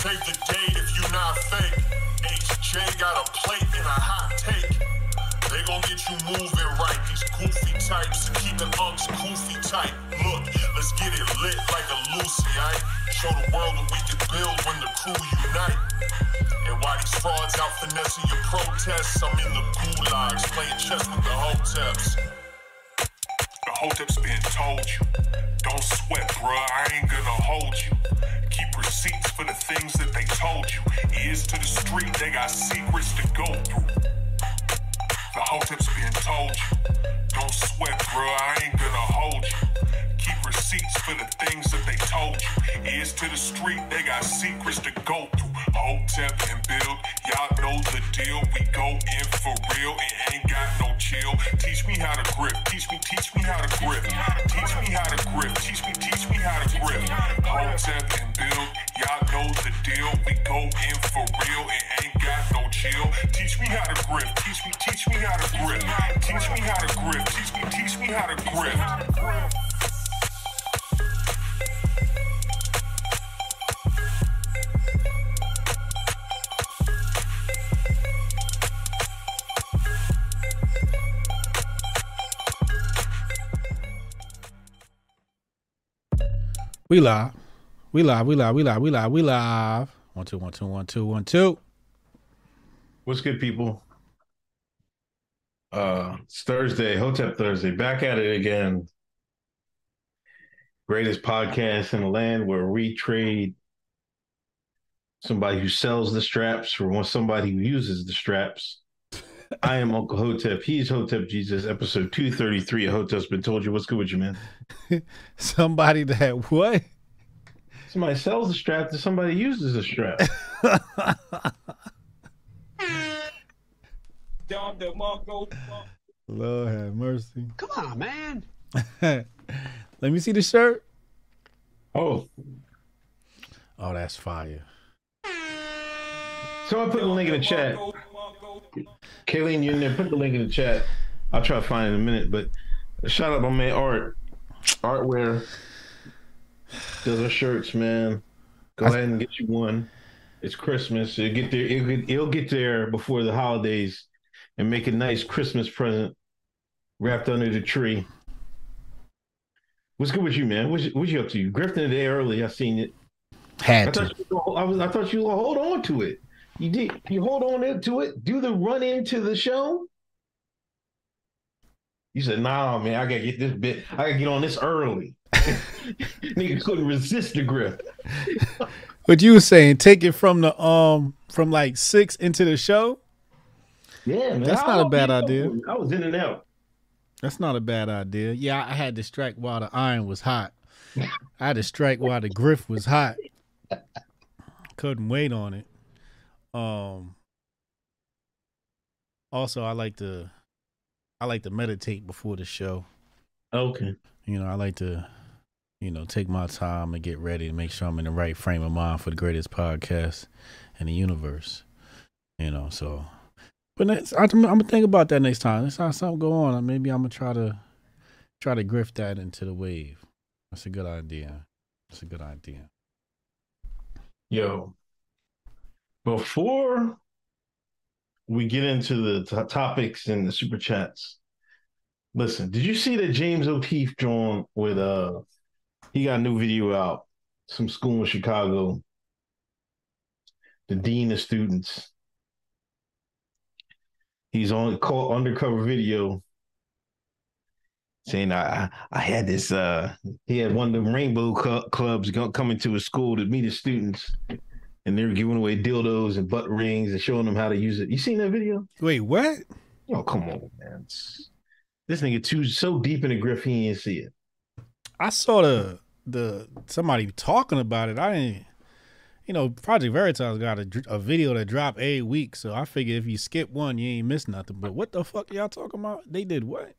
Save the date if you not fake. HJ got a plate and a hot take. They gon' get you moving right. These goofy types and keeping unks goofy tight. Look, let's get it lit like a Lucy, aight? Show the world what we can build when the crew unite. And while these frauds out finessing your protests, I'm in the gulags playing chess with the hoteps. Hoteps been told you. Don't sweat, bruh, I ain't gonna hold you. Keep receipts for the things that they told you. Ears to the street, they got secrets to go through. The hoteps been told you. Don't sweat, bruh, I ain't gonna hold you. Keep receipts for the things that they told you. Ears to the street, they got secrets to go through. Hotep and build, y'all know the deal. We go in for real and ain't got no chill. Teach me how to grip, teach me, teach me how to grip. Teach me how to grip, teach me, teach me how to grip. Hotep and build, y'all know the deal. We go in for real and ain't got no chill. Teach me how to grip, teach me, teach me how to grip. Teach me how to grip, teach me, teach me how to grip. We live. We live. We live. We live. We live. We live. One two one two one two one two. What's good, people? Uh, it's Thursday, Hotep Thursday. Back at it again. Greatest podcast in the land where we trade somebody who sells the straps for one somebody who uses the straps. I am Uncle Hotep. He's Hotep Jesus, episode 233 of Hotep's Been Told You. What's good with you, man? Somebody that what? Somebody sells a strap to somebody uses a strap. Lord have mercy. Come on, man. Let me see the shirt. oh, Oh, that's fire. someone put the link in the chat. Kayleen, you in there? Put the link in the chat. I'll try to find it in a minute. But shout out my man Art, Artwear. Does our shirts, man. Go ahead and get you one. It's Christmas. It'll get there. It'll get, it'll get there before the holidays, and make a nice Christmas present wrapped under the tree. What's good with you, man? What's, what's you up to? You grifting today early. I seen it. I Had to. thought you, I was. I thought you hold on to it. You did. You hold on to it. Do the run into the show. You said, "Nah, man. I gotta get this bit. I gotta get on this early." Nigga couldn't resist the grip. What you was saying? Take it from the um from like six into the show. Yeah, man. That's not a bad idea. I was in and out. That's not a bad idea. Yeah, I had to strike while the iron was hot. I had to strike while the griff was hot. Couldn't wait on it. Um also I like to I like to meditate before the show. Okay. You know, I like to, you know, take my time and get ready to make sure I'm in the right frame of mind for the greatest podcast in the universe. You know, so. But next, I'm, I'm gonna think about that next time. Next time something go on, maybe I'm gonna try to try to grift that into the wave. That's a good idea. That's a good idea. Yo, before we get into the t- topics and the super chats, listen, did you see that James O'Keefe joined with uh he got a new video out, some school in Chicago, the dean of students. He's on caught undercover video saying I I had this uh he had one of the rainbow Cl- clubs go, coming to his school to meet his students and they were giving away dildos and butt rings and showing them how to use it. You seen that video? Wait, what? Oh come on, man. It's- this nigga too so deep in the griff he didn't see it. I saw the the somebody talking about it. I didn't. You know, Project Veritas got a, a video that drop a week, so I figured if you skip one, you ain't miss nothing. But what the fuck y'all talking about? They did what?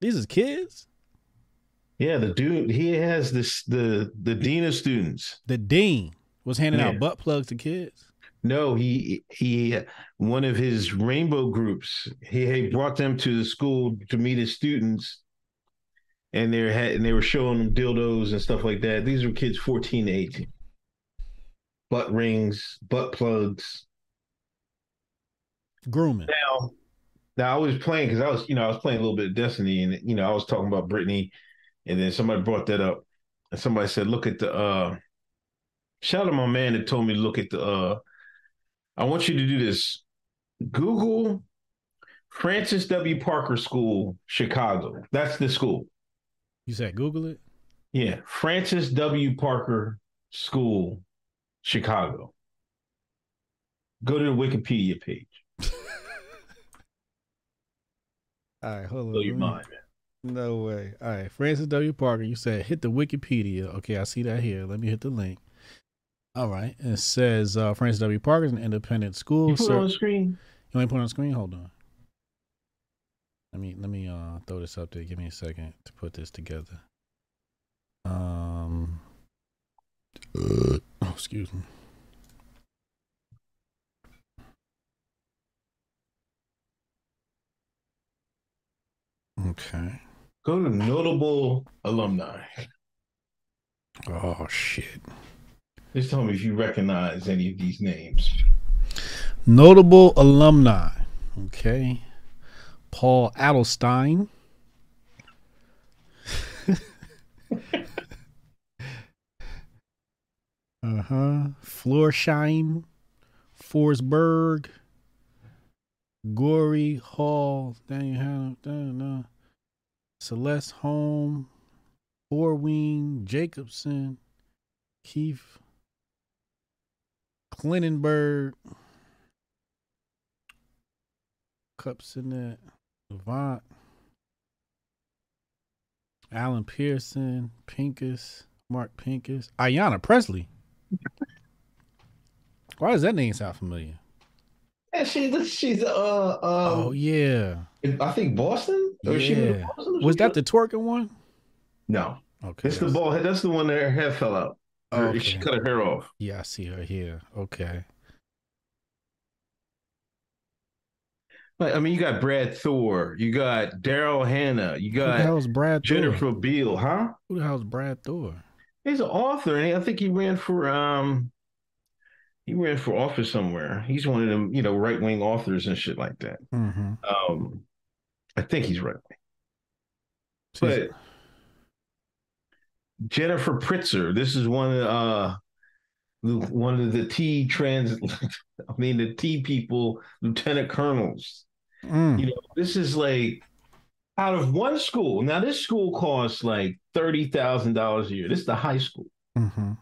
These is kids. Yeah, the dude he has this the the dean of students. The dean was handing Yeah. out butt plugs to kids. No, he he one of his rainbow groups. He, he brought them to the school to meet his students, and they had and they were showing them dildos and stuff like that. These were kids 14 to 18. Butt rings, butt plugs. Grooming. Now, now I was playing because I was, you know, I was playing a little bit of Destiny, and you know, I was talking about Brittney, and then somebody brought that up, and somebody said, "Look at the." uh Shout out my man that told me to look at the. uh I want you to do this. Google Francis W. Parker School, Chicago. That's the school. You said Google it? Yeah. Francis W. Parker School, Chicago. Go to the Wikipedia page. All right, hold on. Blow your mind, man. No way. All right, Francis W. Parker. You said hit the Wikipedia. Okay, I see that here. Let me hit the link. All right, it says uh, Francis W. Parker is an independent school. You put it on the screen. You want me to put it on the screen? Hold on. Let me let me uh throw this up there. Give me a second to put this together. Um. oh, excuse me. Okay. Go to notable alumni. Oh shit. Just tell me if you recognize any of these names. Notable alumni. Okay. Paul Adelstein. uh huh. Florsheim. Forsberg. Gory Hall. Daniel Hannah. Celeste Holm. Orwing. Jacobson. Keith. Clintonberg. Cups in that. Levant. Alan Pearson. Pincus. Mark Pincus. Ayanna Pressley. Why does that name sound familiar? Yeah, she's she's uh oh um yeah. I think Boston. Or she Yeah. Boston Was that the twerking one? no? Okay. It's the ball. That's the one that her hair fell out. Oh, Her- She cut her hair off. Yeah, I see her here. Okay. Like, I mean, you got Brad Thor, you got Daryl Hannah, you got Who the hell's Brad Thor? Jennifer Beal, huh? Who the hell's Brad Thor? He's an author, and I think he ran for um, he ran for office somewhere. He's one of them, you know, right wing authors and shit like that. Mm-hmm. Um, I think he's right wing. But Jennifer Pritzker, this is one of uh, the- one of the T trans, I mean the T people, lieutenant colonels. Mm. You know, this is like out of one school. Now, this school costs like thirty thousand dollars a year. This is the high school. Mm-hmm.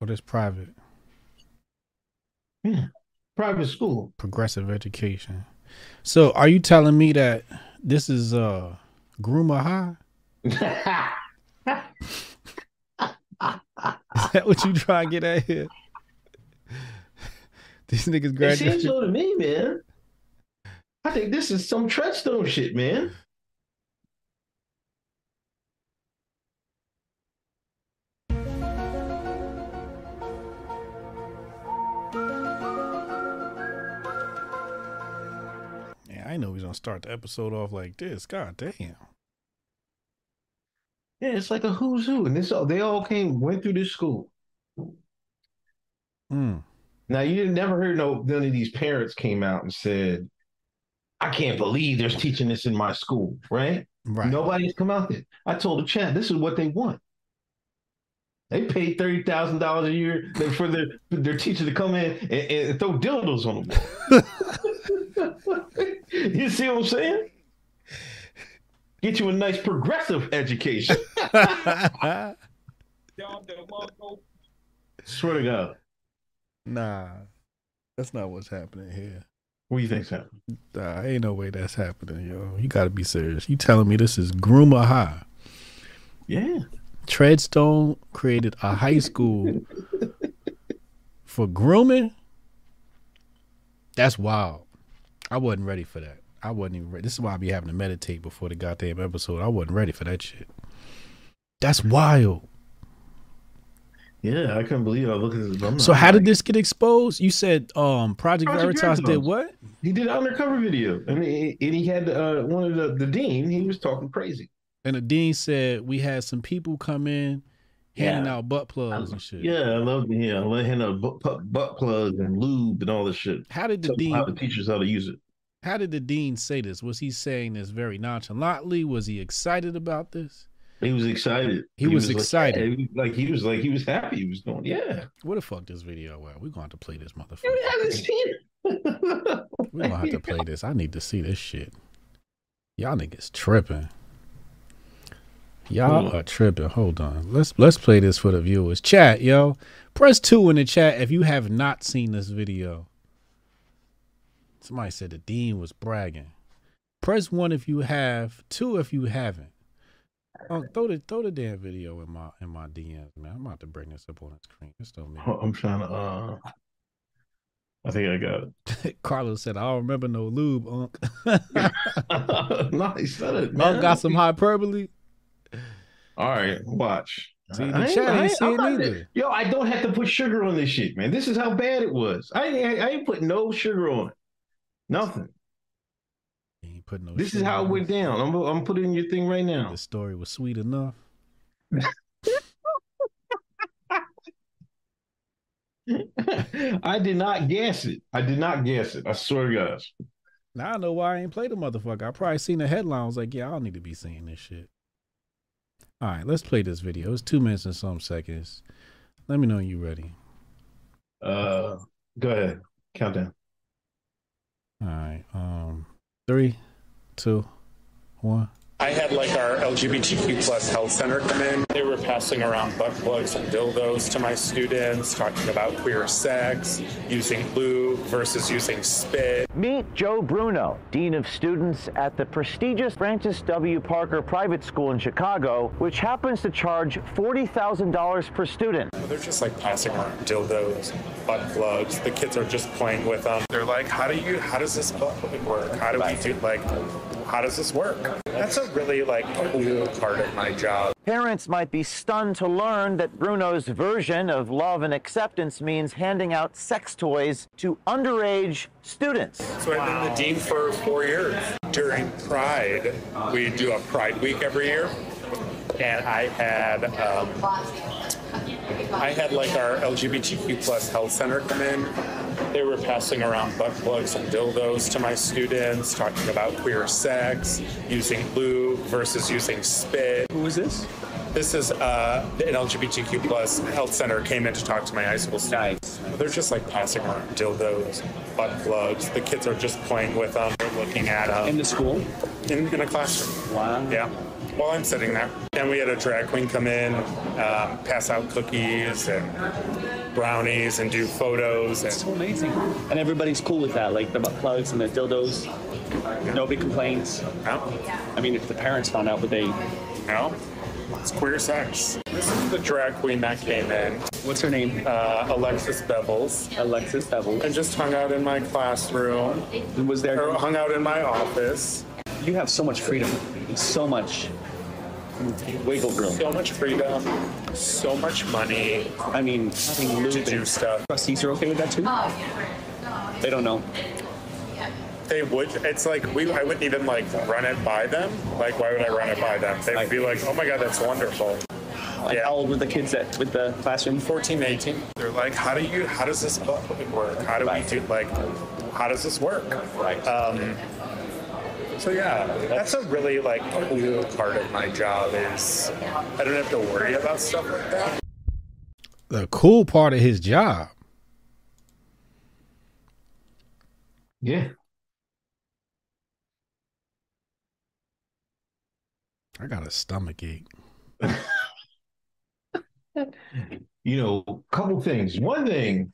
But it's private, Yeah, private school. progressive education. So, are you telling me that this is uh Groomer High? Is that what you try to get at here? These niggas it seems graduated. so to me, man. I think this is some Treadstone shit, man. Yeah, I know he's gonna start the episode off like this. God damn. Yeah, it's like a who's who, and this all they all came went through this school. Mm. Now you never heard no none of these parents came out and said, "I can't believe there's teaching this in my school," right? Right. Nobody's come out there. I told the chat, this is what they want. They paid thirty thousand dollars a year for their their teacher to come in and, and throw dildos on them. you see what I'm saying? Get you a nice progressive education. Swear to God. nah, that's not what's happening here. What do you think's happening? Nah, ain't no way that's happening, yo. You gotta be serious. You telling me this is Groomer High? Yeah. Treadstone created a high school for grooming. That's wild. I wasn't ready for that. I wasn't even ready. This is why I be having to meditate before the goddamn episode. I wasn't ready for that shit. That's wild. Yeah, I couldn't believe it. I looked at this. I'm So how did this get exposed? You said um Project, Project Veritas did what? He did an undercover video, and he, and he had uh, one of the, the dean. He was talking crazy. And the dean said we had some people come in handing Yeah. out butt plugs and shit. Yeah, I love yeah, I him know butt, butt, butt plugs and lube and all this shit. How did the Tell how the teachers how to use it. How did the dean say this? Was he saying this very nonchalantly? Was he excited about this? He was excited. He was like, excited. yeah, like he was like he was happy. He was going, yeah. Where the fuck this video at? We're going to have to play this motherfucker. You haven't seen it. We're gonna have to play this. I need to see this shit. Y'all niggas tripping. Y'all are tripping. Hold on. Let's let's play this for the viewers. Chat, yo. Press two in the chat if you have not seen this video. Somebody said the dean was bragging. Press one if you have, two if you haven't. Oh, throw the throw the damn video in my in my DMs, man. I'm about to bring this up on the screen. This don't mean I'm trying to. uh I think I got it. Carlos said, I don't remember no lube, Unc. it. nice, said it, man. Unc got some hyperbole. All right, watch. See, the I chat ain't ain't- see it neither. Yo, I don't have to put sugar on this shit, man. This is how bad it was. I ain't, I ain't put no sugar on it. Nothing. Ain't put no This is how it went down. I'm, I'm putting in your thing right now. The story was sweet enough. I did not guess it. I did not guess it. I swear to God. Now I know why I ain't played the motherfucker. I probably seen the headline. I was like, yeah, I don't need to be seeing this shit. All right, let's play this video. It's two minutes and some seconds. Let me know when you ready. Uh, go ahead. Countdown. All right. Um, three, two, one. I had like our LGBTQ plus health center come in. They were passing around butt plugs and dildos to my students, talking about queer sex, using lube versus using spit. Meet Joe Bruno, Dean of Students at the prestigious Francis W. Parker Private School in Chicago, which happens to charge $40,000 per student. They're just like passing around dildos, butt plugs. The kids are just playing with them. They're like, how do you, how does this butt plug work? How do we do, like, how does this work? That's a really like cool part of my job. Parents might be stunned to learn that Bruno's version of love and acceptance means handing out sex toys to underage students. So I've been the dean for four years. During Pride, we do a Pride Week every year, and I had um, I had like our LGBTQ plus health center come in. They were passing around butt plugs and dildos to my students, talking about queer sex, using lube versus using spit. Who is this? This is uh, an LGBTQ plus health center came in to talk to my high school students. They're just like passing around dildos, butt plugs. The kids are just playing with them. They're looking at them In the school? in, in a classroom. Wow. Yeah. While I'm sitting there. And we had a drag queen come in, um, pass out cookies and brownies and do photos. It's So And amazing. And everybody's cool with that, like the butt plugs and the dildos. Nobody complains. no, I mean, if the parents found out, would they? no, it's queer sex. This is the drag queen that came in, What's her name? uh, Alexis Bevels, Alexis Bevel. and just hung out in my classroom, Was there? or hung out in my office. You have so much freedom, so much wiggle room. So much freedom, so much money I mean, having to do and stuff. trustees are okay with that too. They don't know. They would. It's like we. I wouldn't even like run it by them. Like, why would I run it by them? They'd be like, "Oh my god, that's wonderful." Like, Yeah. how old were the kids at with the classroom? 14, 18. They're like, "How do you? How does this book work? How do we do? Like, how does this work?" Right. Um, so yeah, that's a really like cool part of my job is I don't have to worry about stuff like that. The cool part of his job. Yeah. I got a stomach ache. You know, a couple things. One thing,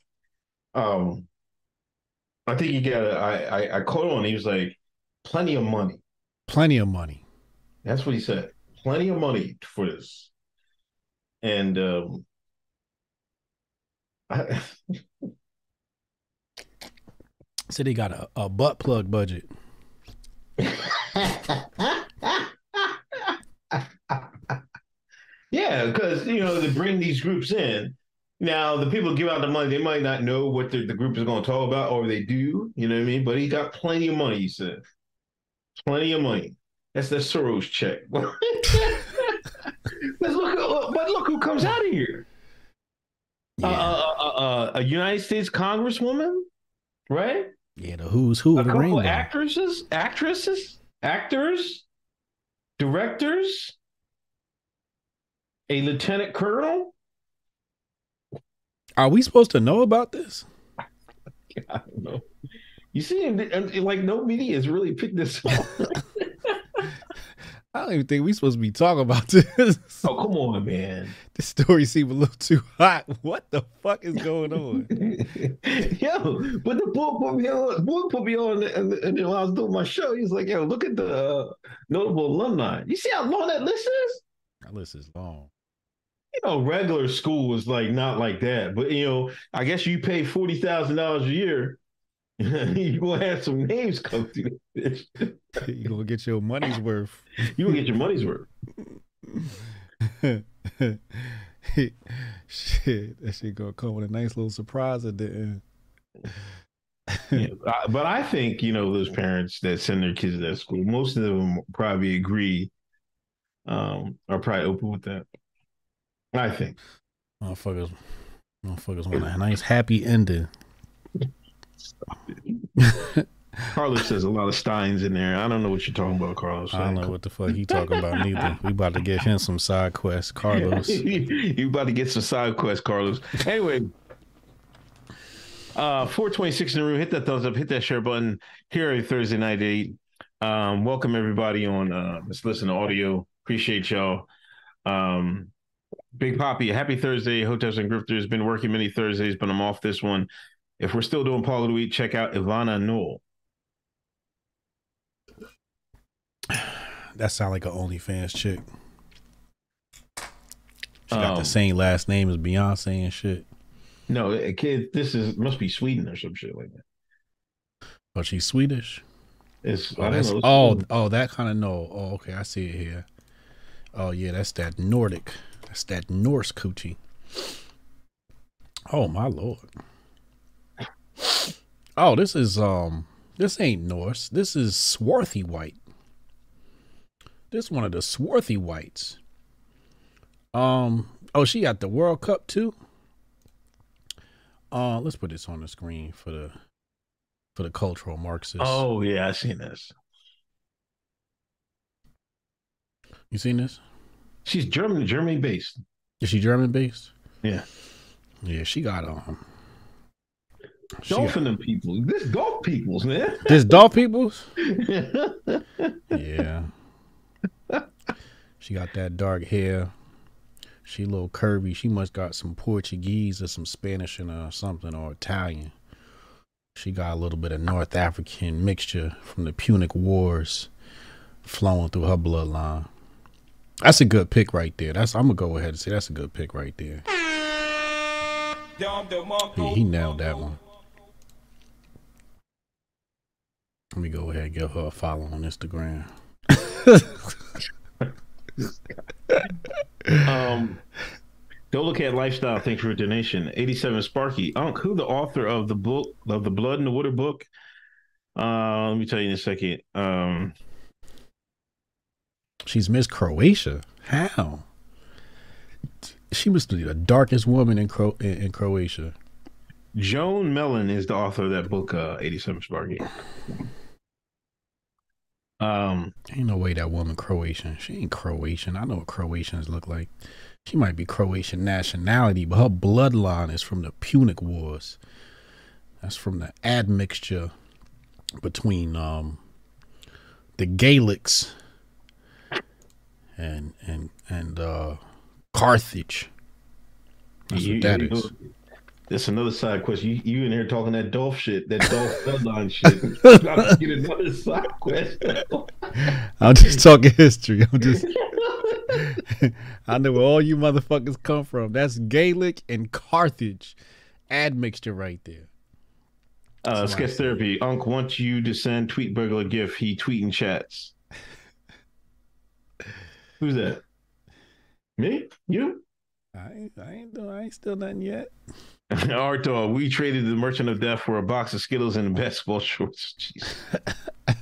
um, I think he got. A, I, I I caught on. Him, he was like, "Plenty of money." Plenty of money. That's what he said. Plenty of money for this. And um, I, Said he got a, a butt plug budget. yeah, because you know they bring these groups in Now, the people give out the money, they might not know what the, the group is going to talk about, or they do. You know what I mean? But he got plenty of money. He said, plenty of money. That's the Soros check. but look, but look who comes out of here. Uh, Yeah, uh, uh, uh, a United States Congresswoman, right? yeah, the who's who A of the couple rainbow. actresses, actresses, actors, directors, a lieutenant colonel. Are we supposed to know about this? I don't know. You see, and- and, like no media has really picked this up. I don't even think we're supposed to be talking about this. oh, come on, man. this story seems a little too hot. What the fuck is going on? yo, but the boy put me on. Boy put me on, and, and then when I was doing my show, he's like, "Yo, look at the uh, notable alumni. You see how long that list is? That list is long. You know, regular school is like not like that, but you know, I guess you pay forty thousand dollars a year, you gonna have some names come through. This. you gonna get your money's worth. You gonna get your money's worth. shit, that shit gonna come with a nice little surprise at the end. Yeah, but I think you know those parents that send their kids to that school. Most of them probably agree, um, are probably open with that. I think. Motherfuckers, motherfuckers want a nice happy ending. Carlos says a lot of Steins in there. I don't know what you're talking about, Carlos. I don't know what the fuck he talking about neither. We about to get him some side quests, Carlos. you about to get some side quests, Carlos. Anyway, uh, 426 in the room. Hit that thumbs up. Hit that share button. Here at Thursday night at eight. Um, welcome everybody on. Uh, let's listen to audio. Appreciate y'all. Um, Big Poppy, happy Thursday. Hotels and Grifters. Been working many Thursdays, but I'm off this one. If we're still doing Paul of the Week, check out Ivana Knöll. That sound like an OnlyFans chick. She got Um, the same last name as Beyonce and shit. No, a kid. This is must be Sweden or some shit like that. But she's Swedish. It's Oh, I don't that's, know. oh, oh, that kind of no. Oh, okay, I see it here. Oh yeah, that's that Nordic. That's that Norse coochie. Oh my lord. Oh, this is um, this ain't Norse. This is swarthy white. This one of the swarthy whites. Um. Oh, she got the World Cup too. Uh, let's put this on the screen for the for the cultural Marxists. Oh yeah, I seen this. you seen this? She's German, Germany based. Is she German based? Yeah. Yeah, she got um. She got- Dolphin them people. This golf peoples, man. this Dolph Peoples. Yeah. she got that dark hair. She a little curvy. She must got some Portuguese or some Spanish and uh, something or Italian. She got a little bit of North African mixture from the Punic Wars flowing through her bloodline. That's a good pick right there. That's I'm gonna go ahead and say that's a good pick right there. He, he nailed that one. Let me go ahead and give her a follow on Instagram. um, go look at lifestyle. Thanks for a donation. Eighty-seven Sparky. Unc, who the author of the book of the Blood and the Water book? Uh, let me tell you in a second. Um, She's Miss Croatia. How? She must be the darkest woman in Cro- in, in Croatia. Joan Mellen is the author of that book. Uh, Eighty-seven Sparky. Um, Ain't no way that woman Croatian. She ain't Croatian. I know what Croatians look like. She might be Croatian nationality, but her bloodline is from the Punic Wars. That's from the admixture between um the Gaelics and and and uh Carthage. That's you- what that you- is. That's another side question. You, you in here talking that Dolph shit, that Dolph bloodline shit. Gotta get another side question. I'm just talking history. I'm just I know where all you motherfuckers come from. That's Gaelic and Carthage admixture right there. Uh, sketch therapy. Unc wants you to send tweet burglar GIF. He tweeting chats. Who's that? Me? You? I I ain't doing. I ain't still nothing yet. Dog, we traded the Merchant of Death for a box of Skittles and basketball shorts. Jeez. I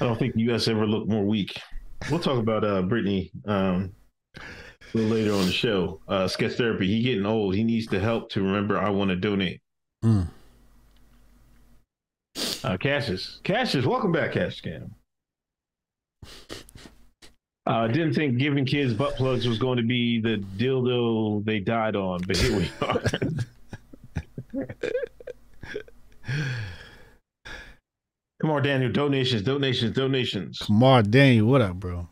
don't think the U.S. ever looked more weak. We'll talk about uh Brittney um, a little later on the show. Uh, sketch therapy. He getting old. He needs the help to remember. I want to donate. Mm. Uh, Cassius, Cassius, welcome back, Cassius Cam. I uh, didn't think giving kids butt plugs was going to be the dildo they died on, but here we are. Come on, Daniel. Donations, donations, donations. Come on, Daniel. What up, bro?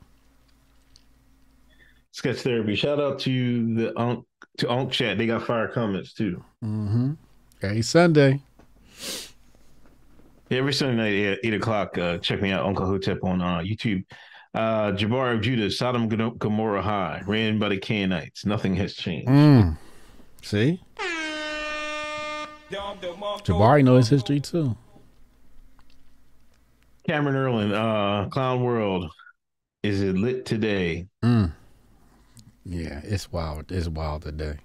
Sketch therapy. Shout out to the Unk to Unk chat. They got fire comments too. Mm-hmm. Every Sunday. Every Sunday night at eight o'clock. Uh, check me out, Uncle Hotep on uh, YouTube. Uh, Jabari of Judah, Sodom Gomorrah High, ran by the Canaanites. Nothing has changed. Mm. See? Jabari knows his history too. Cameron Erlin, uh, Clown World. Is it lit today? Mm. Yeah, it's wild. It's wild today.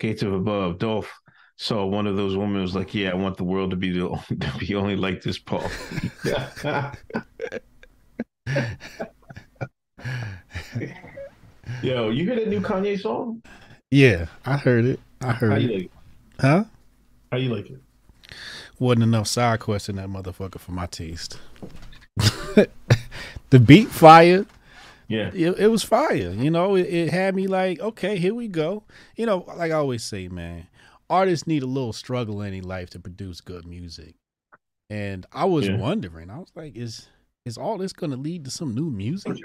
Gates of Above, Dolph saw one of those women was like, "Yeah, I want the world to be the, to be only like this, Paul." Yo, you hear that new Kanye song? Yeah, I heard it. I heard How it. like it? Huh? How you like it? Wasn't enough side quest in that motherfucker for my taste. the beat fire. Yeah. It, it was fire. You know, it, it had me like, okay, here we go. You know, like I always say, man, artists need a little struggle in their life to produce good music. And I was Yeah. wondering, I was like, is is all this gonna lead to some new music?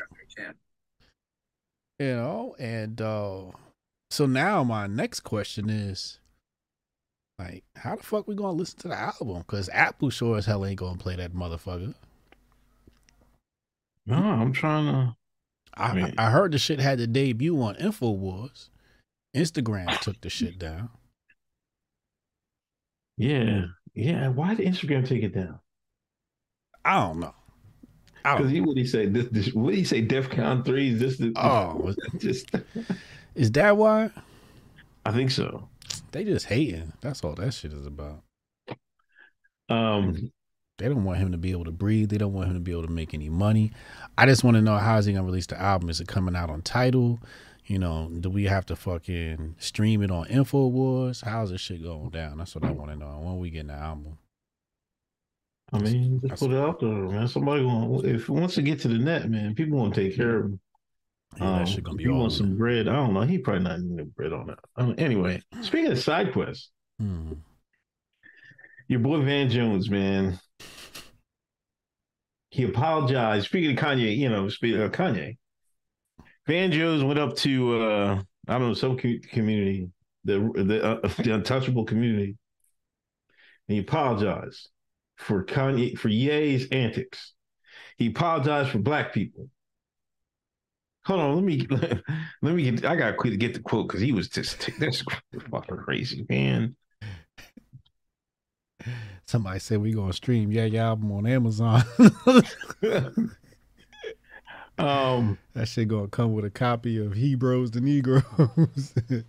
You know, and uh so now my next question is like, how the fuck we gonna listen to the album? Because Apple sure as hell ain't gonna play that motherfucker. No, I'm trying to. I, Man. I heard the shit had to debut on Infowars. Instagram took the shit down. Yeah, yeah. Why did Instagram take it down? I don't know. I Because he what he say? This, this what he say? DefCon three? Is this the? oh, just. is that why? I think so. They just hating. That's all that shit is about. Um, They don't want him to be able to breathe. They don't want him to be able to make any money. I just want to know how is he gonna release the album? Is it coming out on Tidal? You know, do we have to fucking stream it on Infowars? How's this shit going down? That's what I want to know. When we getting the album? I mean, just put it out there, man. Somebody going if once it get to the net, man, people want to take care of him. Yeah, Um, shit gonna be he all. wants some bread. I don't know. He probably not need bread on that. Um, anyway, speaking of side quests, Hmm. your boy Van Jones, man, he apologized. Speaking of Kanye, you know, speaking of Kanye, Van Jones went up to uh, I don't know some community, the the, uh, the untouchable community, and he apologized for Kanye for Ye's antics. He apologized for black people. Hold on, let me let me get. I gotta quit get the quote because he was just that's fucking crazy, man. Somebody said we gonna stream yeah yeah album on Amazon. um, that shit gonna come with a copy of Hebrews the Negroes.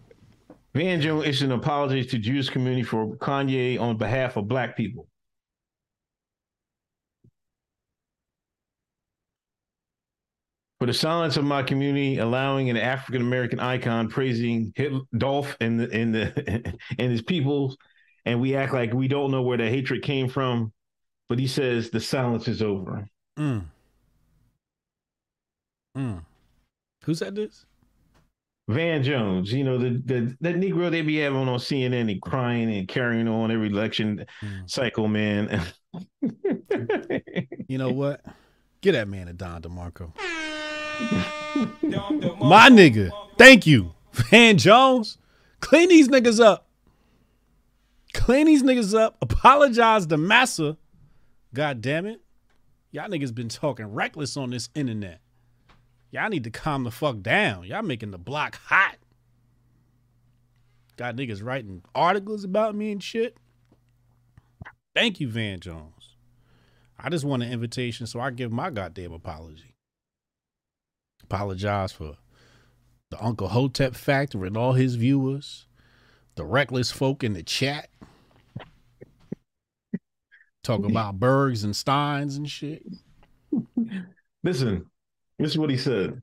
Van Jones issued an apology to Jewish community for Kanye on behalf of black people. For the silence of my community, allowing an African American icon praising Hitler, Dolph and the, and the and his people, and we act like we don't know where the hatred came from, but he says the silence is over. mm. Mm. Who said this? Van Jones, you know the the that Negro they be having on CNN and crying and carrying on every election Mm. cycle, man. You know what? Get that man a Don DeMarco. My nigga. Thank you. Van Jones. Clean these niggas up. Clean these niggas up. Apologize to Massa. God damn it. Y'all niggas been talking reckless on this internet. Y'all need to calm the fuck down. Y'all making the block hot. Got niggas writing articles about me and shit. Thank you, Van Jones. I just want an invitation so I give my goddamn apology. Apologize for the Uncle Hotep Factor and all his viewers, the reckless folk in the chat. Talk about Bergs and Steins and shit. Listen, this is what he said.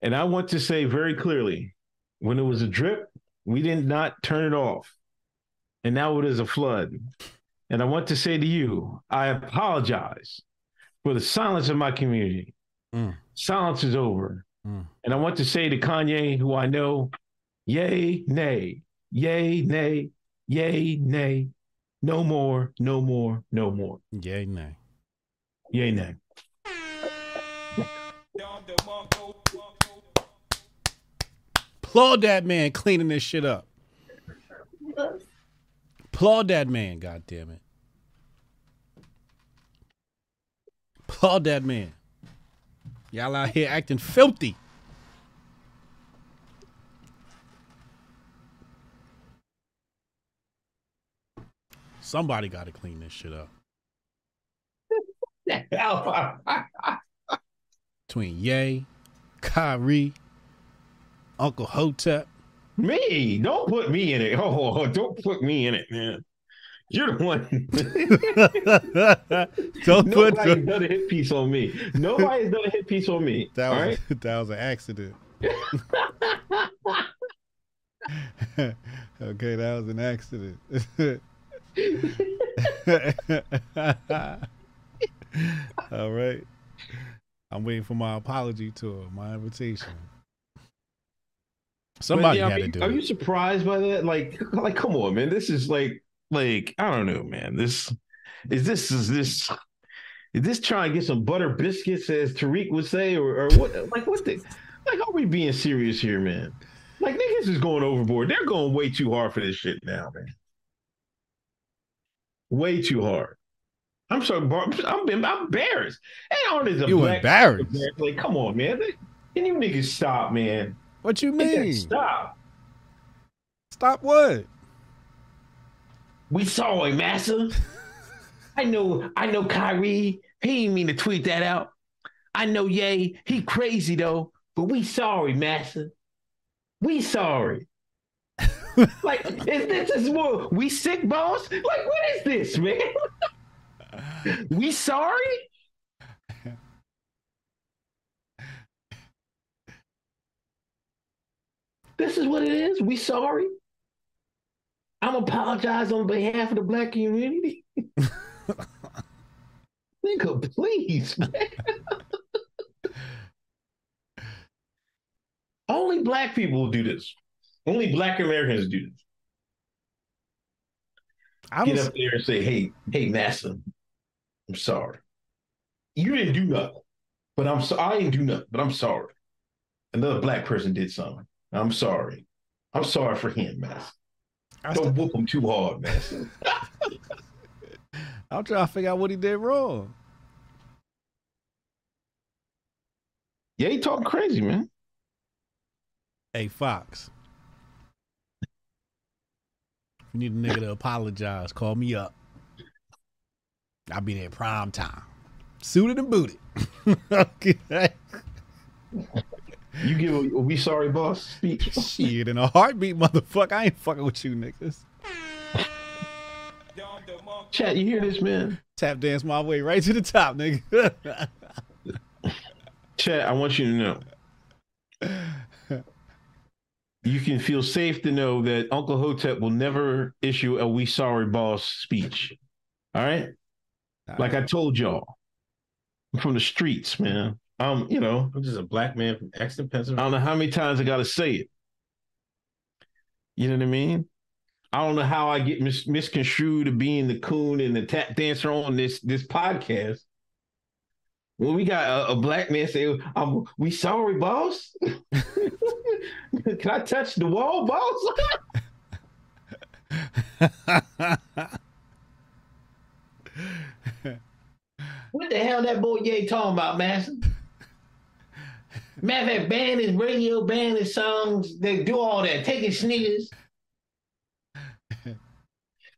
And I want to say very clearly when it was a drip, we did not turn it off. And now it is a flood. And I want to say to you, I apologize for the silence of my community. Mm. Silence is over. Mm. And I want to say to Kanye, who I know, yay, nay, yay, nay, yay, nay, no more, no more, no more. Yay, nay. Yay, nay. Applaud that man cleaning this shit up. Applaud that man, God damn it. Applaud that man. Y'all out here acting filthy. Somebody got to clean this shit up. Between Yay, Kyrie, Uncle Hotep. Me, don't put me in it. Oh, don't put me in it, man. You're the one. Don't put Nobody's done a hit piece on me. Nobody's done a hit piece on me. that all was right. that was an accident. okay, that was an accident. All right. I'm waiting for my apology tour, my invitation. Somebody yeah, had I to do Are it. you surprised by that? Like, like, come on, man. This is like, like, I don't know, man. This is this is this is this trying to get some butter biscuits, as Tariq would say, or, or what? Like, what the? Like, are we being serious here, man? Like, niggas is going overboard. They're going way too hard for this shit now, man. Way too hard. I'm sorry, Bar- I'm, I'm embarrassed. Hey, aren't as a You black- embarrassed? Like, come on, man. Can you niggas stop, man? What you mean? Stop. Stop what? We saw him, Massa. I know, I know Kyrie. He didn't mean to tweet that out. I know Yay, he crazy though, but we sorry, Massa. We sorry. like, is this is more we sick, boss? Like, what is this, man? we sorry? This is what it is. We sorry. I'm apologize on behalf of the black community. Nigga, please, man. Only black people will do this. Only black Americans do this. I Get up there and say, hey, hey, Massa, I'm sorry. You didn't do nothing. But I'm so I didn't do nothing, but I'm sorry. Another black person did something. I'm sorry. I'm sorry for him, Massa. I Don't st- whoop him too hard, man. I'm trying to figure out what he did wrong. Yeah, he talking crazy, man. Hey Fox. If you need a nigga to apologize, call me up. I'll be there prime time. Suited and booted. okay. You give a, a we sorry boss speech. Shit in a heartbeat, motherfucker. I ain't fucking with you niggas. Chat, you hear this, man? Tap dance my way right to the top, nigga. Chat, I want you to know. You can feel safe to know that Uncle Hotep will never issue a we sorry boss speech. All right? Like I told y'all. I'm from the streets, man. Um, you know, I'm just a black man from Exton, Pennsylvania. I don't know how many times I gotta say it. You know what I mean? I don't know how I get mis- misconstrued to being the coon and the tap dancer on this this podcast. When we got a, a black man say, "I'm we sorry, boss." Can I touch the wall, boss? what the hell that boy Ye talking about, Master? Matter of fact, ban his radio, ban his songs. They do all that. Take his sneakers.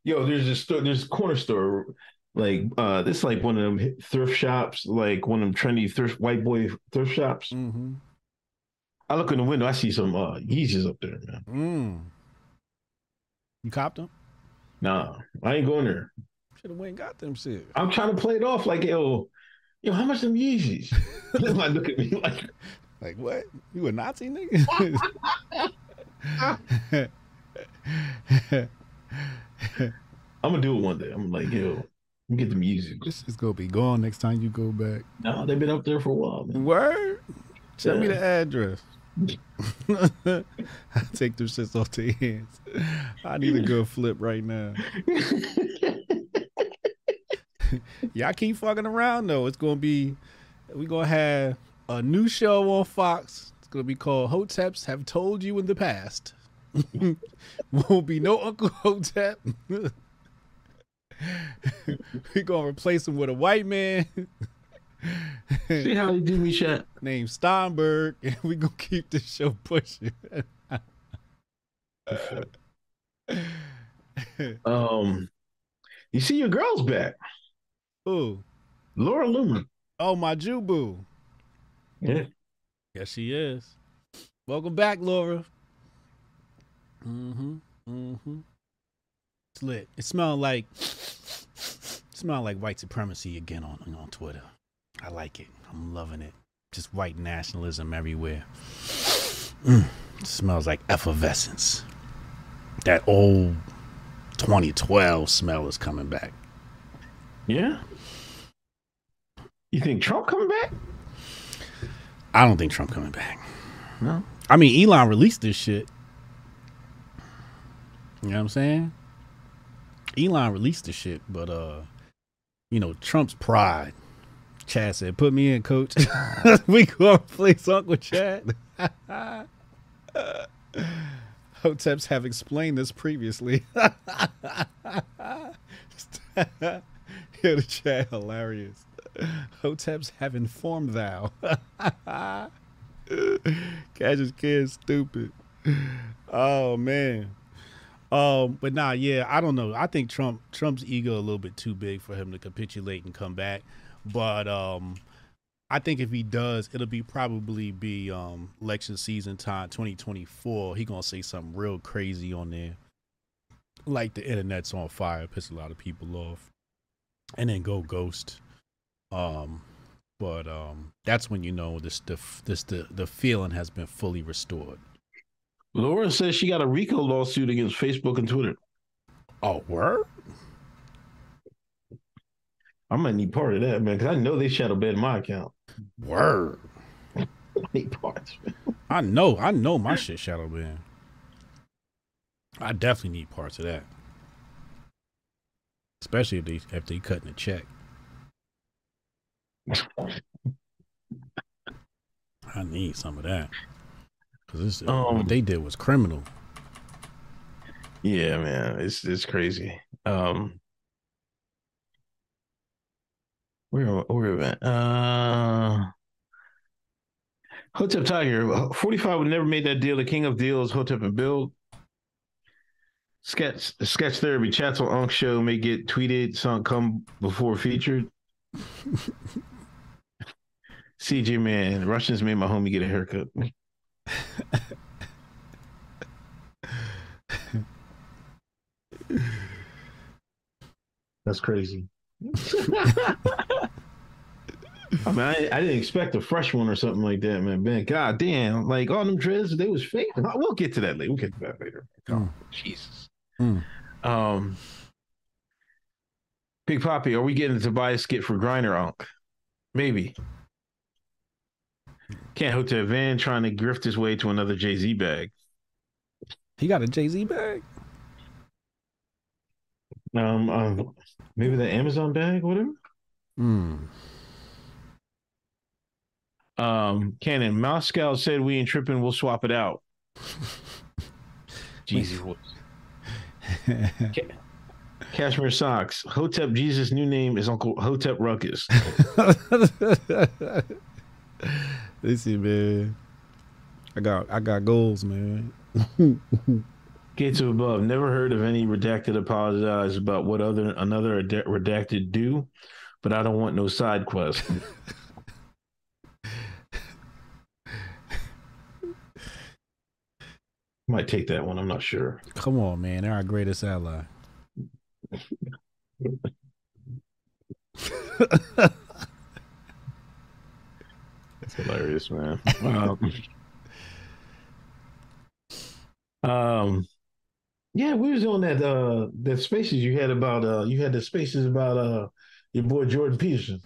Yo, there's a store, there's a corner store Like uh this is like one of them thrift shops, like one of them trendy thrift white boy thrift shops. Mm-hmm. I look in the window, I see some uh Yeezys up there, man. Mm. You copped them? Nah, I ain't going there. Should have went and got them shit. I'm trying to play it off like yo, yo, how much them Yeezys? like look at me like Like what? You a Nazi nigga? I'm gonna do it one day. I'm like, yo, get the music. this is gonna be gone next time you go back. No, they've been up there for a while, man. Word? Send me the address. I take them shits off their hands. I need a good flip right now. Y'all keep fucking around though. It's gonna be we gonna have a new show on Fox. It's gonna be called Hoteps Have Told You in the Past. Won't be no Uncle Hotep. We're gonna replace him with a white man See how they do me, chat? named Steinberg, and we're gonna keep this show pushing. Um, you see your girl's back, Ooh, Laura Loomer. oh my Jubu. Yeah, Yes, she is. Welcome back, Laura. Mm-hmm. Mm-hmm. It's lit. It smelled like smelled like white supremacy again on on Twitter. I like it. I'm loving it. Just white nationalism everywhere. Mm. Smells like effervescence. That old 2012 smell is coming back. yeah. You think Trump coming back? I don't think Trump coming back. No. I mean, Elon released this shit. You know what I'm saying? Elon released the shit, but uh, you know, Trump's pride. Chad said, "Put me in, coach. we gonna replace Uncle Chad." Hoteps have explained this previously. yeah, the chat hilarious. Hoteps have informed thou. Cash's kid stupid. Oh man. Um, but nah, yeah, I don't know. I think Trump Trump's ego a little bit too big for him to capitulate and come back. But um I think if he does, it'll be probably be um election season time 2024. He gonna say something real crazy on there. Like the internet's on fire, piss a lot of people off. And then go ghost. Um but um that's when you know this the this the the feeling has been fully restored. Laura says she got a RICO lawsuit against Facebook and Twitter. Oh, word? I might need part of that, man, because I know they shadow banned my account. Word. I need parts. I know, I know my shit shadow banned. I definitely need parts of that. Especially if they if they cutting a check. I need some of that. Cause this Um, what they did was criminal. Yeah, man, it's it's crazy. Um, where where we at? Uh, Hotep Tiger, forty five would never made that deal. The king of deals, Hotep and Bill. Sketch sketch therapy chats on Unk show may get tweeted. Some come before featured. CJ man, Russians made my homie get a haircut. That's crazy. I mean, I, I didn't expect a fresh one or something like that, man. Man, god damn, like all them dreads, they was fake. We'll get to that later. We'll get to that later. Mm. Jesus. Mm. Um, Big Poppy, are we getting the Tobias skit for Griner Unk? Maybe. Can't hope to Van trying to grift his way to another Jay Z bag. He got a Jay Z bag. Um, um, maybe the Amazon bag, whatever. Hmm. Um, Cannon Moscow said we ain't tripping. We'll swap it out. Jesus. Ca- Cashmere socks. Hotep Jesus' new name is Uncle Hotep Ruckus. Listen, man. I got I got goals, man. Get to above. Never heard of any redacted apologize about what other another redacted do, but I don't want no side quest. Might take that one. I'm not sure. Come on, man. They're our greatest ally. That's hilarious, man. Um, um, yeah, we was on that uh that spaces you had about uh you had the spaces about uh your boy Jordan Peterson.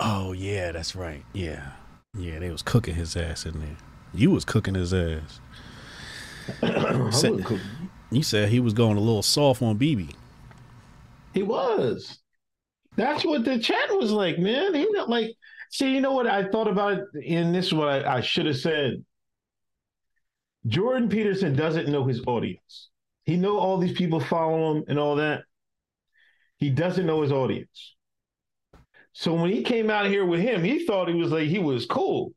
Oh yeah, that's right. Yeah, yeah, they was cooking his ass in there. You was cooking his ass. said, you said he was going a little soft on BB. He was. That's what the chat was like, man. He not like. See, you know what I thought about, it, and this is what I, I should have said. Jordan Peterson doesn't know his audience. He know all these people follow him and all that. He doesn't know his audience. So when he came out here with him, he thought he was like he was cool.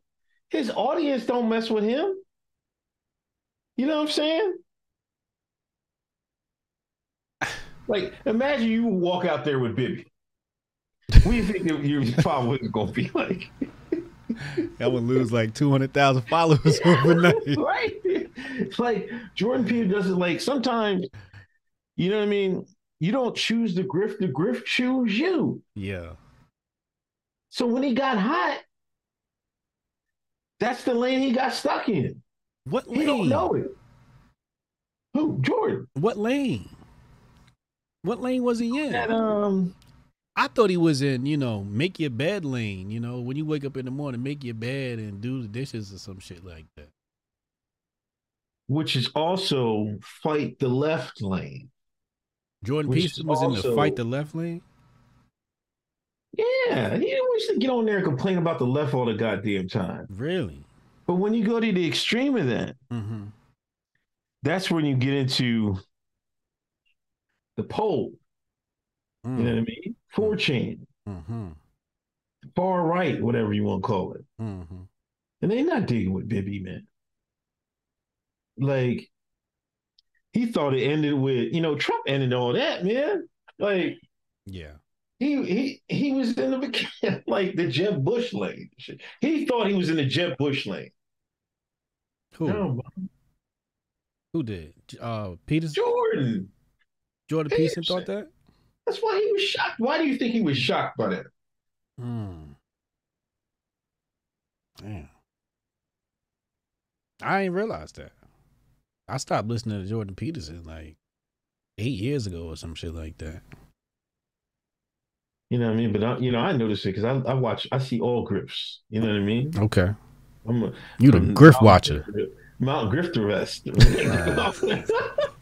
His audience don't mess with him. You know what I'm saying? Like, imagine you walk out there with Bibi. What do you think your followers is gonna be like? That would lose like two hundred thousand followers overnight. right? It's like Jordan Peter doesn't like sometimes. You know what I mean? You don't choose the grift; the grift choose you. Yeah. So when he got hot, that's the lane he got stuck in. What lane? He don't know it. Who? Jordan. What lane? What lane was he in? And, um, I thought he was in, you know, make your bed lane. You know, when you wake up in the morning, make your bed and do the dishes or some shit like that. Which is also fight the left lane. Jordan Peterson was also, in the fight the left lane. Yeah, he always to get on there and complain about the left all the goddamn time. Really? But when you go to the extreme of that, mm-hmm. that's when you get into the pole. Mm. You know what I mean? 4chan. Mm-hmm. Far right, whatever you want to call it. Mm-hmm. And they're not digging with Bibi, man. Like, he thought it ended with, you know, Trump ended all that, man. Like, yeah. He he he was in the like the Jeb Bush lane. He thought he was in the Jeb Bush lane. Who? No, Who did? Uh, Peterson. Jordan. Jordan Peterson thought that. That's why he was shocked. Why do you think he was shocked by that? Hmm. Damn. I ain't realized that. I stopped listening to Jordan Peterson like eight years ago or some shit like that. You know what I mean? But I, you know, I notice it because I, I watch, I see all grifts. You know what I mean? Okay. I'm a, you the grift watcher. Mount Grifter rest.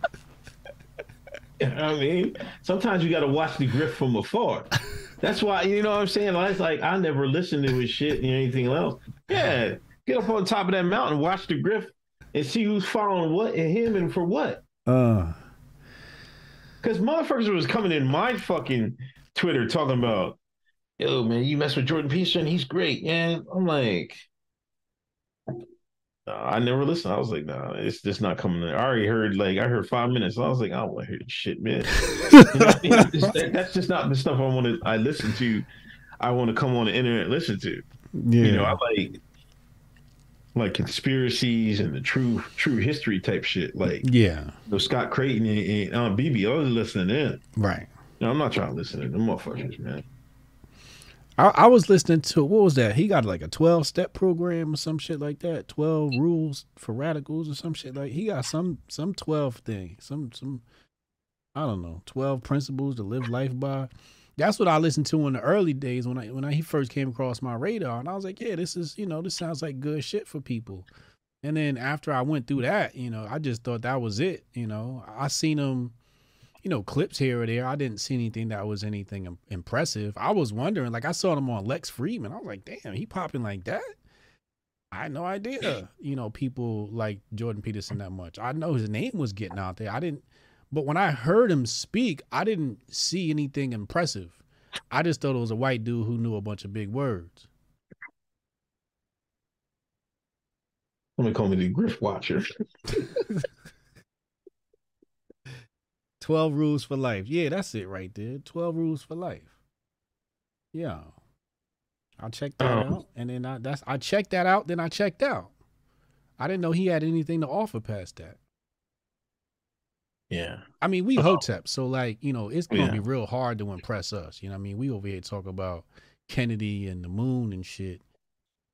you know what I mean? Sometimes you got to watch the grift from afar. That's why you know what I'm saying. It's like I never listened to his shit and anything else. Yeah, get up on top of that mountain, watch the grift, and see who's following what and him and for what. Uh. Because motherfuckers was coming in my fucking Twitter talking about, yo, man, you mess with Jordan Peterson, he's great. And I'm like, uh, I never listened. I was like, no, nah, it's just not coming. In. I already heard like I heard five minutes. I was like, I don't want to hear this shit, man. that's just not the stuff I want to. I listen to. I want to come on the internet and listen to. Yeah. You know, I like like conspiracies and the true true history type shit. Like yeah, you know, Scott Creighton and, and uh, BB. I was listening in. Right. No, I'm not trying to listen to them motherfuckers, man. I, I, was listening to what was that? He got like a twelve step program or some shit like that. Twelve rules for radicals or some shit like. He got some some twelve thing. Some some I don't know twelve principles to live life by. That's what I listened to in the early days when I when I, he first came across my radar, and I was like, yeah, this is you know this sounds like good shit for people. And then after I went through that, you know, I just thought that was it. You know, I seen him you know, clips here or there. I didn't see anything that was anything impressive. I was wondering, like, I saw him on Lex Fridman. I was like, damn, he popping like that. I had no idea, you know, people like Jordan Peterson that much. I know his name was getting out there. I didn't, but when I heard him speak, I didn't see anything impressive. I just thought it was a white dude who knew a bunch of big words. Let me call me the Griff Watcher. 12 rules for life. Yeah, that's it right there. 12 rules for life. Yeah. I checked that Um, out and then I that's I checked that out, then I checked out. I didn't know he had anything to offer past that. Yeah. I mean, we Oh. Hotep, so like, you know, it's gonna Yeah. be real hard to impress us. You know what I mean? We over here talk about Kennedy and the moon and shit.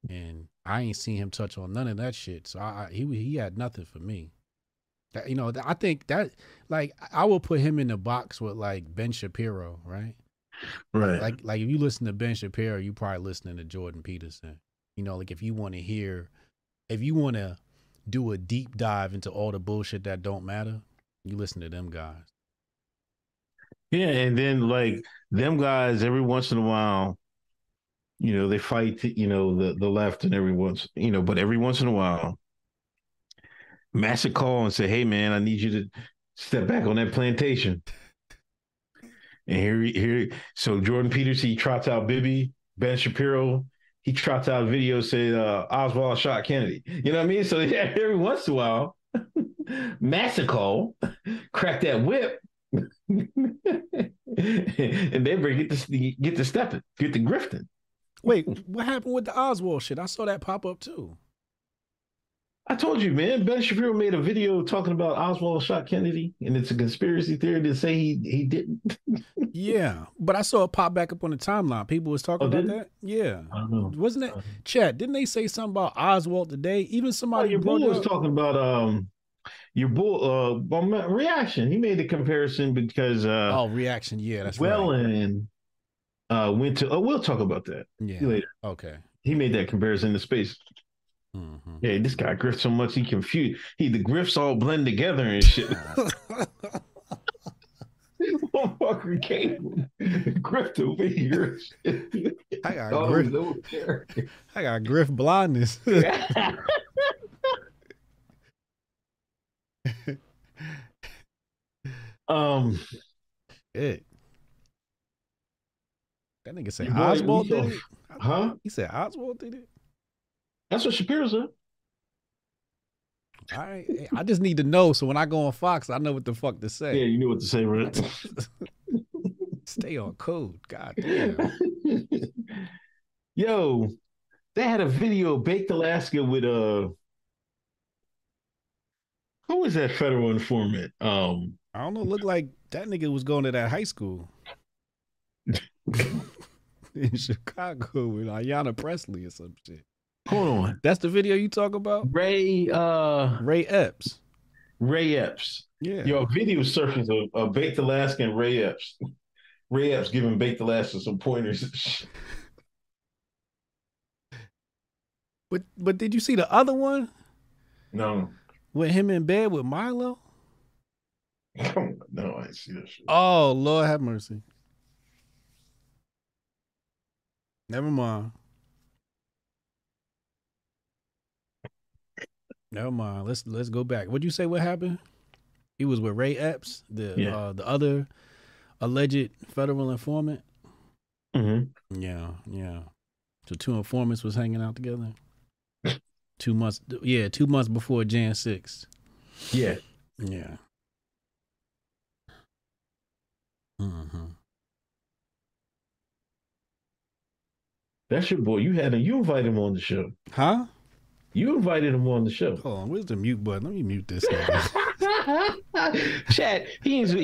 And I ain't seen him touch on none of that shit. So I, I he he had nothing for me. That, you know, I think that like I will put him in the box with like Ben Shapiro, right? Right. Like like if you listen to Ben Shapiro, you probably listening to Jordan Peterson. You know, like if you want to hear, if you want to do a deep dive into all the bullshit that don't matter, you listen to them guys. Yeah, and then like them guys, every once in a while, you know, they fight, you know, the the left and every once, you know, but every once in a while, Master call and say, "Hey, man, I need you to step back on that plantation." And here, here, so Jordan Peterson he trots out Bibi, Ben Shapiro, he trots out video saying uh, Oswald shot Kennedy. You know what I mean? So yeah, every once in a while, Massico crack that whip, and they get to get to stepping, get to grifting. Wait, what happened with the Oswald shit? I saw that pop up too. I told you, man. Ben Shapiro made a video talking about Oswald shot Kennedy, and it's a conspiracy theory to say he he didn't. Yeah, but I saw it pop back up on the timeline. People was talking Oh, about that. Yeah, I don't know. wasn't it? Chad, didn't they say something about Oswald today? Even Oh, somebody your brought bull was up. talking about um your bull uh reaction. He made the comparison because uh Oh, reaction. Yeah, that's well right. and uh went to oh we'll talk about that Yeah. later. Okay. He made that comparison to space. Hmm Yeah, this guy grifts so much he confused. He the grifts all blend together and shit. Motherfucker came grift over here. I got Oh, griff. no. I got griff blindness. um, Shit. That nigga said Your Oswald did it. huh? He said Oswald did it. That's what Shapiro said. All right. I just need to know so when I go on Fox, I know what the fuck to say. Yeah, you knew what to say, right? Stay on code. God damn. Yo, they had a video of Baked Alaska with uh who was that federal informant? Um I don't know. Look like that nigga was going to that high school in Chicago with Ayanna Pressley or some shit. Hold on. That's the video you talk about? Ray uh Ray Epps. Ray Epps. Yeah. Your video surfaced of, of Baked Alaska and Ray Epps. Ray Epps giving Baked Alaska some pointers. But but did you see the other one no. with him in bed with Milo? no, I didn't see that shit. Oh Lord have mercy. Never mind. Never mind. Let's let's go back. What'd you say? What happened? He was with Ray Epps, the Yeah. uh, the other alleged federal informant. Mm-hmm. Yeah, yeah. So two informants was hanging out together. two months, yeah, two months before Jan six. Yeah. Yeah. Mm-hmm. That's your boy. You had him. You invited him on the show. Huh? You invited him on the show. Hold on. Where's the mute button? Let me mute this. nigga. Chad, he is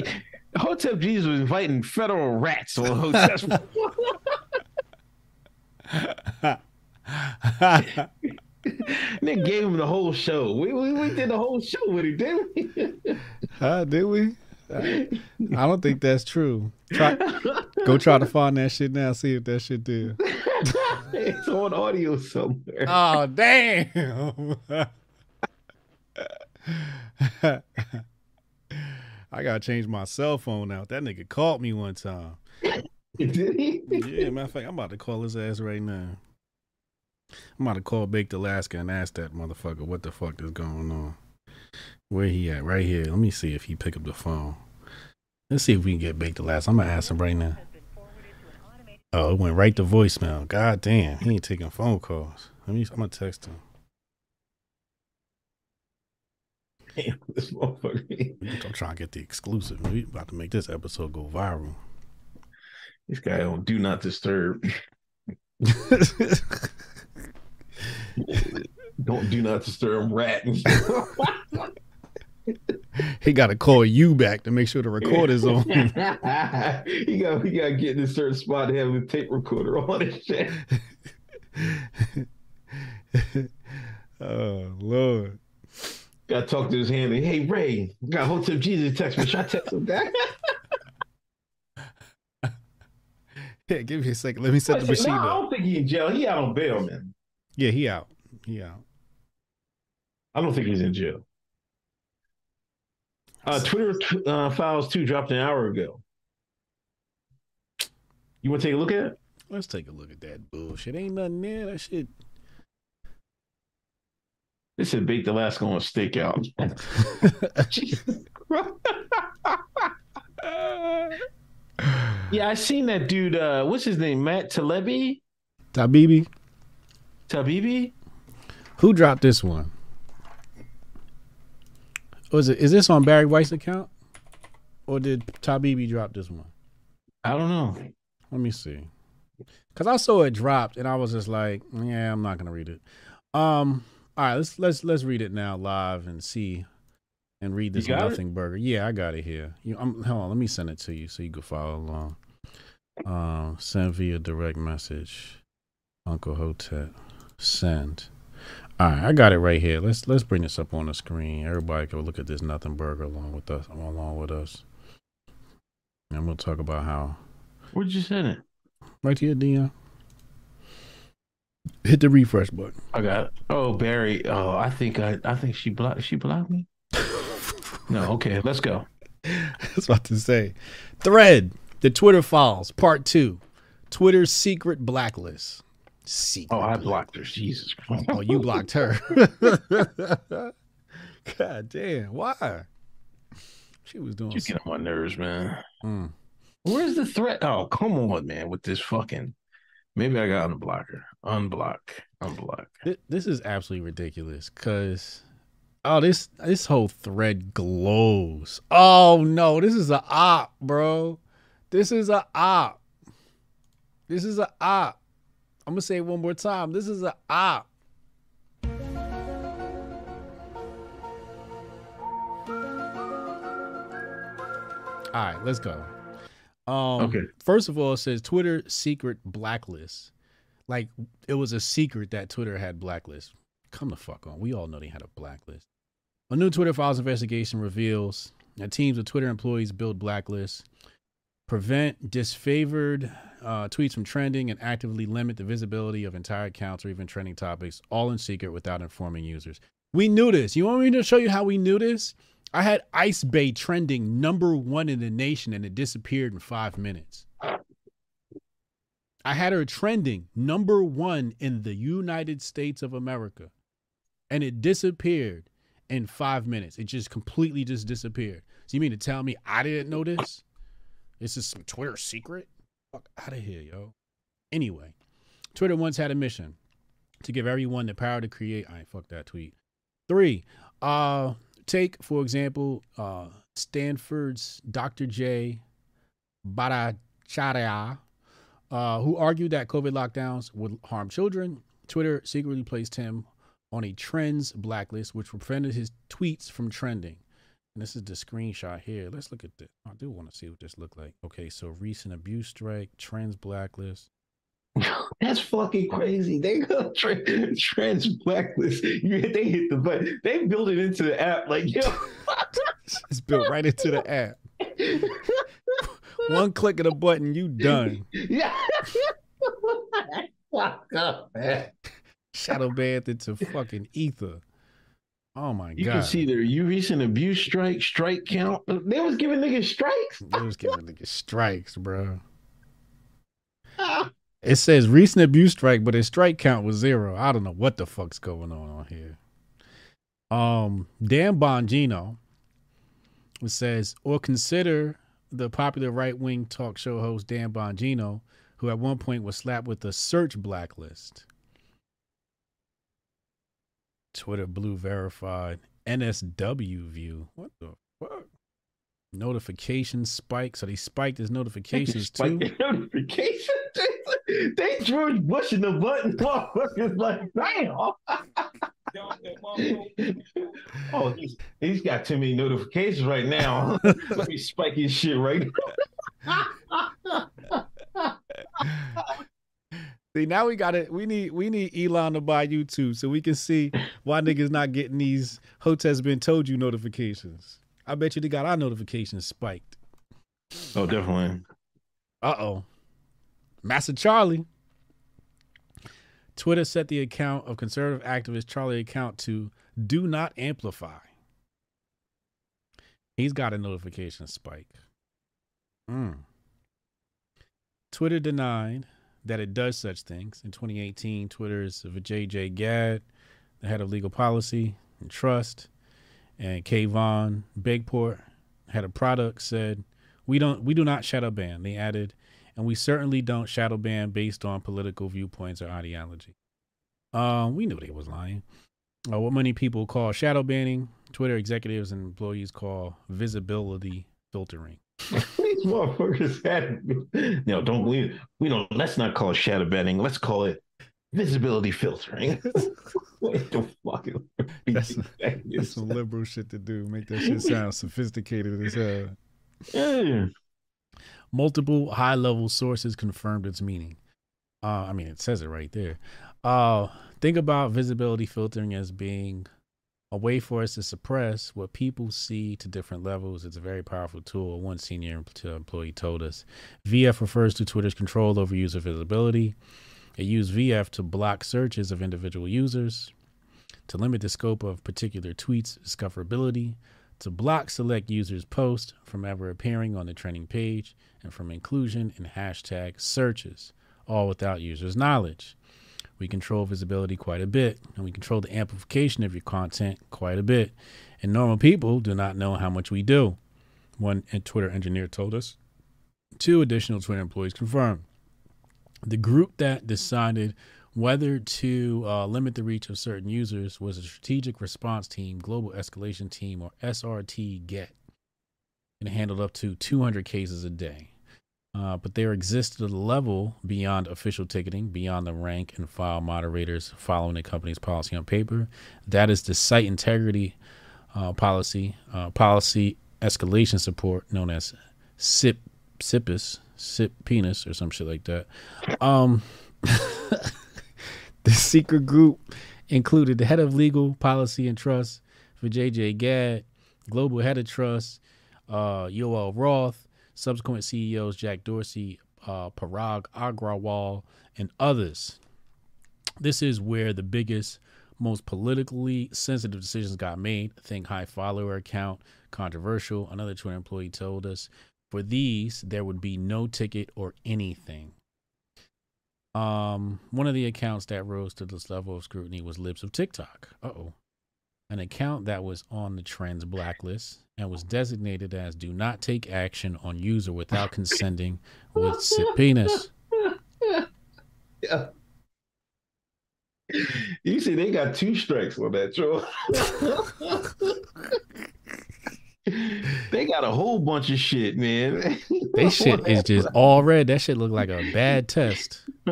Hotep Jesus was inviting federal rats on Hotep. They gave him the whole show. We, we we did the whole show with him, didn't we? huh? Did we? I I don't think that's true. Try, go try to find that shit now. See if that shit there. it's on audio somewhere. Oh damn! I gotta change my cell phone out. That nigga called me one time. Did he? Yeah, matter of fact, I'm about to call his ass right now. I'm about to call Baked Alaska and ask that motherfucker what the fuck is going on. Where he at? Right here. Let me see if he pick up the phone. Let's see if we can get Baked last. I'm gonna ask him right now. Oh, it went right to voicemail. God damn, he ain't taking phone calls. Let me. I'm gonna text him. Damn, this motherfucker. I'm trying to get the exclusive. We about to make this episode go viral. This guy on do not disturb. Don't do not disturb rat. he got to call you back to make sure the recorder's on. he got he got to get in a certain spot to have the tape recorder on and shit. oh Lord. Got to talk to his hand. Hey Ray, got Hotep Jesus text me. Should I text him back? yeah, give me a second. Let me set the machine no, up. I don't think he in jail. He out on bail, man. Yeah, he out. He out. I don't think he's in jail. Uh, Twitter uh, Files 2 dropped an hour ago. You want to take a look at it? Let's take a look at that bullshit. Ain't nothing there. That shit. This is baked Alaska on a stakeout. Jesus Christ. yeah, I seen that dude. Uh, what's his name? Matt Talebi? Tabibi. Tabibi? Who dropped this one? Was it? Is this on Barry White's account, or did Tabibi drop this one? I don't know. Let me see. Cause I saw it dropped, and I was just like, "Yeah, I'm not gonna read it." Um. All right, let's let's let's read it now live and see, and read this nothing it? burger. Yeah, I got it here. You, I'm, hold on, let me send it to you so you can follow along. Um, send via direct message. Uncle Hotep. Send. All right, I got it right here. Let's let's bring this up on the screen. Everybody can look at this nothing burger along with us. Along with us, and we'll talk about how. Where'd you send it? Right here, Dion. Hit the refresh button. I got it. Oh, Bari. Oh, I think I I think she blocked. She blocked me. no. Okay, let's go. I was about to say, thread the Twitter files part two, Twitter's secret blacklist. Oh, I blocked her. Jesus Christ. Oh, you blocked her. God damn. Why? She was doing. You get on my nerves, man. Mm. Where's the threat? Oh, come on, man, with this fucking. Maybe I got unblock her. Unblock. Unblock. This, this is absolutely ridiculous because. Oh, this this whole thread glows. Oh no, this is a op, bro. This is a op. This is a op. I'm gonna say it one more time. This is a op. All right, let's go. Um, okay. First of all, it says Twitter secret blacklist. Like it was a secret that Twitter had blacklist. Come the fuck on. We all know they had a blacklist. A new Twitter files investigation reveals that teams of Twitter employees build blacklists, prevent disfavored uh, tweets from trending, and actively limit the visibility of entire accounts or even trending topics, all in secret without informing users. We knew this. You want me to show you how we knew this? I had Ice Bay trending number one in the nation and it disappeared in five minutes. I had her trending number one in the United States of America and it disappeared in five minutes. It just completely just disappeared. So you mean to tell me I didn't know this? This is some Twitter secret? Fuck out of here, yo. Anyway, Twitter once had a mission to give everyone the power to create. I ain't fuck that tweet. Three, uh, take, for example, uh, Stanford's Dr. Jay Bhattacharya, uh, who argued that COVID lockdowns would harm children. Twitter secretly placed him on a trends blacklist, which prevented his tweets from trending. And this is the screenshot here. Let's look at this. I do want to see what this looked like. Okay, so recent abuse strike, trends blacklist. That's fucking crazy. They go tra- trans blacklist. You, they hit the button. They build it into the app. Like yo, it's built right into the app. One click of the button, you done. Yeah. Fuck up, man. Shadow banned into fucking ether. Oh my you god! You can see their you recent abuse strike, strike count. They was giving niggas strikes. They was giving niggas strikes, bro. It says recent abuse strike, but his strike count was zero. I don't know what the fuck's going on on here. Um, Dan Bongino says, or consider the popular right wing talk show host Dan Bongino, who at one point was slapped with a search blacklist. Twitter blue verified NSFW view. What the fuck? Notification spike. So they spiked his notifications too. Notification. they George Bush in the button. Motherfuckers like, damn. oh, he's he's got too many notifications right now. Let me spike his shit right See, now we got it. We need we need Elon to buy YouTube so we can see why niggas not getting these hotels been told you notifications. I bet you they got our notifications spiked. Oh, definitely. Uh oh. Master Charlie. Twitter set the account of conservative activist Charlie account to do not amplify. He's got a notification spike. Mm. Twitter denied that it does such things. In 2018, Twitter's Vijaya Gadde, the head of legal policy and trust, and Kayvon Beykpour, head of product, said, "We don't, we do not shadow ban." They added, "And we certainly don't shadow ban based on political viewpoints or ideology." Um, we knew they was lying. Uh, what many people call shadow banning, Twitter executives and employees call visibility filtering. These motherfuckers had no. Don't we? We don't. Let's not call it shadow banning. Let's call it visibility filtering. what the fuck? That's, that's some liberal shit to do. Make that shit sound sophisticated as hell. Yeah. Multiple high level sources confirmed its meaning. Uh, I mean, it says it right there. Uh, think about visibility filtering as being a way for us to suppress what people see to different levels. It's a very powerful tool. One senior uh, employee told us. VF refers to Twitter's control over user visibility. It used VF to block searches of individual users, to limit the scope of particular tweets' discoverability, to block select users' posts from ever appearing on the trending page, and from inclusion in hashtag searches, all without users' knowledge. We control visibility quite a bit, and we control the amplification of your content quite a bit. And normal people do not know how much we do. One Twitter engineer told us. Two additional Twitter employees confirmed. The group that decided whether to uh, limit the reach of certain users was a Strategic Response Team, Global Escalation Team, or SRT GET. And it handled up to 200 cases a day. Uh, but there existed a level beyond official ticketing, beyond the rank and file moderators following the company's policy on paper. That is the site integrity uh, policy, uh, policy escalation support, known as SIP, SIPIS, SIP penis, or some shit like that. Um, the secret group included the head of legal policy and trust for JJ Gadde, global head of trust, uh, Yoel Roth, subsequent CEOs Jack Dorsey, uh, Parag Agrawal, and others. This is where the biggest, most politically sensitive decisions got made. think high follower account, controversial. Another Twitter employee told us for these, there would be no ticket or anything. Um, one of the accounts that rose to this level of scrutiny was Libs of TikTok. Uh oh. An account that was on the trends blacklist and was designated as do not take action on user without consenting with SIP-PES. Yeah. You see, they got two strikes on that, Joe. they got a whole bunch of shit, man. They shit is just all red. That shit looked like a bad test.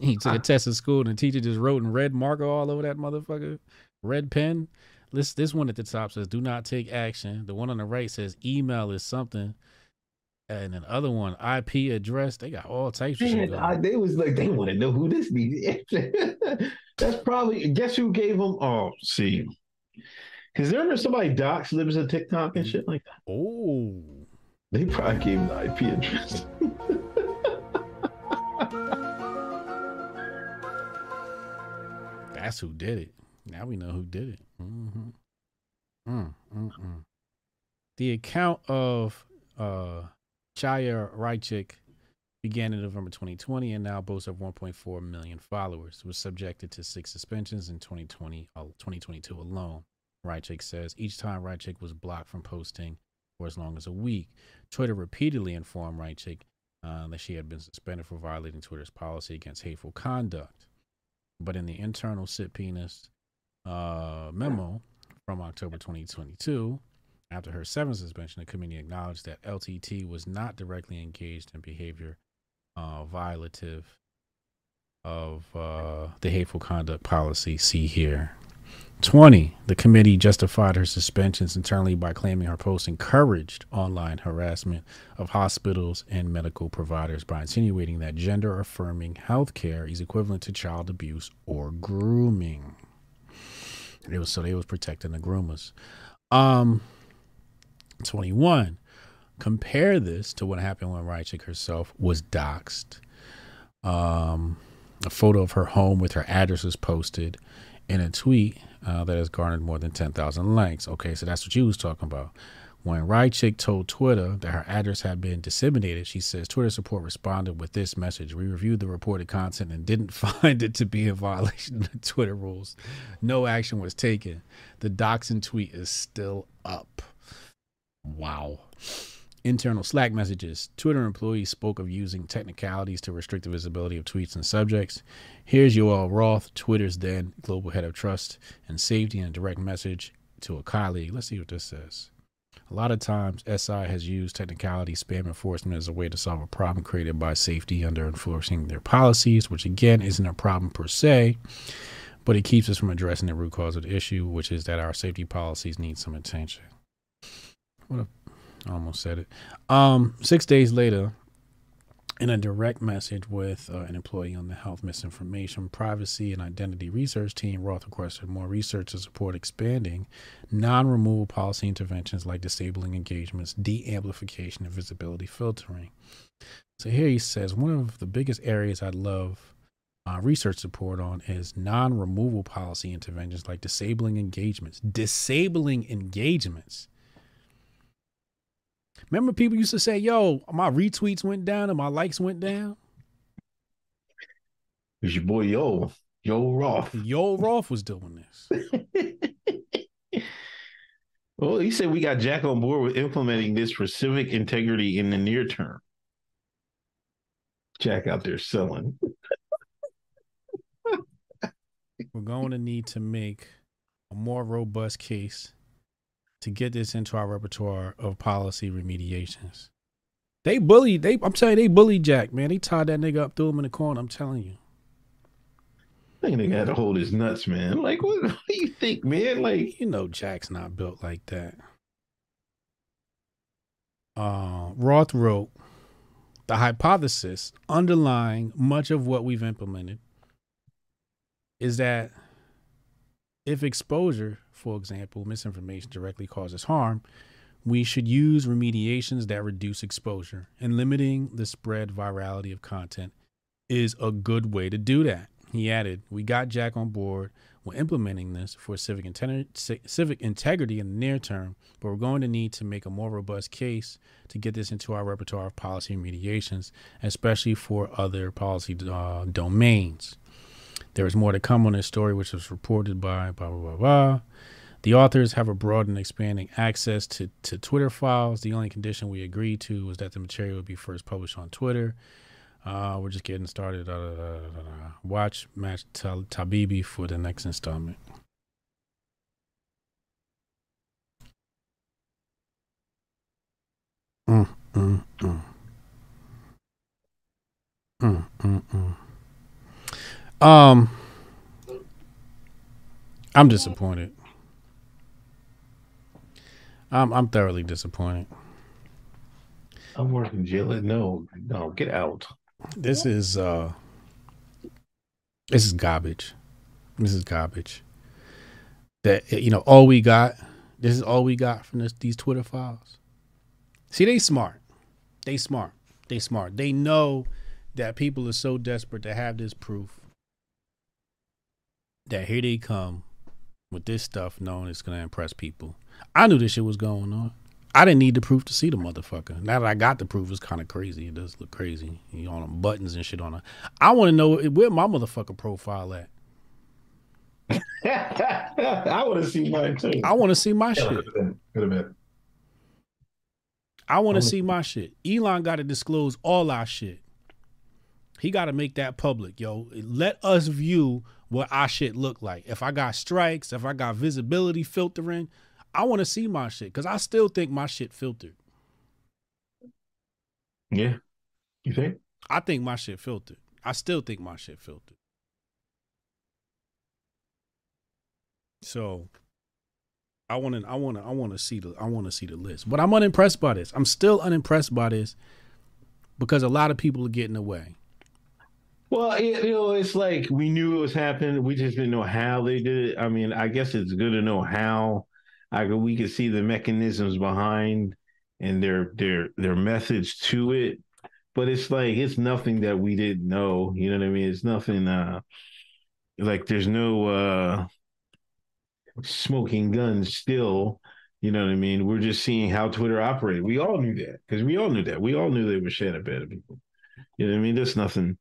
he took a test in school and the teacher just wrote in red marker all over that motherfucker. Red pen. This this one at the top says do not take action. The one on the right says email is something. And then other one, IP address. They got all types of shit. I, they was like, they want to know who this is. That's probably guess who gave them. Oh, see, because there somebody docs lives in TikTok and mm-hmm. shit like that. Oh, they probably gave him the IP address. That's who did it. Now we know who did it. Mm-hmm. Mm, mm, mm. The account of uh, Chaya Raichik began in November 2020 and now boasts of 1.4 million followers. It was subjected to six suspensions in 2020, uh, 2022 alone. Raichik says each time Raichik was blocked from posting for as long as a week. Twitter repeatedly informed Raichik uh, that she had been suspended for violating Twitter's policy against hateful conduct. But in the internal SIP-PES uh, memo from October 2022. After her seventh suspension, the committee acknowledged that LTT was not directly engaged in behavior uh, violative of uh, the hateful conduct policy. See here. 20. The committee justified her suspensions internally by claiming her post encouraged online harassment of hospitals and medical providers by insinuating that gender affirming health care is equivalent to child abuse or grooming. It was so they was protecting the groomers. Um 21. Compare this to what happened when Raichik herself was doxxed. Um, a photo of her home with her address was posted in a tweet uh, that has garnered more than 10,000 likes. Okay, so that's what you was talking about. When Raichik told Twitter that her address had been disseminated, she says Twitter support responded with this message. We reviewed the reported content and didn't find it to be a violation of Twitter rules. No action was taken. The doxing tweet is still up. Wow. Internal Slack messages. Twitter employees spoke of using technicalities to restrict the visibility of tweets and subjects. Here's Yoel Roth, Twitter's then global head of trust and safety, in a direct message to a colleague. Let's see what this says. A lot of times, SI has used technicality spam enforcement as a way to solve a problem created by safety under enforcing their policies, which again isn't a problem per se, but it keeps us from addressing the root cause of the issue, which is that our safety policies need some attention. What a I almost said it. Um, six days later, in a direct message with uh, an employee on the health misinformation, privacy, and identity research team, Roth requested more research to support expanding non removal policy interventions like disabling engagements, de amplification, and visibility filtering. So here he says one of the biggest areas I'd love uh, research support on is non removal policy interventions like disabling engagements. Disabling engagements. Remember, people used to say, "Yo, my retweets went down and my likes went down." It's your boy Yo Yo Roth. Yo Roth was doing this. well, he said we got Jack on board with implementing this for civic integrity in the near term. Jack out there selling. We're going to need to make a more robust case to get this into our repertoire of policy remediations. They bullied. They, I'm telling you, they bullied Jack, man. They tied that nigga up, threw him in the corner. I'm telling you. I think nigga had to hold his nuts, man. Like, what, what do you think, man? Like, you know, Jack's not built like that. Uh, Roth wrote the hypothesis underlying much of what we've implemented is that if exposure for example, misinformation directly causes harm, we should use remediations that reduce exposure. And limiting the spread virality of content is a good way to do that. He added, We got Jack on board. We're implementing this for civic, civic integrity in the near term, but we're going to need to make a more robust case to get this into our repertoire of policy remediations, especially for other policy uh, domains. There is more to come on this story, which was reported by blah, blah, blah, blah. The authors have a broad and expanding access to, to Twitter files. The only condition we agreed to was that the material would be first published on Twitter. Uh, we're just getting started. Uh, watch Match Tabibi for the next installment. Mm, mm, mm. Mm, mm, mm. Um, I'm disappointed. I'm I'm thoroughly disappointed. I'm working jail. No, no, get out. This is uh this is garbage. This is garbage. That you know, all we got, this is all we got from this these Twitter files. See, they smart. They smart. They smart. They know that people are so desperate to have this proof that here they come with this stuff knowing it's gonna impress people. I knew this shit was going on. I didn't need the proof to see the motherfucker. Now that I got the proof, it's kind of crazy. It does look crazy. You know, on buttons and shit on it. I want to know where my motherfucker profile at. I want to see mine too. I want to see my shit. Could have been. I want to see my shit. Elon got to disclose all our shit. He got to make that public, yo. Let us view what our shit look like. If I got strikes, if I got visibility filtering, I want to see my shit because I still think my shit filtered. Yeah. You think? I think my shit filtered. I still think my shit filtered. So I want to I want to I want to see the I want to see the list. But I'm unimpressed by this. I'm still unimpressed by this because a lot of people are getting away. Well, it, you know, it's like we knew it was happening. We just didn't know how they did it. I mean, I guess it's good to know how. I could, we could see the mechanisms behind and their their their methods to it, but it's like it's nothing that we didn't know. You know what I mean? It's nothing. uh Like there's no uh smoking guns still. You know what I mean? We're just seeing how Twitter operated. We all knew that because we all knew that. We all knew they were sharing a bed of people. You know what I mean? There's nothing.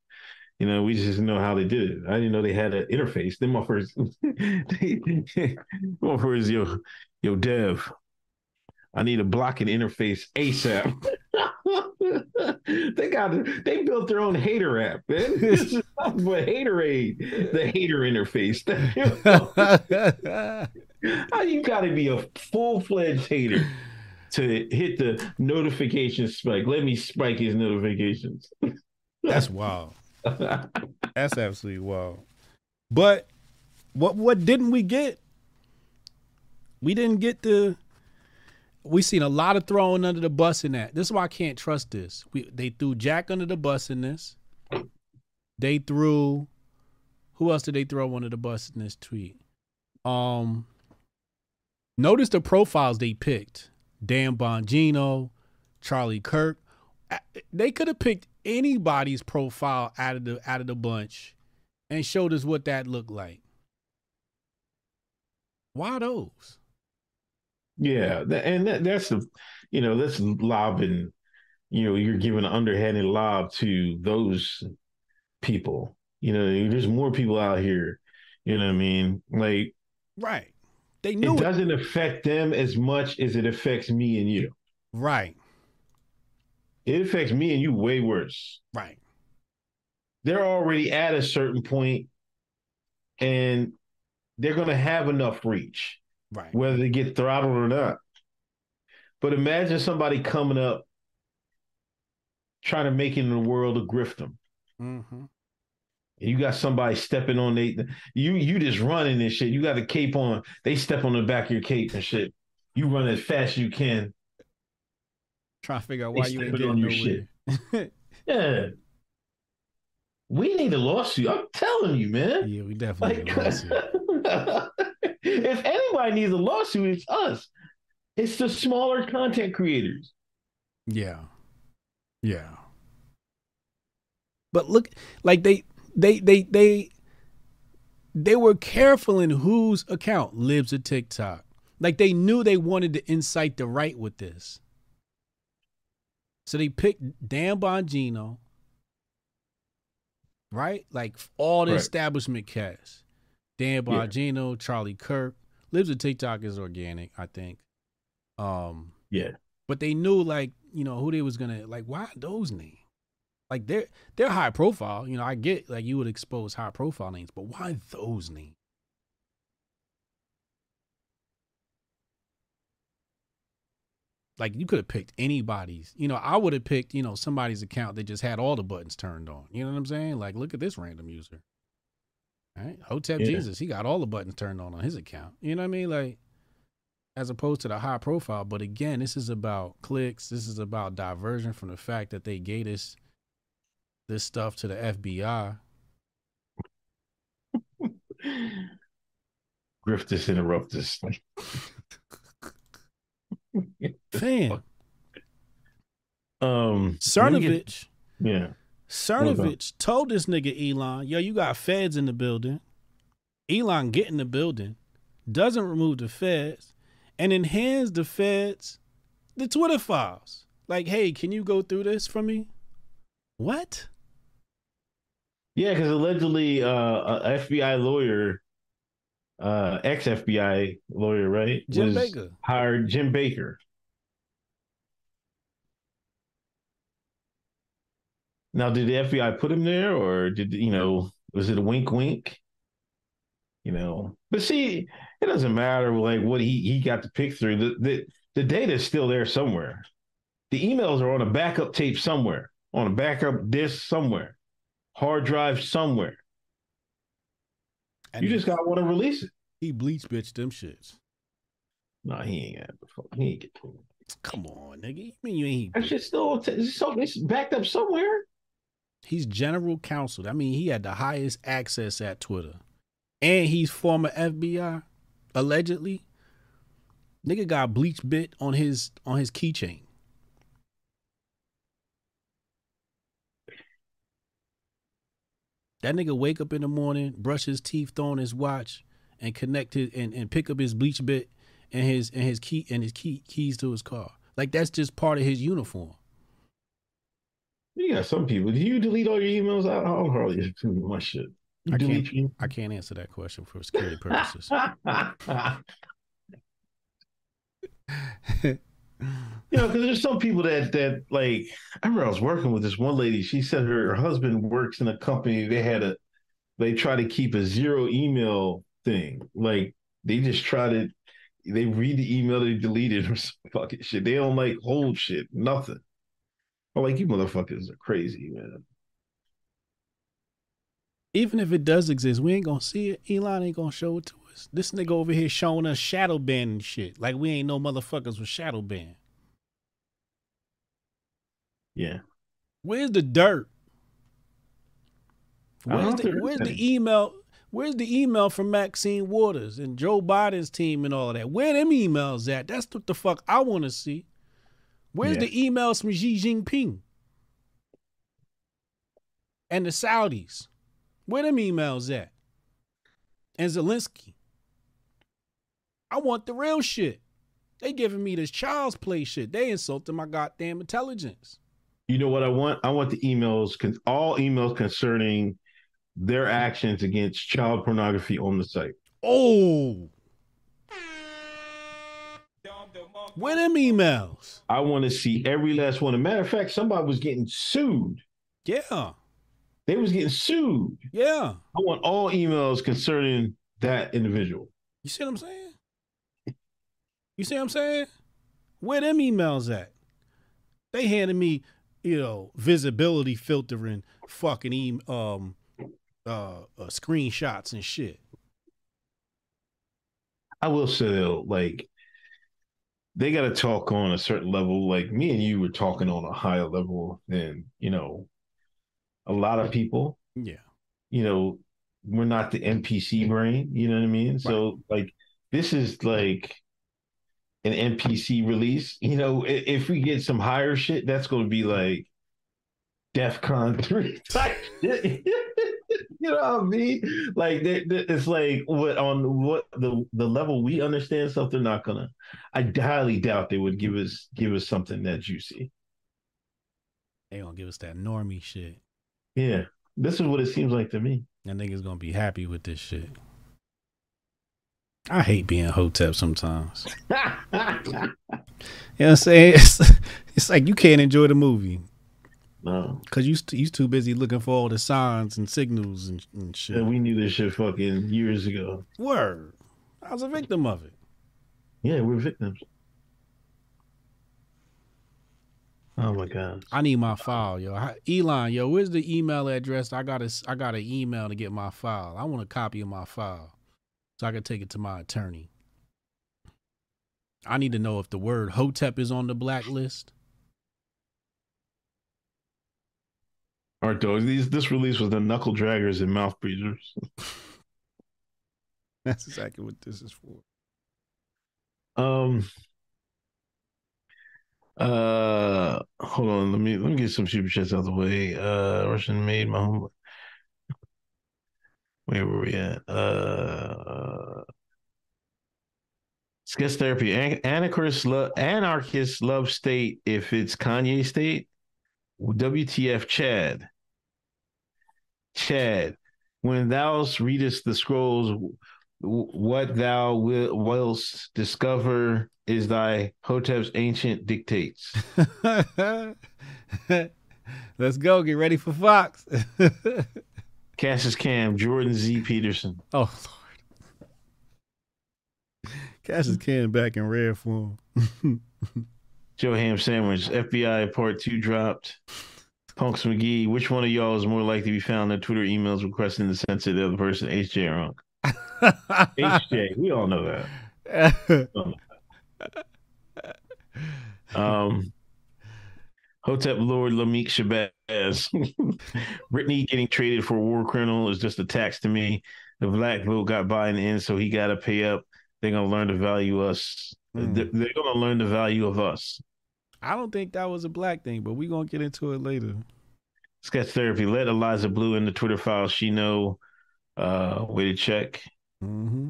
You know, we just know how they did it. I didn't know they had an interface. Them offers, offers motherfuckers, yo, yo, Dev, I need a blocking interface ASAP. they got they built their own hater app, man. This is nothing but haterade, the hater interface. you got to be a full fledged hater to hit the notification spike. Let me spike his notifications. That's wild. That's absolutely wild. But what what didn't we get? We didn't get the we seen a lot of throwing under the bus in that. This is why I can't trust this. We they threw Jack under the bus in this. They threw who else did they throw under the bus in this tweet? Um notice the profiles they picked. Dan Bongino, Charlie Kirk. They could have picked anybody's profile out of the out of the bunch and showed us what that looked like. Why those? Yeah, and that, that's the, you know, that's lobbing. You know, you're giving an underhanded lob to those people. You know, there's more people out here. You know what I mean? Like, right? They knew it doesn't affect them as much as it affects me and you. Right. It affects me and you way worse. Right. They're already at a certain point and they're going to have enough reach. Right. Whether they get throttled or not. But imagine somebody coming up trying to make it in the world of grift Mm-hmm. You got somebody stepping on they you you just running this shit. You got a cape on. They step on the back of your cape and shit. You run as fast as you can. Try to figure out why you ain't getting on your shit. yeah. We need a lawsuit. I'm telling you, man. Yeah, we definitely like, need a lawsuit. if anybody needs a lawsuit, it's us. It's the smaller content creators. Yeah. Yeah. But look, like they they they they they were careful in whose account Libs of TikTok. Like they knew they wanted to incite the right with this. So they picked Dan Bongino, right? Like all the right. establishment cast. Dan Bongino, yeah. Charlie Kirk. Libs of TikTok is organic, I think. Um Yeah. But they knew like, you know, who they was gonna like, why those names? Like they're they're high profile. You know, I get like you would expose high profile names, but why those names? Like you could have picked anybody's. You know, I would have picked, you know, somebody's account that just had all the buttons turned on. You know what I'm saying? Like, look at this random user. All right. Hotep yeah. Jesus, he got all the buttons turned on on his account. You know what I mean? Like, as opposed to the high profile. But again, this is about clicks. This is about diversion from the fact that they gave us this stuff to the FBI. Grifters interrupt us. Fan. Um Cernovich. yeah. Cernovich told this nigga Elon, yo, you got feds in the building. Elon get in the building, doesn't remove the feds, and then hands the feds the Twitter files. Like, hey, can you go through this for me? What? Yeah, because allegedly, uh, a FBI lawyer, uh, ex FBI lawyer, right, Jim Baker hired Jim Baker. Now, did the FBI put him there, or did you know? Was it a wink, wink? You know, but see, it doesn't matter like what he he got to pick through. The the the data is still there somewhere. The emails are on a backup tape somewhere, on a backup disk somewhere, hard drive somewhere. And you just gotta want to release it. he bleach bitch them shits. No, he ain't got. He ain't get. Come on, nigga. You mean you ain't? That shit's still it's so it's backed up somewhere. He's general counsel. I mean, he had the highest access at Twitter, and he's former FBI, allegedly. Nigga got BleachBit on his on his keychain. That nigga wake up in the morning, brush his teeth, throw on his watch, and connect his and, and pick up his BleachBit and his and his key and his key keys to his car. Like that's just part of his uniform. You got some people. Do you delete all your emails? I, don't hardly oh, do my shit. You I can't, your- I can't answer that question for security purposes. you know, because there's some people that that like. I remember I was working with this one lady. She said her, her husband works in a company. They had a, they try to keep a zero email thing. Like they just try to, they read the email, they delete it or some fucking shit. They don't like hold shit, nothing. I'm like, you motherfuckers are crazy, man. Even if it does exist, we ain't gonna see it. Elon ain't gonna show it to us. This nigga over here showing us shadow ban and shit. Like we ain't no motherfuckers with shadow ban. Yeah. Where's the dirt? Where's the, where's the email? Where's the email from Maxine Waters and Joe Biden's team and all of that? Where them emails at? That's what the fuck I want to see. Where's Yeah. the emails from Xi Jinping and the Saudis? Where them emails at? And Zelensky. I want the real shit. They giving me this child's play shit. They insulting my goddamn intelligence. You know what I want? I want the emails, all emails concerning their actions against child pornography on the site. Oh. Where them emails? I want to see every last one. As a matter of fact, somebody was getting sued. Yeah. They was getting sued. Yeah. I want all emails concerning that individual. You see what I'm saying? You see what I'm saying? Where them emails at? They handed me, you know, visibility filtering fucking e- um uh, uh screenshots and shit. I will say though, like they got to talk on a certain level. Like me and you were talking on a higher level than you know a lot of people. Yeah. You know, we're not the NPC brain. You know what I mean? So like this is like an NPC release. You know, if we get some higher shit, that's going to be like DEF CON 3 type shit. you know what I mean? Like they, they- it's like what on what the the level we understand stuff, they're not gonna. I highly doubt they would give us give us something that juicy. They gonna give us that normie shit. Yeah, this is what it seems like to me. That niggas gonna be happy with this shit. I hate being hotep sometimes. You know what I'm saying? It's, it's like you can't enjoy the movie no, because you st- you too busy looking for all the signs and signals and, and shit. and we knew this shit fucking years ago. Word. I was a victim of it. Yeah, we're victims. Oh my god. I need my file, yo. Elon, yo, where's the email address? I got to I got an email to get my file. I want a copy of my file so I can take it to my attorney. I need to know if the word Hotep is on the blacklist. All right, though. These this release was the knuckle draggers and mouth breathers. That's exactly what this is for. Um. Uh, hold on. Let me let me get some super chats out of the way. Uh, Russian made my home. Where were we at? Uh, sketch therapy. An- love anarchist love state if it's Kanye state. WTF, Chad. Chad, when thou readest the scrolls, what thou will, discover is thy Hotep's ancient dictates. Let's go. Get ready for Fox. Cassius Cam, Jordan Z. Peterson. oh Lord. Cassius Cam back in rare form. Joe Ham Sandwich, FBI Part 2 dropped. Punks McGee, which one of y'all is more likely to be found in Twitter emails requesting the censor of the other person? HJ or Unc? HJ, we all know that. Um, Hotep Lord Lamik Shabazz. Brittney getting traded for a war criminal is just a tax to me. The black vote got Biden in, so he got to pay up. They're gonna learn to value us. Mm. They're they're gonna learn the value of us. I don't think that was a black thing, but we're gonna get into it later. Sketch therapy. Let Eliza Bleu in the Twitter file. She know uh where to check. Mm-hmm.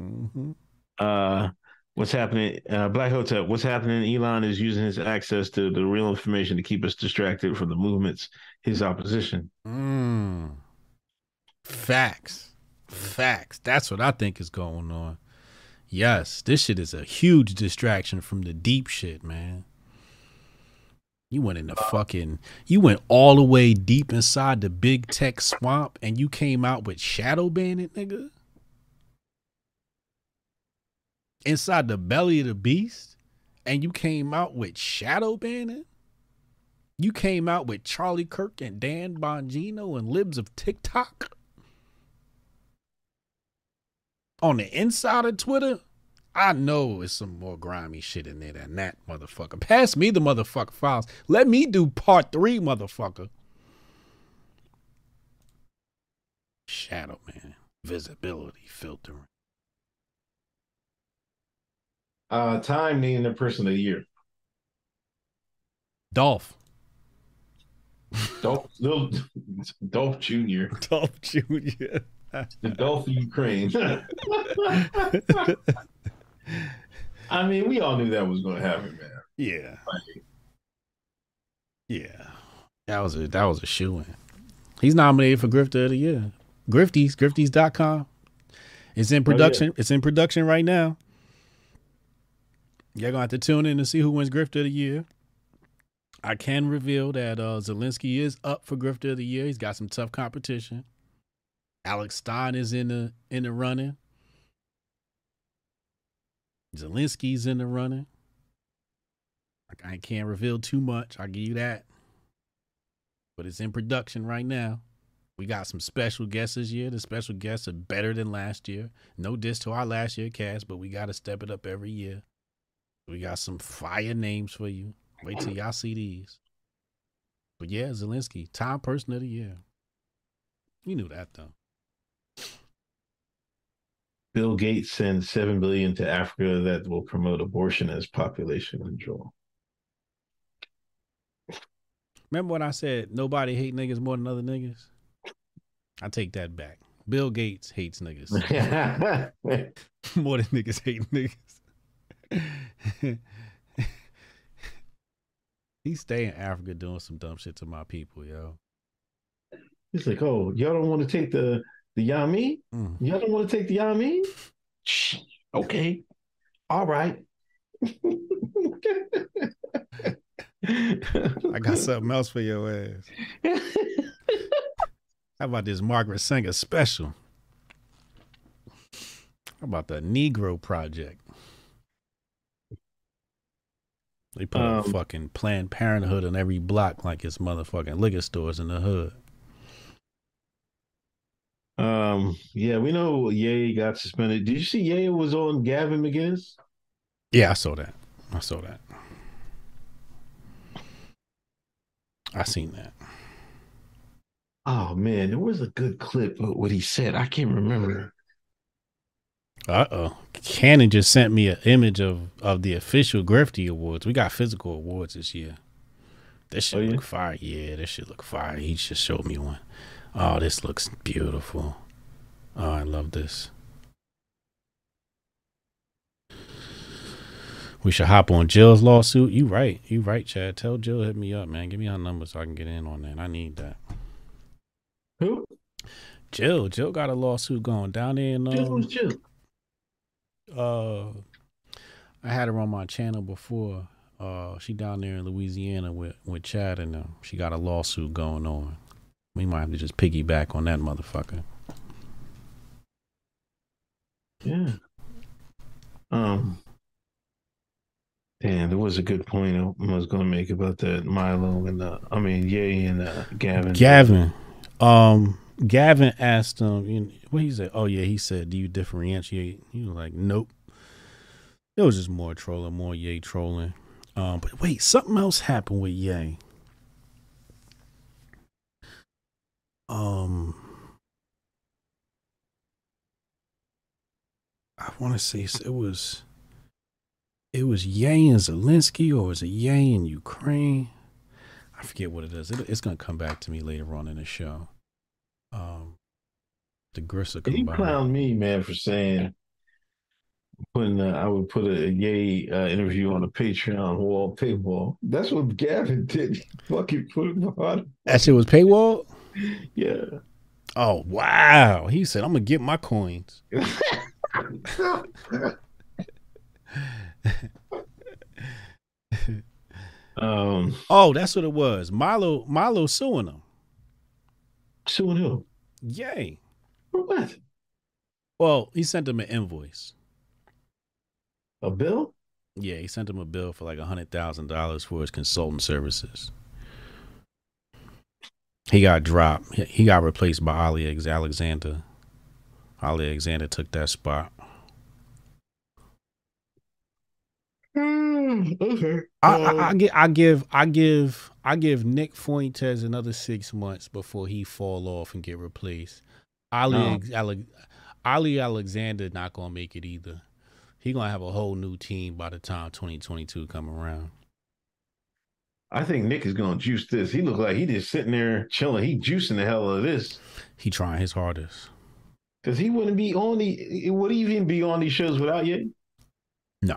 Mm-hmm. Uh what's happening uh Black Hotep, what's happening? Elon is using his access to the real information to keep us distracted from the movements, his opposition. Mm. Facts. Facts. That's what I think is going on. Yes, this shit is a huge distraction from the deep shit, man. You went in the fucking you went all the way deep inside the big tech swamp and you came out with shadow banning, nigga. Inside the belly of the beast, and you came out with shadow banning? You came out with Charlie Kirk and Dan Bongino and libs of TikTok on the inside of Twitter. I know it's some more grimy shit in there than that, motherfucker. Pass me the motherfucker files. Let me do part three, motherfucker. Shadow man, visibility filtering. Uh time needing the person of the year. Dolph. Dolph little Dolph Jr. Dolph Jr. The Dolph of Ukraine. I mean, we all knew that was gonna happen, man. yeah. Like, Yeah. That was a that was a shoe in. He's nominated for Grifter of the Year. Grifties, grifties.com. It's in production. It's in production right now. You're gonna have to tune in to see who wins Grifter of the Year. I can reveal that uh, Zelensky is up for Grifter of the Year. He's got some tough competition. Alex Stein is in the in the running. Zelensky's in the running. Like I can't reveal too much. I'll give you that. But it's in production right now. We got some special guests this year. The special guests are better than last year. No diss to our last year cast, but we got to step it up every year. We got some fire names for you. Wait till y'all see these. But yeah, Zelensky, Time Person of the Year. You knew that though. Bill Gates sends seven billion to Africa that will promote abortion as population control. Remember when I said nobody hate niggas more than other niggas? I take that back. Bill Gates hates niggas more than niggas hate niggas. He stay in Africa doing some dumb shit to my people, yo. He's like, oh, y'all don't want to take the the Yami? Mm. Y'all don't want to take the Yami? Okay. All right. I got something else for your ass. How about this Margaret Sanger special? How about the Negro Project? They put a Um, fucking Planned Parenthood on every block like it's motherfucking liquor stores in the hood. Um, yeah, we know Ye got suspended. Did you see Ye was on Gavin McInnes? Yeah, I saw that. I saw that. I seen that. Oh man, there was a good clip of what he said. I can't remember. Uh oh. Cannon just sent me an image of of the official Grifty Awards. We got physical awards this year. This shit Oh, yeah? look fire. Yeah, this shit look fire. He just showed me one. Oh, this looks beautiful. Oh, I love this. We should hop on Jill's lawsuit. You right. You right, Chad. Tell Jill hit me up, man. Give me her number so I can get in on that. I need that. Who? Jill, Jill got a lawsuit going down there in Jill um, was Jill. Uh I had her on my channel before. Uh she down there in Louisiana with with Chad and them. She got a lawsuit going on. We might have to just piggyback on that motherfucker. Yeah. Um, and there was a good point I was going to make about that Milo and uh, I mean Ye and uh, Gavin. Gavin, um, Gavin asked him, you know, what he said. Oh yeah, he said, "Do you differentiate?" He was like, "Nope." It was just more trolling, more Ye trolling. Um, but wait, something else happened with Ye. Um, I want to say it was it was Ye and Zelensky, or was it Ye in Ukraine? I forget what it is. It, it's gonna come back to me later on in the show. Um, the Grissa He clowned me, man, for saying putting uh, I would put a, a Ye uh, interview on a Patreon wall paywall. That's what Gavin did. He fucking put it on. That shit was paywall. Yeah. Oh wow! He said, "I'm gonna get my coins." um. Oh, that's what it was. Milo, Milo suing him. Suing who? Yay. For what? Well, he sent him an invoice. A bill? Yeah, he sent him a bill for like a hundred thousand dollars for his consultant services. He got dropped. He got replaced by Ali Alexander. Ali Alexander took that spot. Mm, okay. I, I, I, give, I give, I give, I give Nick Fuentes another six months before he fall off and get replaced. Ali, no. Ale, Ali Alexander not gonna make it either. He gonna have a whole new team by the time 2022 come around. I think Nick is gonna juice this. He look like he just sitting there chilling. He juicing the hell out of this. He trying his hardest. Cause he wouldn't be on the. Would he even be on these shows without you? No.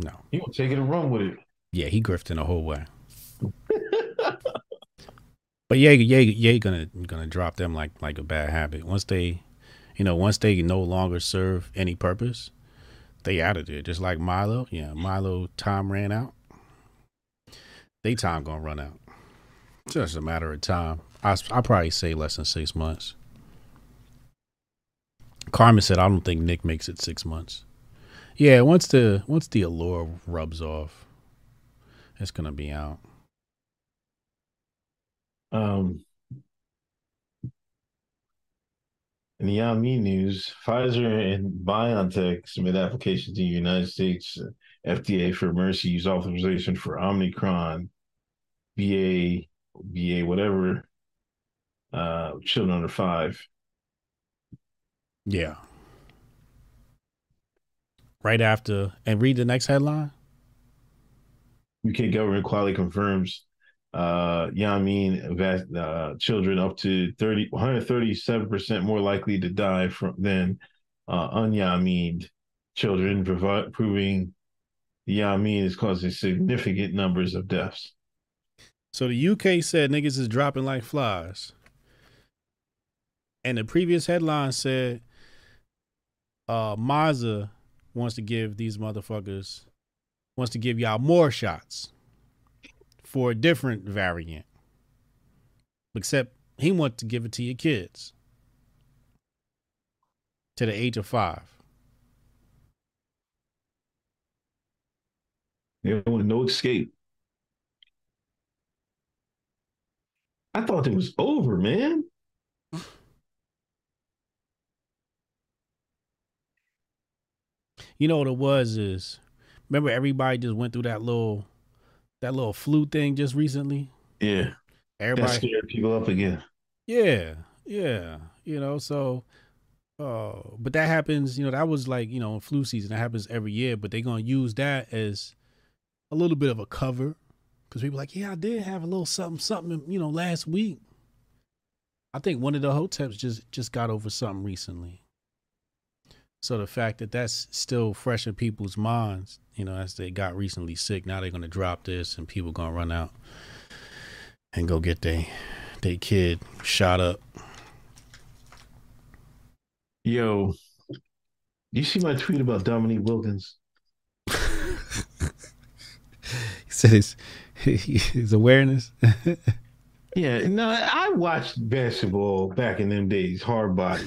No. He gonna take it and run with it. Yeah, he grifting the whole way. but yeah, yeah, yeah, gonna gonna drop them like like a bad habit. Once they, you know, once they no longer serve any purpose, they out of there. Just like Milo. Yeah, Milo time ran out. They time gonna run out. It's just a matter of time. I I probably say less than six months. Carmen said, "I don't think Nick makes it six months." Yeah, once the once the allure rubs off, it's gonna be out. Um, in the Yami news, Pfizer and BioNTech submit applications to the United States FDA for emergency use authorization for Omicron, BA, BA, whatever, uh, children under five. Yeah right after and read the next headline? UK government quality confirms uh Yamin uh, children up to 30 137% more likely to die from than uh unyamined children provi- proving the Yamin is causing significant numbers of deaths. So the UK said niggas is dropping like flies. And the previous headline said uh Maza wants to give these motherfuckers wants to give y'all more shots for a different variant. Except he wants to give it to your kids to the age of five. There was no escape. I thought it was over, man. You know what it was is remember everybody just went through that little that little flu thing just recently? Yeah. Everybody that scared people up again. Yeah. Yeah. You know, so uh but that happens, you know, that was like, you know, flu season. That happens every year, but they're gonna use that as a little bit of a cover. Cause people like, yeah, I did have a little something, something, you know, last week. I think one of the hoteps just just got over something recently. So the fact that that's still fresh in people's minds, you know, as they got recently sick, now they're gonna drop this and people gonna run out and go get their they kid shot up. Yo, you see my tweet about Dominique Wilkins? he said his his awareness. yeah, no, I watched basketball back in them days, hard body.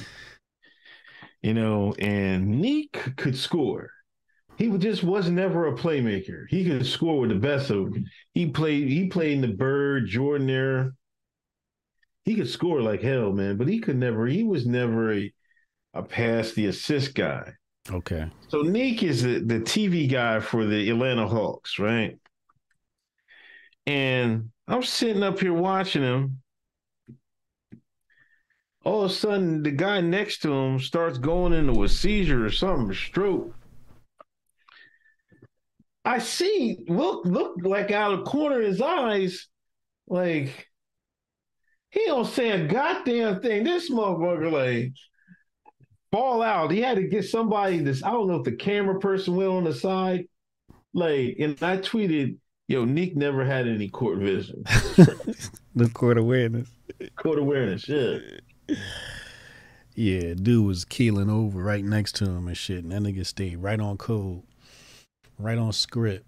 You know, and Neek could score. He just was never a playmaker. He could score with the best of them. He played. He played in the Bird, Jordan there. He could score like hell, man. But he could never. He was never a a pass the assist guy. Okay. So Neek is the, the TV guy for the Atlanta Hawks, right? And I'm sitting up here watching him. All of a sudden, the guy next to him starts going into a seizure or something, a stroke. I see, look, look like out of the corner of his eyes, like he don't say a goddamn thing. This motherfucker, like, fall out. He had to get somebody this. I don't know if the camera person went on the side. Like, and I tweeted, yo, Nick never had any court vision. the court awareness. Court awareness, yeah. Yeah, dude was keeling over right next to him and shit. And that nigga stayed right on code. Right on script.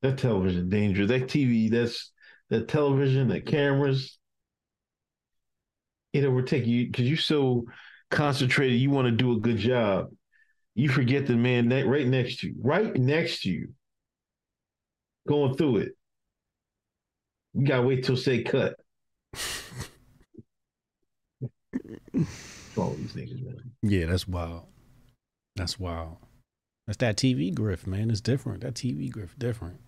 That television dangerous. That TV, that's that television, the cameras. It overtake you because you're so concentrated. You want to do a good job. You forget the man ne- right next to you, right next to you, going through it. You gotta wait till say cut. All these niggas, man. Yeah, that's wild. That's wild. That's that TV grift, man. It's different. That TV grift different.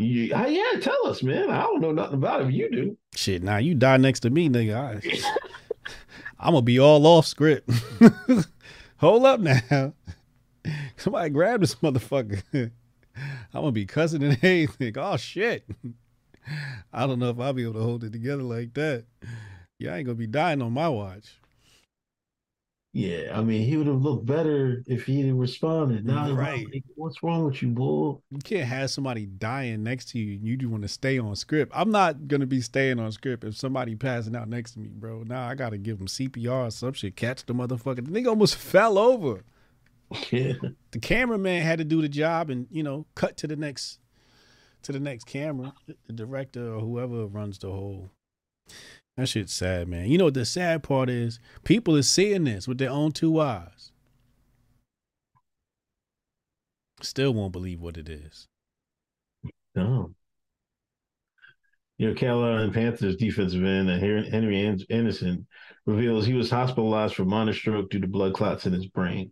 Uh, yeah, tell us, man. I don't know nothing about it. You do. Shit, now you die next to me, nigga. I, I'm gonna be all off script. Hold up now. Somebody grab this motherfucker. I'm gonna be cussing and anything. Oh shit. I don't know if I'll be able to hold it together like that. Yeah, I ain't gonna be dying on my watch. Yeah, I mean, he would have looked better if he had responded. Now, Right. like, what's wrong with you, bull? You can't have somebody dying next to you and you do want to stay on script. I'm not gonna be staying on script if somebody passing out next to me, bro. Now I gotta give him CPR or some shit, catch the motherfucker. The nigga almost fell over. Yeah, the cameraman had to do the job and you know cut to the next to the next camera the director or whoever runs the whole that shit's sad man you know what the sad part is people are seeing this with their own two eyes still won't believe what it is no. You know, Carolina Panthers defensive end uh, Henry Henry Anderson reveals he was hospitalized for minor stroke due to blood clots in his brain.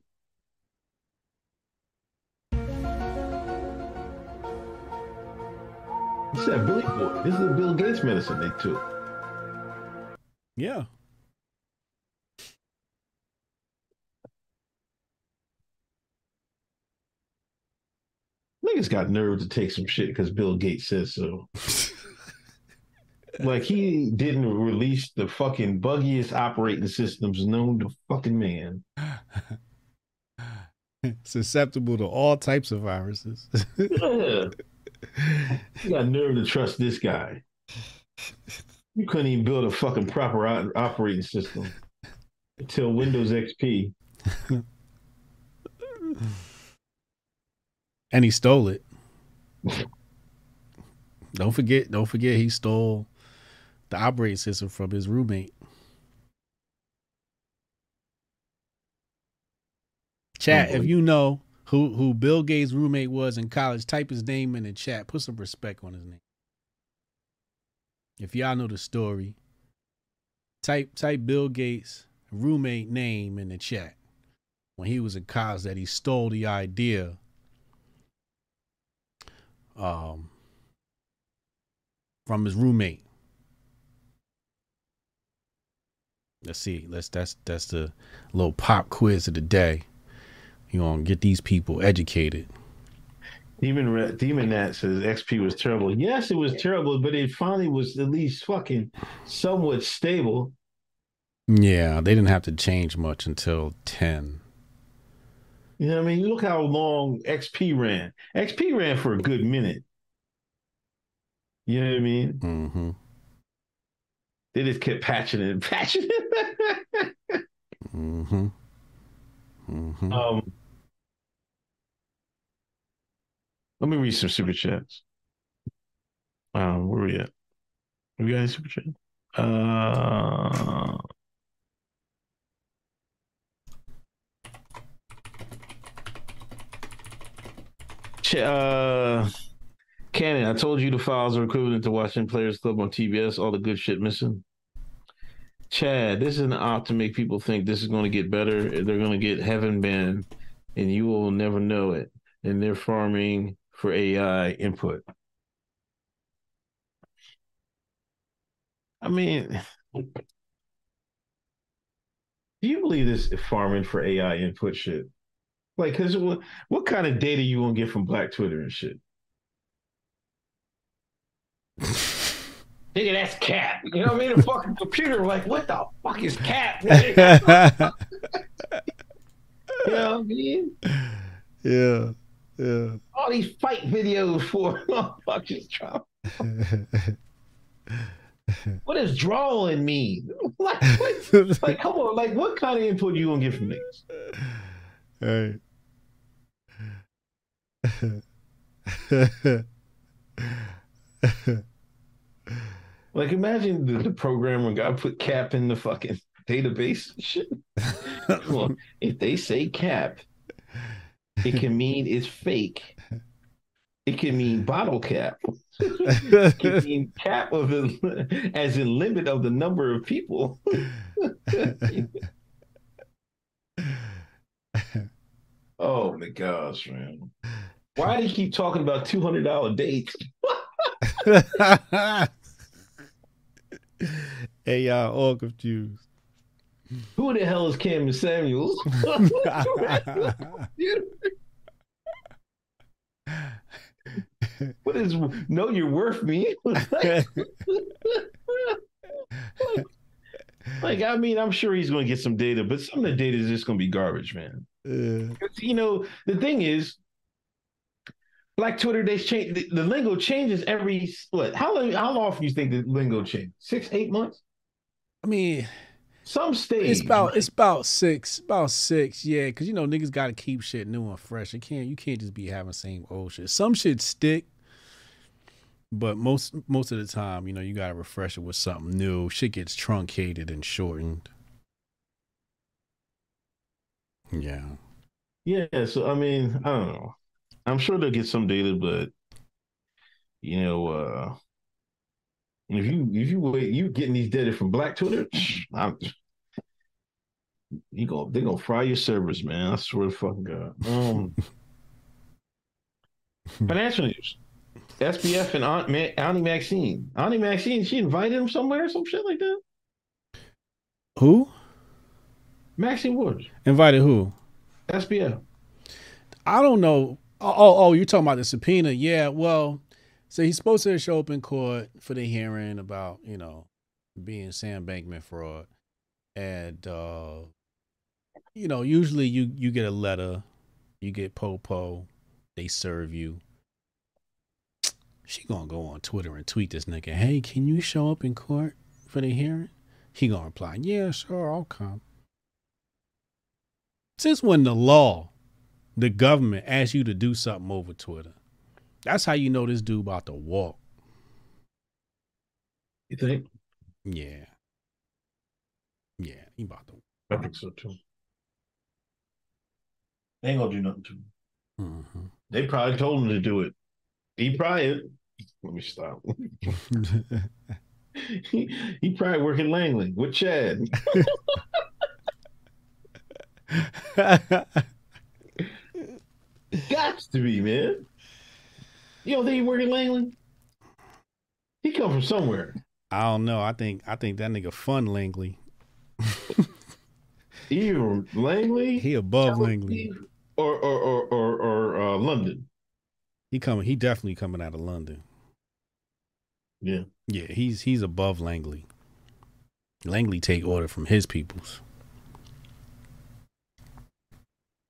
This is that Billy boy. This is the Bill Gates medicine they took. Yeah Niggas got nerve to take some shit because Bill Gates says so. like he didn't release the fucking buggiest operating systems known to fucking man. susceptible to all types of viruses Yeah. You got nerve to trust this guy. You couldn't even build a fucking proper o- operating system until Windows XP. and he stole it. Don't forget don't forget he stole the operating system from his roommate. Chat if you know who who bill gates roommate was in college type his name in the chat. Put some respect on his name if y'all know the story type type bill gates roommate name in the chat when he was in college that he stole the idea um from his roommate. Let's see. Let's that's that's the little pop quiz of the day. You gonna get these people educated. Demon Rat, Demon Nat says XP was terrible. Yes, it was terrible, but it finally was at least fucking somewhat stable. Yeah, they didn't have to change much until ten. You know what I mean? Look how long XP ran. XP ran for a good minute. You know what I mean? Mm-hmm. They just kept patching it and patching it. Mm-hmm. Mm-hmm. um, Let me read some super chats. Um, where we at? We got any super chat? Uh uh Cannon, I told you the files are equivalent to watching Players Club on TBS, all the good shit missing. Chad, this is an op to make people think this is going to get better. They're going to get heaven banned, and you will never know it. And they're farming for AI input. I mean, do you believe this farming for AI input shit? Like, cause what, what kind of data you gonna get from Black Twitter and shit? Nigga, that's cat. You know what I mean? A fucking computer, like, what the fuck is cat? you know what I mean? Yeah. Yeah. All these fight videos for fucking Trump. what does drawing mean? like, like, like, come on, like, what kind of input you gonna get from niggas? Hey. Like imagine the, the programmer guy put cap in the fucking database shit. well, if they say cap, it can mean it's fake. It can mean bottle cap. it can mean cap of the as in limit of the number of people. oh my gosh, man. Why do you keep talking about two hundred dollar dates? hey, y'all all confused. Who the hell is Cam Samuels? what is know your worth me? like, like, I mean, I'm sure he's going to get some data, but some of the data is just going to be garbage, man. Uh, you know, the thing is, Black Twitter, they change the, the, lingo changes every what? How long? How often you think the lingo change? Six, eight months? I mean, some stage. It's about it's about six, about six, yeah. Because you know niggas got to keep shit new and fresh. You can't you can't just be having same old shit. Some shit stick, but most most of the time, you know, you got to refresh it with something new. Shit gets truncated and shortened. Yeah. Yeah. So I mean, I don't know. I'm sure they'll get some data, but you know, uh if you if you wait, you getting these data from Black Twitter, I'm, you go they're gonna fry your servers, man. I swear to fucking God. Um, financial news. SBF and Aunt Ma- Auntie Maxine. Auntie Maxine, she invited him somewhere, or some shit like that. Who? Maxine Woods. Invited who? SBF. I don't know. Oh, oh, oh, you're talking about the subpoena? Yeah. Well, so he's supposed to show up in court for the hearing about, you know, being Sam Bankman fraud, and uh, you know, usually you you get a letter, you get popo, they serve you. She gonna go on Twitter and tweet this nigga, hey, can you show up in court for the hearing? He gonna reply, yeah, sure, I'll come. Since when the law the government asks you to do something over Twitter. That's how you know this dude about to walk. You think? Yeah. Yeah, he about to. I think so too. They ain't gonna do nothing to him. Mm-hmm. They probably told him to do it. He probably. Let me stop. he, he probably working Langley with Chad. Got to be, man. You don't think he working Langley? He come from somewhere. I don't know. I think I think that nigga fun Langley. Either Langley, he above Langley, or or or or, or uh, London. He coming. He definitely coming out of London. Yeah, yeah. He's he's above Langley. Langley take order from his peoples.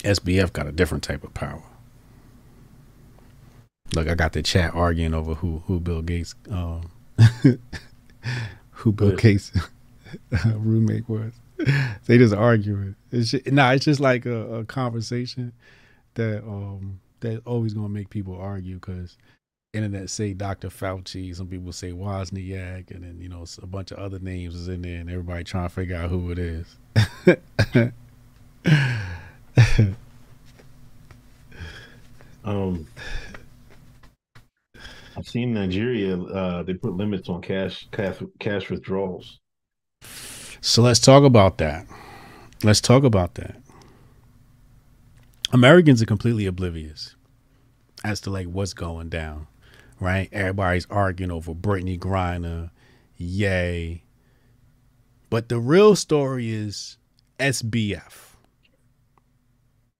SBF got a different type of power. Look, I got the chat arguing over who who Bill Gates um, who Bill Gates roommate was. they just arguing. It's just, nah, it's just like a, a conversation that um that always gonna make people argue because internet say Dr. Fauci, some people say Wozniak, and then you know a bunch of other names is in there, and everybody trying to figure out who it is. um, I've seen Nigeria. Uh, they put limits on cash cash cash withdrawals. So let's talk about that. Let's talk about that. Americans are completely oblivious as to like what's going down, right? Everybody's arguing over Brittney Griner, yay. But the real story is SBF.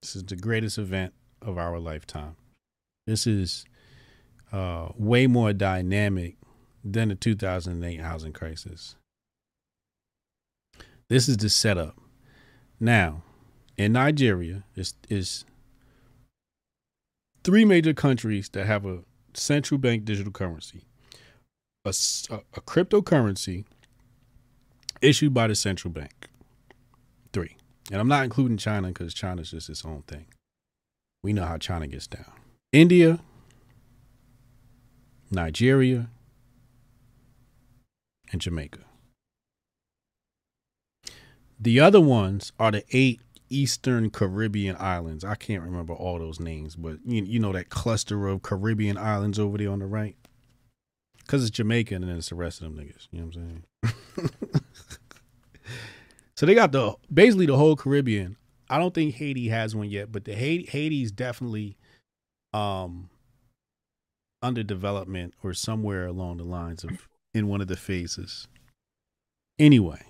This is the greatest event of our lifetime. This is uh, way more dynamic than the 2008 housing crisis. This is the setup. Now, in Nigeria, is is three major countries that have a central bank digital currency, a, a cryptocurrency issued by the central bank. Three. And I'm not including China because China's just its own thing. We know how China gets down. India, Nigeria, and Jamaica. The other ones are the eight Eastern Caribbean islands. I can't remember all those names, but you, you know that cluster of Caribbean islands over there on the right? Because it's Jamaican and then it's the rest of them niggas. You know what I'm saying? so they got the basically the whole Caribbean. I don't think Haiti has one yet, but the Haiti Haiti's definitely um under development or somewhere along the lines of in one of the phases. Anyway,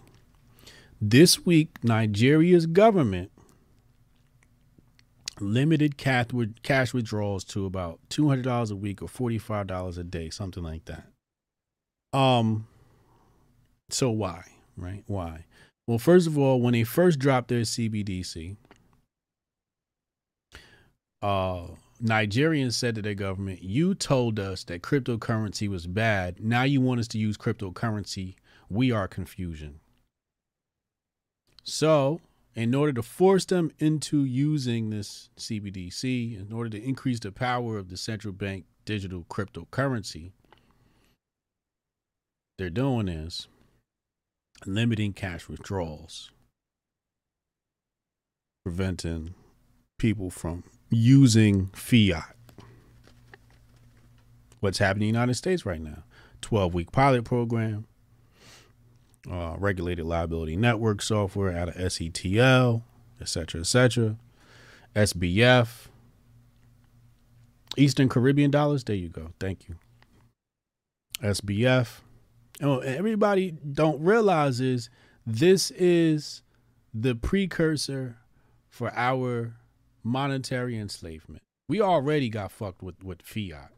this week, Nigeria's government limited cash withdrawals to about $200 a week or $45 a day, something like that. Um, so why, right? Why? Well, first of all, when they first dropped their CBDC, uh, Nigerians said to their government, You told us that cryptocurrency was bad. Now you want us to use cryptocurrency. We are confusion. So, in order to force them into using this CBDC, in order to increase the power of the central bank digital cryptocurrency, they're doing is limiting cash withdrawals, preventing people from using fiat. What's happening in the United States right now? 12 week pilot program, uh, regulated liability network software out of SETL, etc., etc., SBF, Eastern Caribbean dollars. There you go. Thank you. SBF. Oh, everybody don't realize is this is the precursor for our monetary enslavement. We already got fucked with with fiat.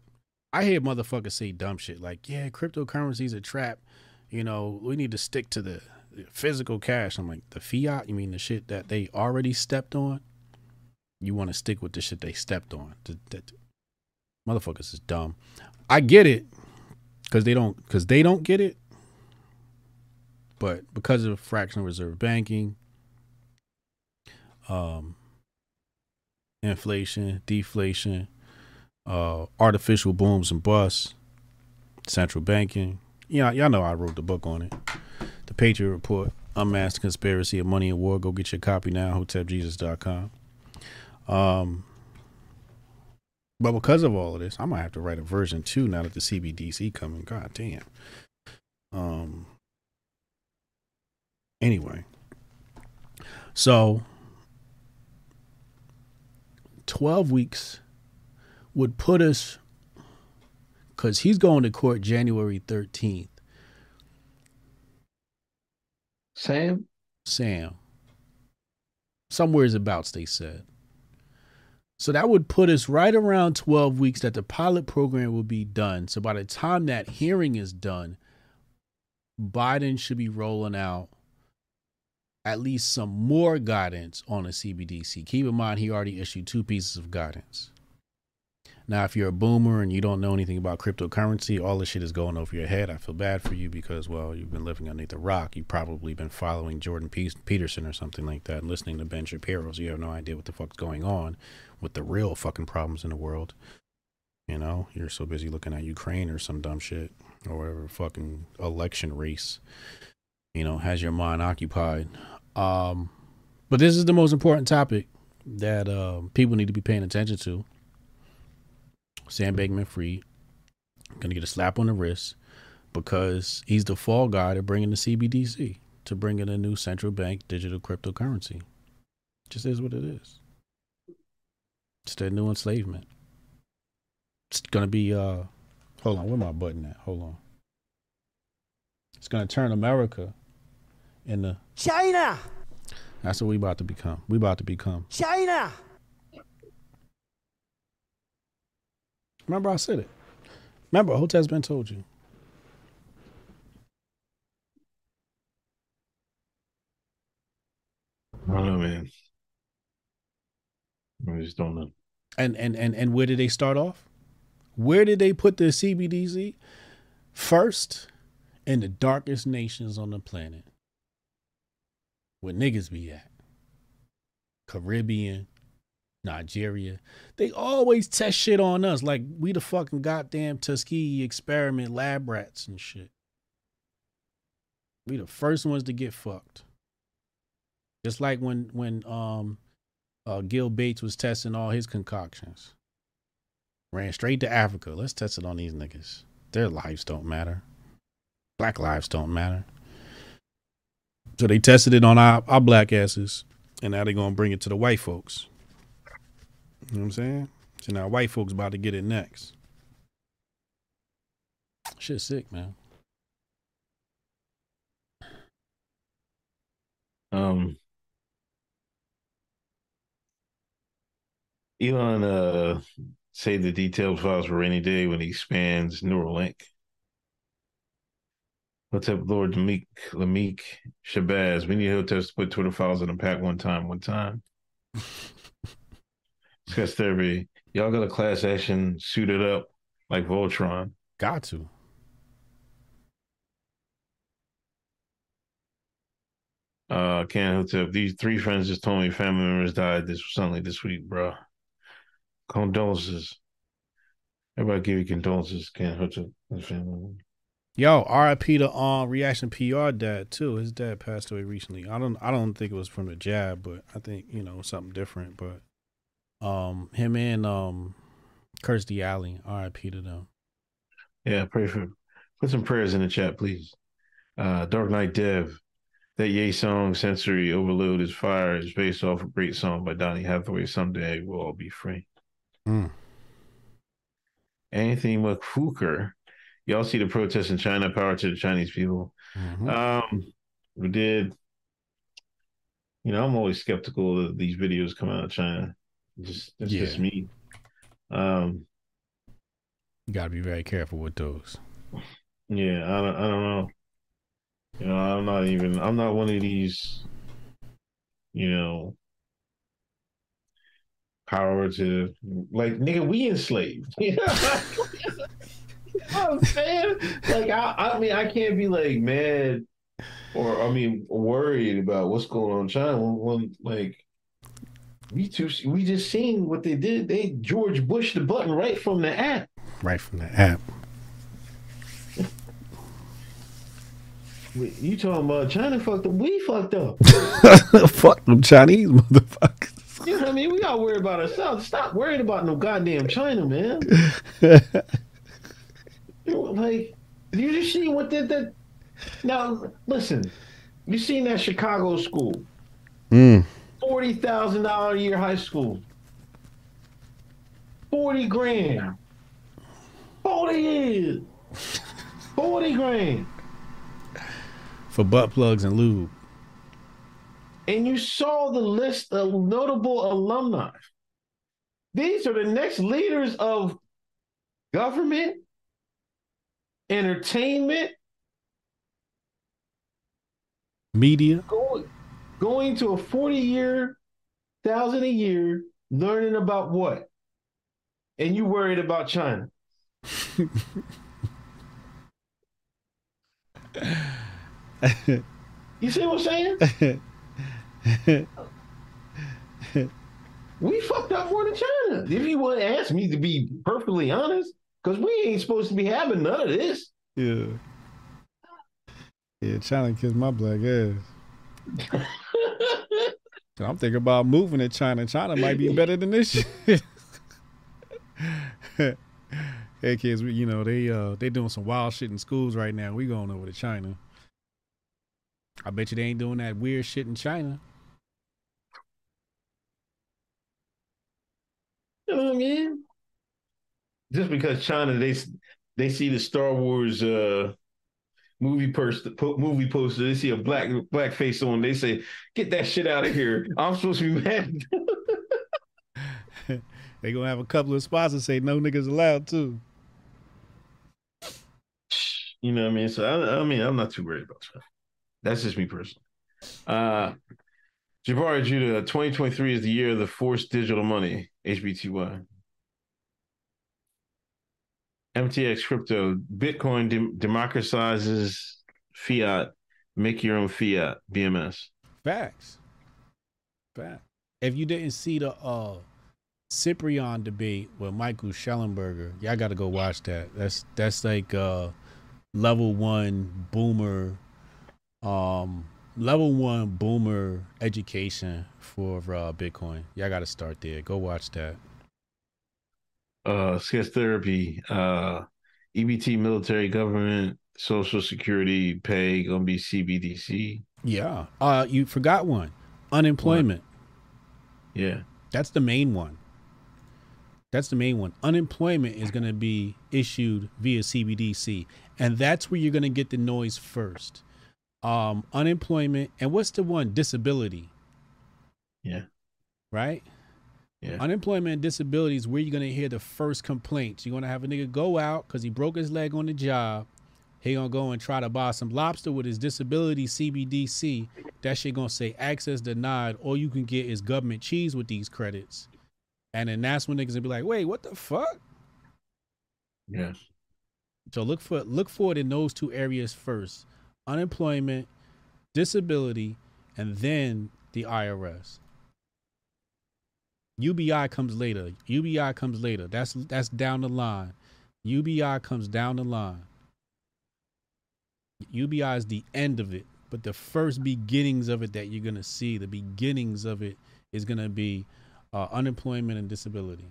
I hear motherfuckers say dumb shit like, "Yeah, cryptocurrency's a trap." You know, we need to stick to the physical cash. I'm like, the fiat? You mean the shit that they already stepped on? You want to stick with the shit they stepped on? The, the, motherfuckers is dumb. I get it because they don't because they don't get it. But because of fractional reserve banking, um, inflation, deflation, uh, artificial booms and busts, central banking, yeah, y'all know I wrote the book on it. The Patriot Report, Unmasked Conspiracy of Money and War. Go get your copy now, hotepjesus.com. Um, but because of all of this, I might have to write a version two now that the CBDC coming. God damn. Um. Anyway, so twelve weeks would put us because he's going to court January 13th. Sam? Sam. Somewhere's about, they said. So that would put us right around 12 weeks that the pilot program will be done. So by the time that hearing is done, Biden should be rolling out at least some more guidance on the CBDC. Keep in mind, he already issued two pieces of guidance. Now, if you're a boomer and you don't know anything about cryptocurrency, all this shit is going over your head. I feel bad for you because, well, you've been living underneath a rock. You've probably been following Jordan Peterson or something like that and listening to Ben Shapiro. So you have no idea what the fuck's going on with the real fucking problems in the world. You know, you're so busy looking at Ukraine or some dumb shit or whatever fucking election race, you know, has your mind occupied. Um, but this is the most important topic that uh, people need to be paying attention to Sam Bankman Fried Gonna get a slap on the wrist because he's the fall guy to bring in the CBDC, to bring in a new central bank digital cryptocurrency. Just is what it is. It's that new enslavement. It's gonna be uh hold on, where my button at? Hold on. It's gonna turn America into China. That's what we about to become. We about to become. China. Remember I said it. Remember, Hotep's been told you. I don't know, man. I just don't know. And and and and where did they start off? Where did they put the CBDC? First in the darkest nations on the planet. Where niggas be at. Caribbean, Nigeria. They always test shit on us like we the fucking goddamn Tuskegee experiment lab rats and shit. We the first ones to get fucked. Just like when when um uh, Gil Bates was testing all his concoctions. Ran straight to Africa. Let's test it on these niggas. Their lives don't matter. Black lives don't matter. So they tested it on our, our black asses, and now they're gonna bring it to the white folks. You know what I'm saying? So now white folks about to get it next. Shit sick, man. Um, Elon uh saved the detailed files for rainy day when he expands Neuralink. What's up, Lord Lameek, Lameek Shabazz? We need hotels to put Twitter files in a pack one time, one time. Discuss therapy. Y'all got a class action suited up like Voltron. Got to. Uh, can't hotel. These three friends just told me family members died this suddenly this week, bro. Condolences. Everybody give you condolences. Can't hotel family. Yo, RIP to um reaction PR dad too. His dad passed away recently. I don't I don't think it was from the jab, but I think, you know, something different. But um him and um Kirstie Alley, RIP to them. Yeah, pray for put some prayers in the chat, please. Uh Dark Knight Dev. That Ye song Sensory Overload is Fire is based off a great song by Donny Hathaway. Someday we'll all be free. Mm. Anthony McFuker. Y'all see the protests in China, power to the Chinese people. Mhm. Um, we did. You know, I'm always skeptical that these videos come out of China. Just that's just me. Um, You gotta be very careful with those. yeah, I don't, I don't know. You know, I'm not even. I'm not one of these. You know, power to like nigga. We enslaved. You know what I'm saying? Like, I, I mean, I can't be like mad or I mean worried about what's going on in China when, when like we too we just seen what they did. They George Bush the button right from the app. Right from the app. You talking about China fucked up? We fucked up. Fuck them Chinese motherfuckers. You know what I mean? We gotta worry about ourselves. Stop worrying about no goddamn China, man. Like you just see what did that. Now listen, you seen that Chicago school, Mm. Forty thousand dollar a year high school, forty grand, forty years, forty grand, For butt plugs and lube. and you saw the list of notable alumni. These are the next leaders of government, entertainment, Media. Going to a 40 year thousand a year learning about what? And you worried about china. You see what i'm saying? We fucked up more than china. If you want to ask me to be perfectly honest because we ain't supposed to be having none of this. Yeah. Yeah, China kissed my black ass. So I'm thinking about moving to China. China might be better than this shit. hey kids, we, you know they uh they doing some wild shit in schools right now. We going over to China. I bet you they ain't doing that weird shit in China. You know what I mean? Just because China they they see the Star Wars uh movie poster movie poster, they see a black black face on, they say, "Get that shit out of here! I'm supposed to be mad." they gonna have a couple of spots and say no niggas allowed too. You know what I mean? So I, I mean, I'm not too worried about that. That's just me personally. Uh, Jabari Judah, 2023 is the year of the forced digital money, HBTY. MTX crypto, Bitcoin de- democratizes fiat, make your own fiat, BMS. Facts. Fact. If you didn't see the uh Ciprian debate with Michael Schellenberger, y'all got to go watch that. That's that's like uh level one boomer um level one boomer education for uh, Bitcoin. Y'all got to start there. Go watch that. Uh, sketch therapy, uh, EBT, military, government, social security pay gonna be CBDC. Yeah. Uh, you forgot one. Unemployment. What? Yeah. That's the main one. That's the main one. Unemployment is going to be issued via CBDC, and that's where you're going to get the noise first um, unemployment, and what's the one? Disability. Yeah. Right? Yeah. Unemployment and disability is where you're going to hear the first complaints. You're going to have a nigga go out because he broke his leg on the job. He going to go and try to buy some lobster with his disability CBDC. That shit going to say access denied. All you can get is government cheese with these credits. And then that's when niggas will be like, wait, what the fuck? Yes. So look for look for it in those two areas first unemployment, disability, and then the IRS. UBI comes later. UBI comes later. That's that's down the line. UBI comes down the line. UBI is the end of it, but the first beginnings of it that you're gonna see, the beginnings of it is gonna be uh, unemployment and disability,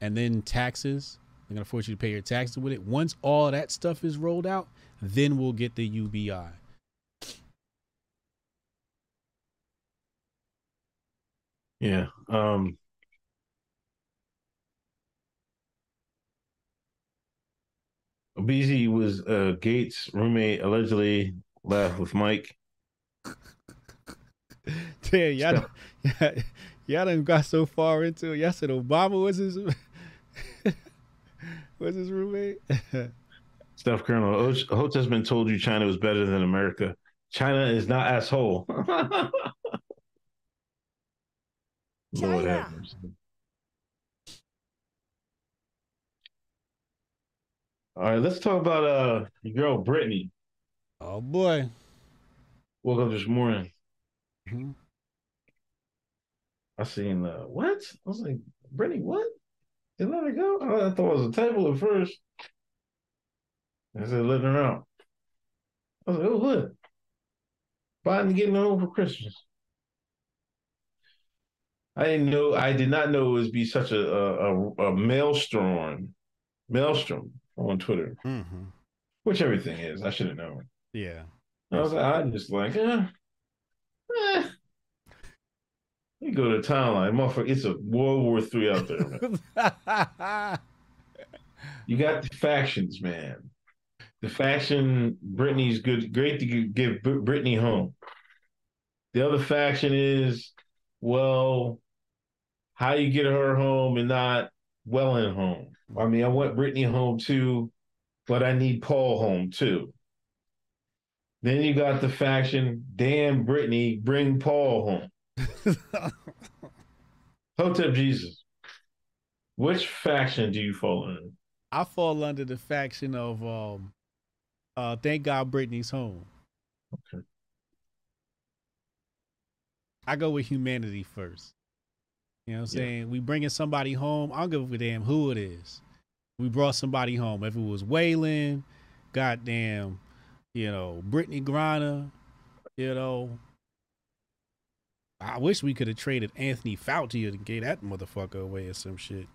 and then taxes. They're gonna force you to pay your taxes with it. Once all that stuff is rolled out, then we'll get the UBI. Yeah. Um was uh Gates' roommate allegedly left with Mike. Damn, y'all, y'all, y'all done got so far into it. Y'all said Obama was his was his roommate. Steph Colonel, Holt has been told you China was better than America. China is not asshole. Lord have mercy. All right, let's talk about uh your girl Brittney. Oh boy. Woke up this morning. Mm-hmm. I seen uh what? I was like, Brittney, what? They let her go? I thought it was a table at first. I said, letting her out. I was like, oh, what? Biden getting home for Christmas. I didn't know. I did not know it would be such a a, a maelstrom, maelstrom on Twitter, mm-hmm. which everything is. I should have known. Yeah. I was like, I just like, eh, eh. You go to the timeline, motherfucker. It's a World War Three out there. you got the factions, man the faction Brittney's good, great to give Brittney home. The other faction is, well, how you get her home and not well in home. I mean, I want Brittney home too, but I need Paul home too. Then you got the faction, damn Brittney, bring Paul home. Hotep Jesus. Which faction do you fall in? I fall under the faction of um uh, thank God Brittney's home. Okay. I go with humanity first. You know what I'm yeah. saying? We bringing somebody home. I don't give a damn who it is. We brought somebody home. If it was Whelan, goddamn, you know, Brittney Griner, you know. I wish we could have traded Anthony Fauci and gave that motherfucker away or some shit.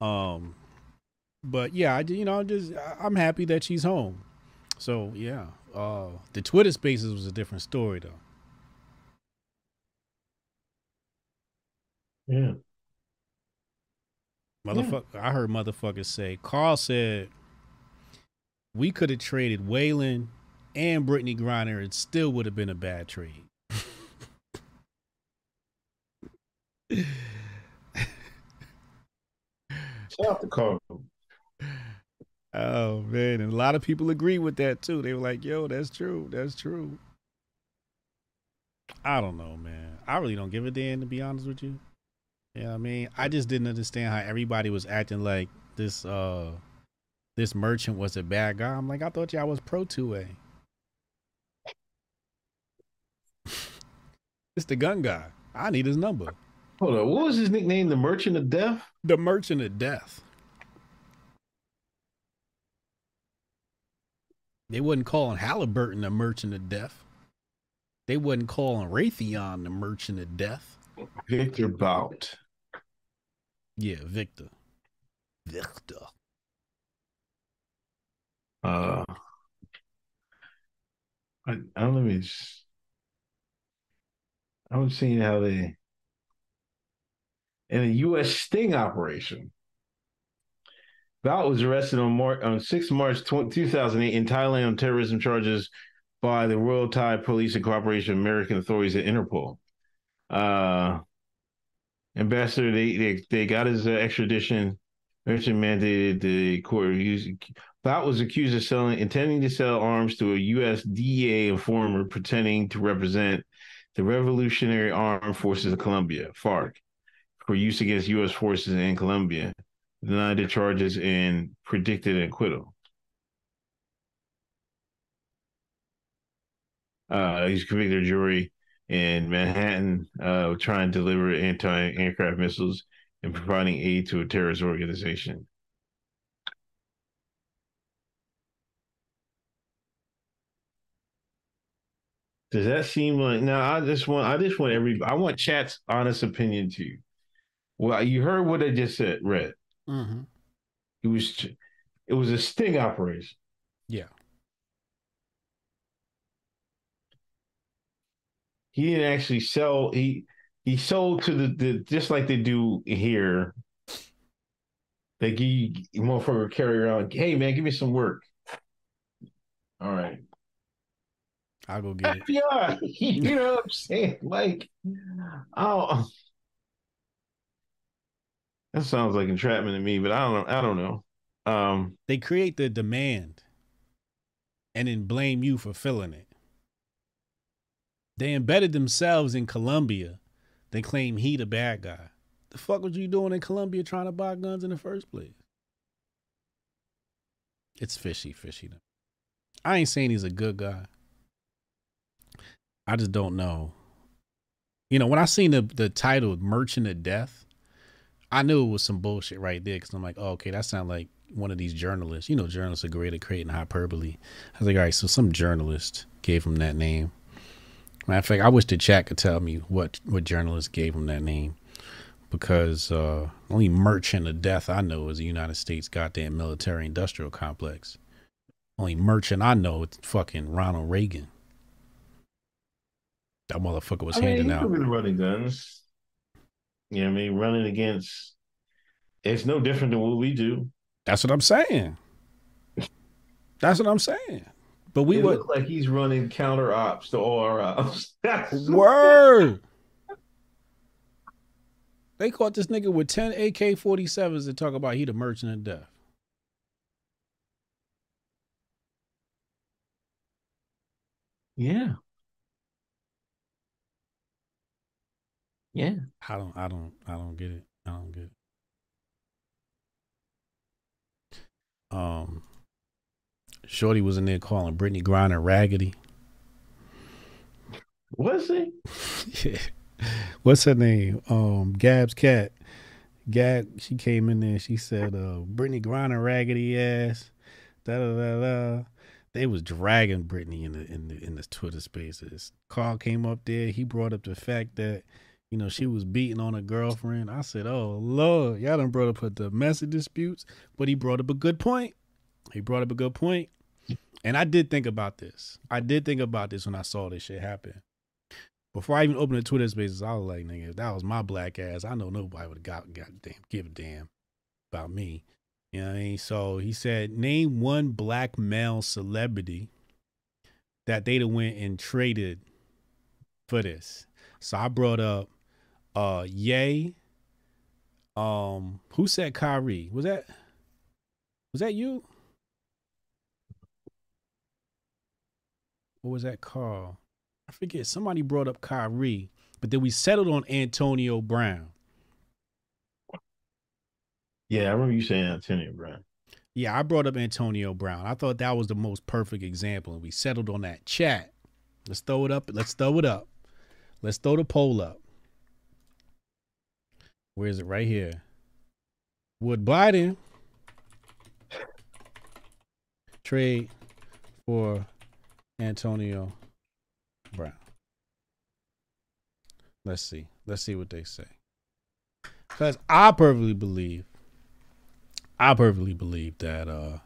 Um, but yeah, I you know I'm just I'm happy that she's home. So yeah, uh, the Twitter Spaces was a different story though. Yeah. Motherfucker, yeah. I heard motherfuckers say. Carl said we could have traded Whelan and Brittney Griner, it still would have been a bad trade. Shout out to Carl. Oh man, and a lot of people agree with that too. They were like, "Yo, that's true. That's true." I don't know, man. I really don't give a damn to be honest with you. Yeah, I mean, I just didn't understand how everybody was acting like this uh this merchant was a bad guy. I'm like, I thought y'all was pro two A. it's the gun guy. I need his number. Hold on, what was his nickname? The Merchant of Death. The Merchant of Death. They wasn't calling Halliburton the Merchant of Death. They wasn't calling Raytheon the Merchant of Death. Victor Bout. Yeah, Victor. Victor. Uh, I, I don't know. I was seeing how they in a U.S. sting operation. Bout was arrested on, Mar- on 6 March 20- 2008 in Thailand on terrorism charges by the Royal Thai Police in cooperation American authorities at Interpol. Uh, ambassador, they, they they got his uh, extradition. Merchant mandated the court. Bout was accused of selling, intending to sell arms to a U.S. DEA informer pretending to represent the Revolutionary Armed Forces of Colombia (FARC) for use against U.S. forces in Colombia denied the charges and predicted an acquittal. Uh, he's convicted jury in Manhattan uh, trying to deliver anti-aircraft missiles and providing aid to a terrorist organization. Does that seem like now? I just want I just want every I want chat's honest opinion too. Well, you heard what I just said, read. Mm-hmm. It was it was a sting operation. Yeah. He didn't actually sell. He he sold to the, the just like they do here. They give you motherfucker carry around. Hey man, give me some work. All right. I'll go get it. you know what I'm saying? Like, oh, that sounds like entrapment to me, but I don't know. I don't know. Um, they create the demand and then blame you for filling it. They embedded themselves in Colombia, They claim he the bad guy. The fuck was you doing in Colombia trying to buy guns in the first place? It's fishy, fishy. I ain't saying he's a good guy. I just don't know. You know, when I seen the the title "Merchant of Death," I knew it was some bullshit right there because I'm like, oh, okay, that sounds like one of these journalists. You know, journalists are great at creating hyperbole. I was like, all right, so some journalist gave him that name. Matter of fact, I wish the chat could tell me what what journalist gave him that name because uh, only merchant of death I know is the United States goddamn military industrial complex. Only merchant I know is fucking Ronald Reagan. That motherfucker was I mean, handing out. running guns. You know what I mean? Running against it's no different than what we do. That's what I'm saying. That's what I'm saying. But we would look like he's running counter ops to all our ops. Word. they caught this nigga with 10 AK 47s to talk about he the merchant of death. Yeah. Yeah. I don't I don't I don't get it. I don't get it. Um Shorty was in there calling Brittney Griner raggedy. Was he? yeah. What's her name? Um Gab's cat. Gab she came in there, she said, uh, Brittney Griner raggedy ass. Da da da da. They was dragging Brittney in the in the in the Twitter spaces. Carl came up there, he brought up the fact that you know, she was beating on her girlfriend. I said, "Oh Lord, y'all done brought up the domestic disputes," but he brought up a good point. He brought up a good point, and I did think about this. I did think about this when I saw this shit happen. Before I even opened the Twitter spaces, I was like, "Nigga, if that was my black ass, I know nobody would have got goddamn give a damn about me." You know what I mean? So he said, "Name one black male celebrity that they'd have went and traded for this." So I brought up uh Yay. Um, who said Kyrie? Was that was that you? What was that Carl? I forget. Somebody brought up Kyrie, but then we settled on Antonio Brown. Yeah, I remember you saying Antonio Brown. Yeah, I brought up Antonio Brown. I thought that was the most perfect example, and we settled on that chat. Let's throw it up. Let's throw it up. Let's throw the poll up. Where is it? Right here. Would Biden trade for Antonio Brown? Let's see. Let's see what they say. Because I perfectly believe, I perfectly believe that uh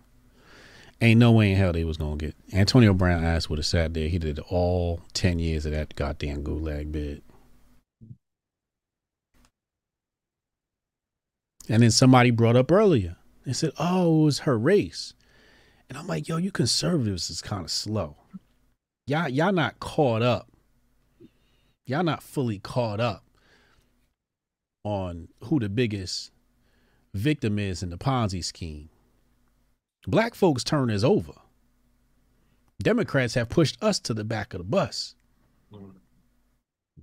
ain't no way in hell they was gonna get Antonio Brown ass would have sat there. He did all ten years of that goddamn gulag bid. And then somebody brought up earlier. and said, "Oh, it was her race," and I'm like, "Yo, you conservatives is kind of slow. Y'all, y'all not caught up. Y'all not fully caught up on who the biggest victim is in the Ponzi scheme. Black folks' turn is over. Democrats have pushed us to the back of the bus.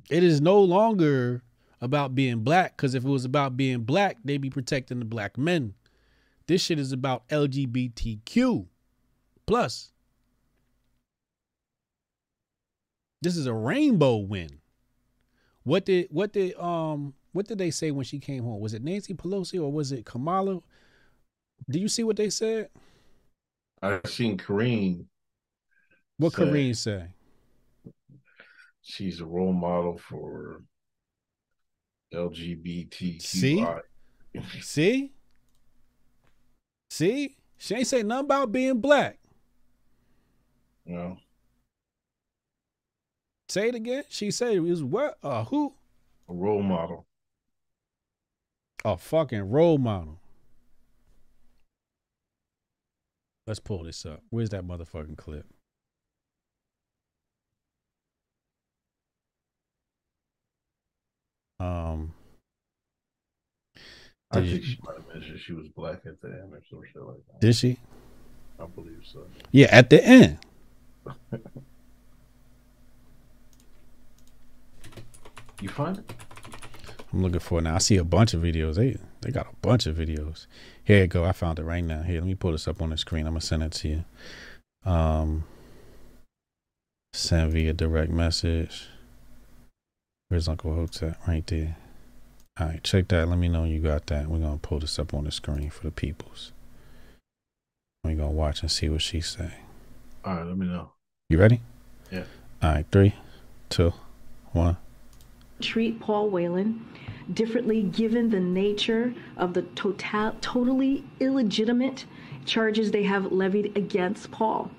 It is no longer about being black because if it was about being black, they'd be protecting the black men. This shit is about LGBTQ plus. This is a rainbow win. What did what did um what did they say when she came home? Was it Nancy Pelosi or was it Kamala? Do you see what they said? I seen Karine. What say Karine say? She's a role model for LGBTQI. See? See? See? She ain't say nothing about being black. Know, Say it again. She said it was what? Uh who? a role model. A fucking role model. Let's pull this up. Where's that motherfucking clip? Um I think she might have mentioned she was black at the end or some shit like that. did she? I believe so. Yeah, at the end. You find it? I'm looking for it now. I see a bunch of videos. They they got a bunch of videos. Here you go. I found it right now. Here, let me pull this up on the screen. I'm gonna send it to you. Um, send via direct message. Where's Uncle Hotep? Right there. All right, check that. Let me know you got that. We're gonna pull this up on the screen for the peoples. We're gonna watch and see what she say. All right, let me know. You ready? Yeah. All right, three, two, one. Treat Paul Whelan differently given the nature of the total, totally illegitimate charges they have levied against Paul.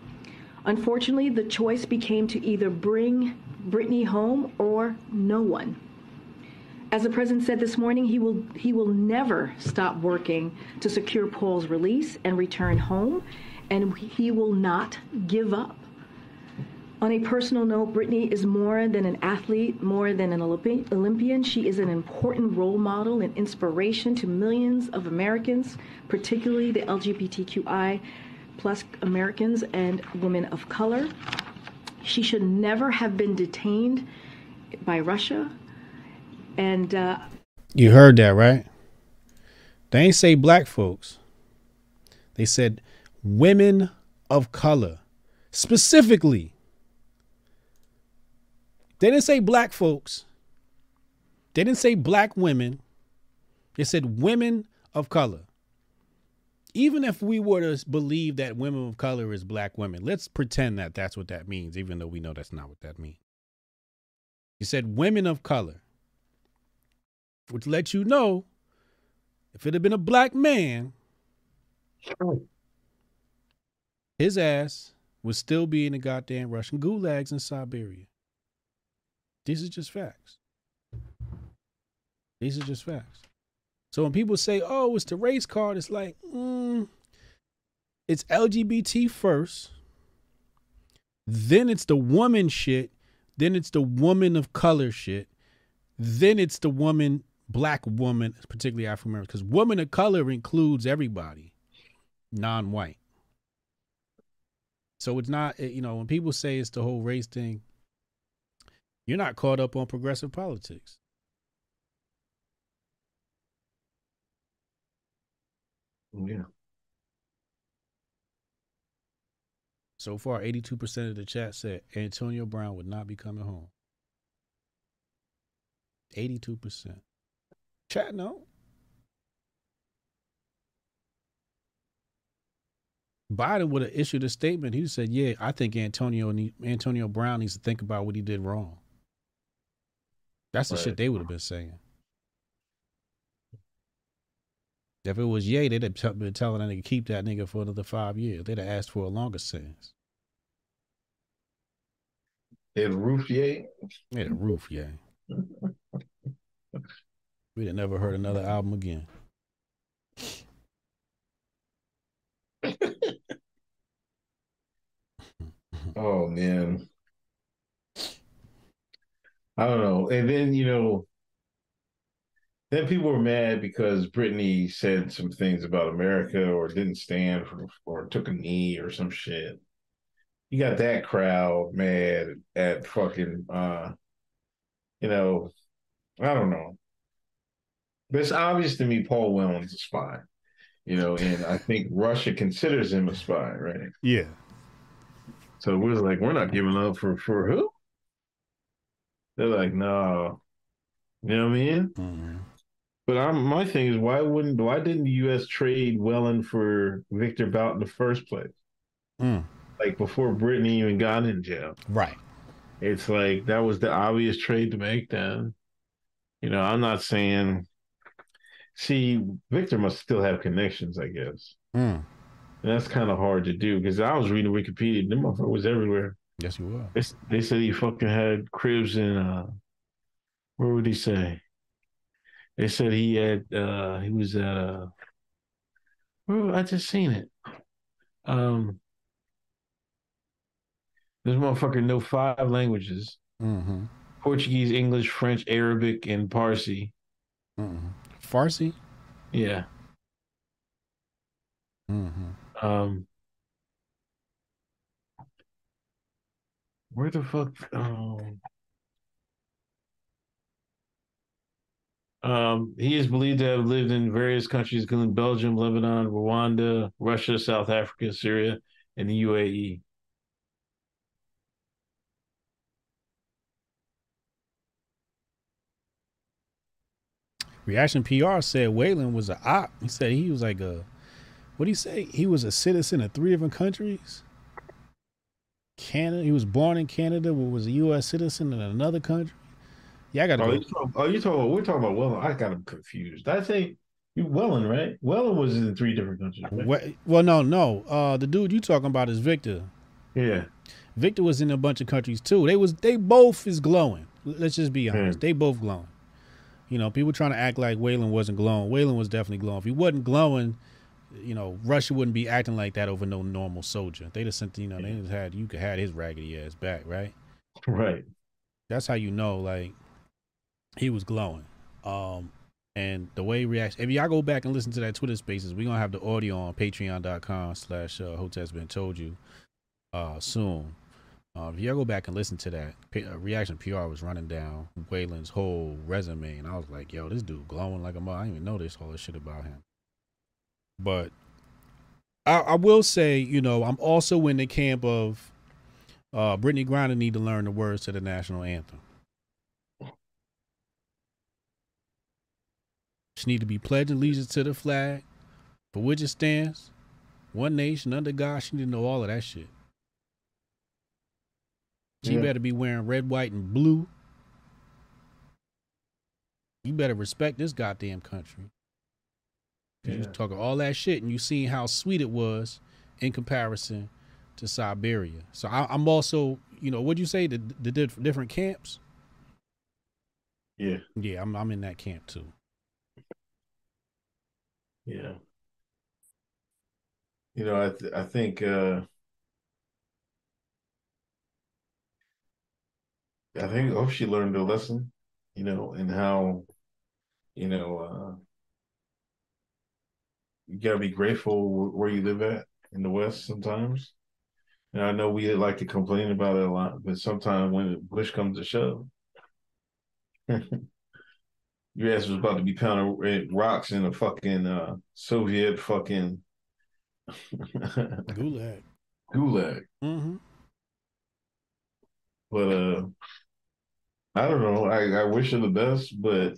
Unfortunately, the choice became to either bring Brittney home or no one. As the president said this morning, he will he will never stop working to secure Paul's release and return home, and he will not give up. On a personal note, Brittney is more than an athlete, more than an Olympi- Olympian. She is an important role model and inspiration to millions of Americans, particularly the LGBTQI plus Americans and women of color. She should never have been detained by Russia. And uh, You heard that, right? They ain't say black folks. They said women of color. Specifically. They didn't say black folks. They didn't say black women. They said women of color. Even if we were to believe that women of color is black women, let's pretend that that's what that means, even though we know that's not what that means. He said women of color. which lets you know if it had been a black man, his ass would still be in the goddamn Russian gulags in Siberia. These are just facts. These are just facts. So when people say, "Oh, it's the race card," it's like, mm, it's LGBT first, then it's the woman shit, then it's the woman of color shit, then it's the woman, black woman, particularly African American, because woman of color includes everybody, non-white. So it's not, eh, you know, when people say it's the whole race thing, you're not caught up on progressive politics. Yeah. So far, 82% of the chat said Antonio Brown would not be coming home. 82%. Chat, no. Biden would have issued a statement. He said, "Yeah, I think Antonio Antonio Brown needs to think about what he did wrong." That's the Right. shit they would have been saying. If it was Ye, they'd have been telling that nigga keep that nigga for another five years. They'd have asked for a longer sentence. It roof yay. Yeah, roof, yeah. We'd have never heard another album again. Oh man. I don't know. And then, you know, then people were mad because Brittney said some things about America or didn't stand for or took a knee or some shit. You got that crowd mad at fucking uh you know, I don't know. But it's obvious to me Paul Whelan's a spy. You know, and I think Russia considers him a spy, right? Yeah. So we're like, we're not giving up for for who? They're like, no. You know what I mean? Mhm. But I'm my thing is why wouldn't why didn't the US trade Wellen for Victor Bout in the first place? Mm. Like before Brittney even got in jail. Right. It's like that was the obvious trade to make then. You know, I'm not saying see, Victor must still have connections, I guess. Mm. And that's kind of hard to do because I was reading Wikipedia, the motherfucker was everywhere. Yes, you were. They, they said he fucking had cribs in uh where would he say? They said he had uh he was at uh where I just seen it. Um this motherfucker know five languages. Mm-hmm. Portuguese, English, French, Arabic, and Parsi. Mm-hmm. Farsi. Yeah. Mm-hmm. Um Where the fuck um Um, he is believed to have lived in various countries, including Belgium, Lebanon, Rwanda, Russia, South Africa, Syria, and the UAE. Reaction PR said Whelan was a op. He said he was like a what do you say? He was a citizen of three different countries. Canada. He was born in Canada, but was a U.S. citizen in another country. Yeah, I got to Oh, go. you talking, oh, you talking about, we're talking about Wellen. I got him confused. I say you Wellen, right? Wellen was in three different countries. right? What, well, no, no. Uh, the dude you talking about is Victor. Yeah. Victor was in a bunch of countries too. They was they both is glowing. Let's just be honest. They both glowing. You know, people trying to act like Whelan wasn't glowing. Whelan was definitely glowing. If he wasn't glowing, you know, Russia wouldn't be acting like that over no normal soldier. They just sent, you know, they just had you could had his raggedy ass back, right? Right. That's how you know, like, he was glowing. Um, and the way he reacts, if y'all go back and listen to that Twitter Spaces, we're gonna have the audio on Patreon.com/slash uh, Hotep's Been Told You uh, soon. Uh, if y'all go back and listen to that, P- uh, Reaction PR was running down Whelan's whole resume, and I was like, "Yo, this dude glowing like a mother. I didn't even know this all this shit about him." But I, I will say, you know, I'm also in the camp of uh, Brittney Griner need to learn the words to the national anthem. She need to be pledging allegiance to the flag, for which it stands, one nation under God. She need to know all of that shit. She Yeah. better be wearing red, white, and blue. You better respect this goddamn country. You was talking all that shit, and you seen how sweet it was in comparison to Siberia. So I, am also, you know, what'd you say? The, the different camps. Yeah. Yeah, I'm I'm in that camp too. Yeah. You know, I th- I think uh I think hope she learned a lesson, you know, and how, you know, uh you gotta be grateful where you live at in the West sometimes. And I know we like to complain about it a lot, but sometimes when push comes to shove, your ass was about to be pounding rocks in a fucking uh, Soviet fucking gulag. Gulag. Mm-hmm. But uh, I don't know. I, I wish her the best, but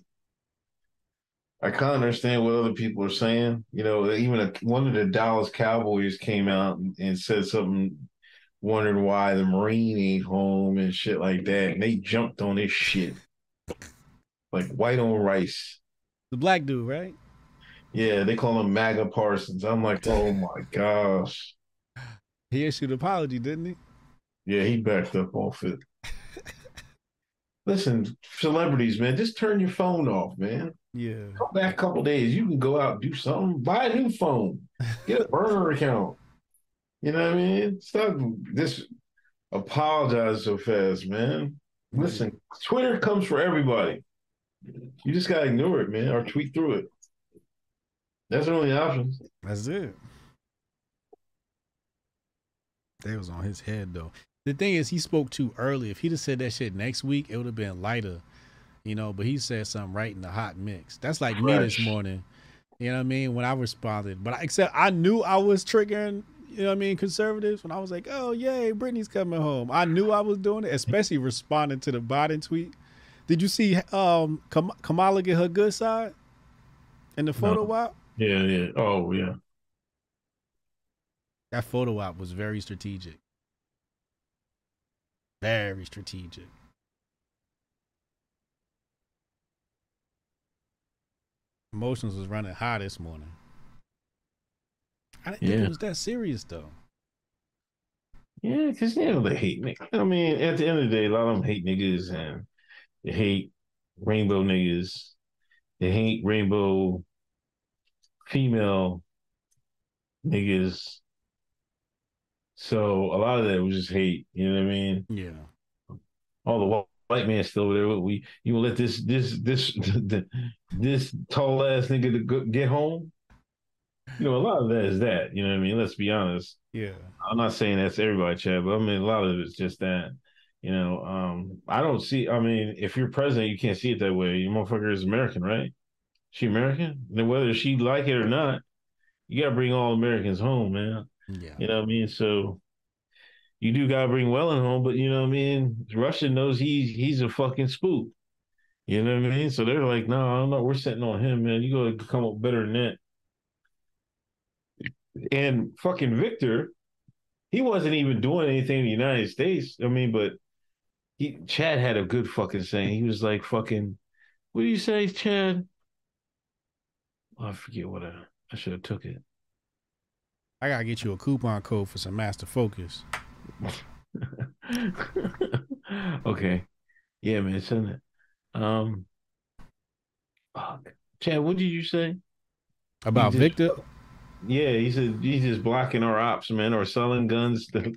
I kind of understand what other people are saying. You know, even a, one of the Dallas Cowboys came out and, and said something, wondered why the Marine ain't home and shit like that, and they jumped on this shit like white on rice. The black dude, right? Yeah, they call him MAGA Parsons. I'm like, oh my gosh. He issued an apology, didn't he? Yeah, he backed up off it. Listen, celebrities, man, just turn your phone off, man. Yeah. Come back a couple days. You can go out do something. Buy a new phone. Get a burner account. You know what I mean? Stop this apologize so fast, man. Listen, Twitter comes for everybody. You just gotta ignore it, man, or tweet through it. That's the only options. That's it. That was on his head though. The thing is, he spoke too early. If he'd have said that shit next week, it would have been lighter, you know. But he said something right in the hot mix. That's like Fresh. me this morning. You know what I mean? When I responded, but I, except I knew I was triggering. You know what I mean? Conservatives. When I was like, "Oh yay, Brittney's coming home," I knew I was doing it, especially responding to the Biden tweet. Did you see um Kam- Kamala get her good side in the photo no. op? Yeah, yeah. Oh, yeah. That photo op was very strategic. Very strategic. Emotions was running high this morning. I didn't yeah. think it was that serious though. Yeah, because you know they hate me. I mean, at the end of the day, a lot of them hate niggas and they hate rainbow niggas. They hate rainbow female niggas. So a lot of that was just hate. You know what I mean? Yeah. All the white man still over there. We you will let this this this this tall ass nigga to get home. You know, a lot of that is that. You know what I mean? Let's be honest. Yeah. I'm not saying that's everybody, Chad, but I mean a lot of it's just that. You know, um, I don't see. I mean, if you're president, you can't see it that way. Your motherfucker is American, right? She American. Then whether she like it or not, you gotta bring all Americans home, man. Yeah. You know what I mean? So you do gotta bring Whelan home, but you know what I mean. Russia knows he's he's a fucking spook. You know what I mean? So they're like, no, I don't know. We're sitting on him, man. You gotta come up better than that. And fucking Victor, he wasn't even doing anything in the United States. I mean, but he Chad had a good fucking saying. He was like fucking what do you say, Chad? Oh, I forget what I I should have took it. I gotta get you a coupon code for some master focus. okay. Yeah, man, send it. Um fuck. Chad, what did you say? About just, Victor? Yeah, he said he's just blocking our ops, man, or selling guns to,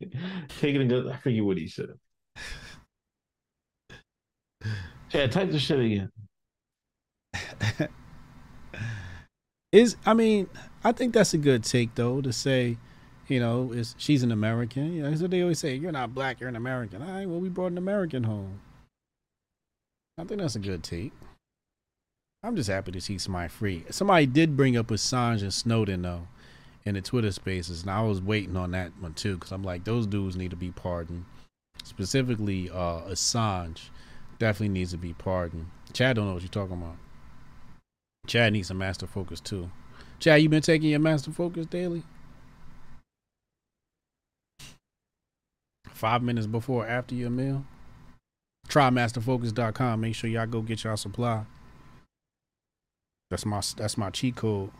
taking guns. I forget what he said. Chad, type the shit again. is I mean, I think that's a good take though to say, you know, is she's an American. You know, so they always say you're not black, you're an American. All right, well, we brought an American home. I think that's a good take. I'm just happy to see somebody free. Somebody did bring up Assange and Snowden though in the Twitter spaces, and I was waiting on that one too because I'm like, those dudes need to be pardoned. Specifically, uh, Assange definitely needs to be pardoned. Chad don't know what you're talking about. Chad needs some master focus too. Chad, you been taking your master focus daily? Five minutes before after your meal. Try masterfocus.com. Make sure y'all go get y'all supply. That's my that's my cheat code.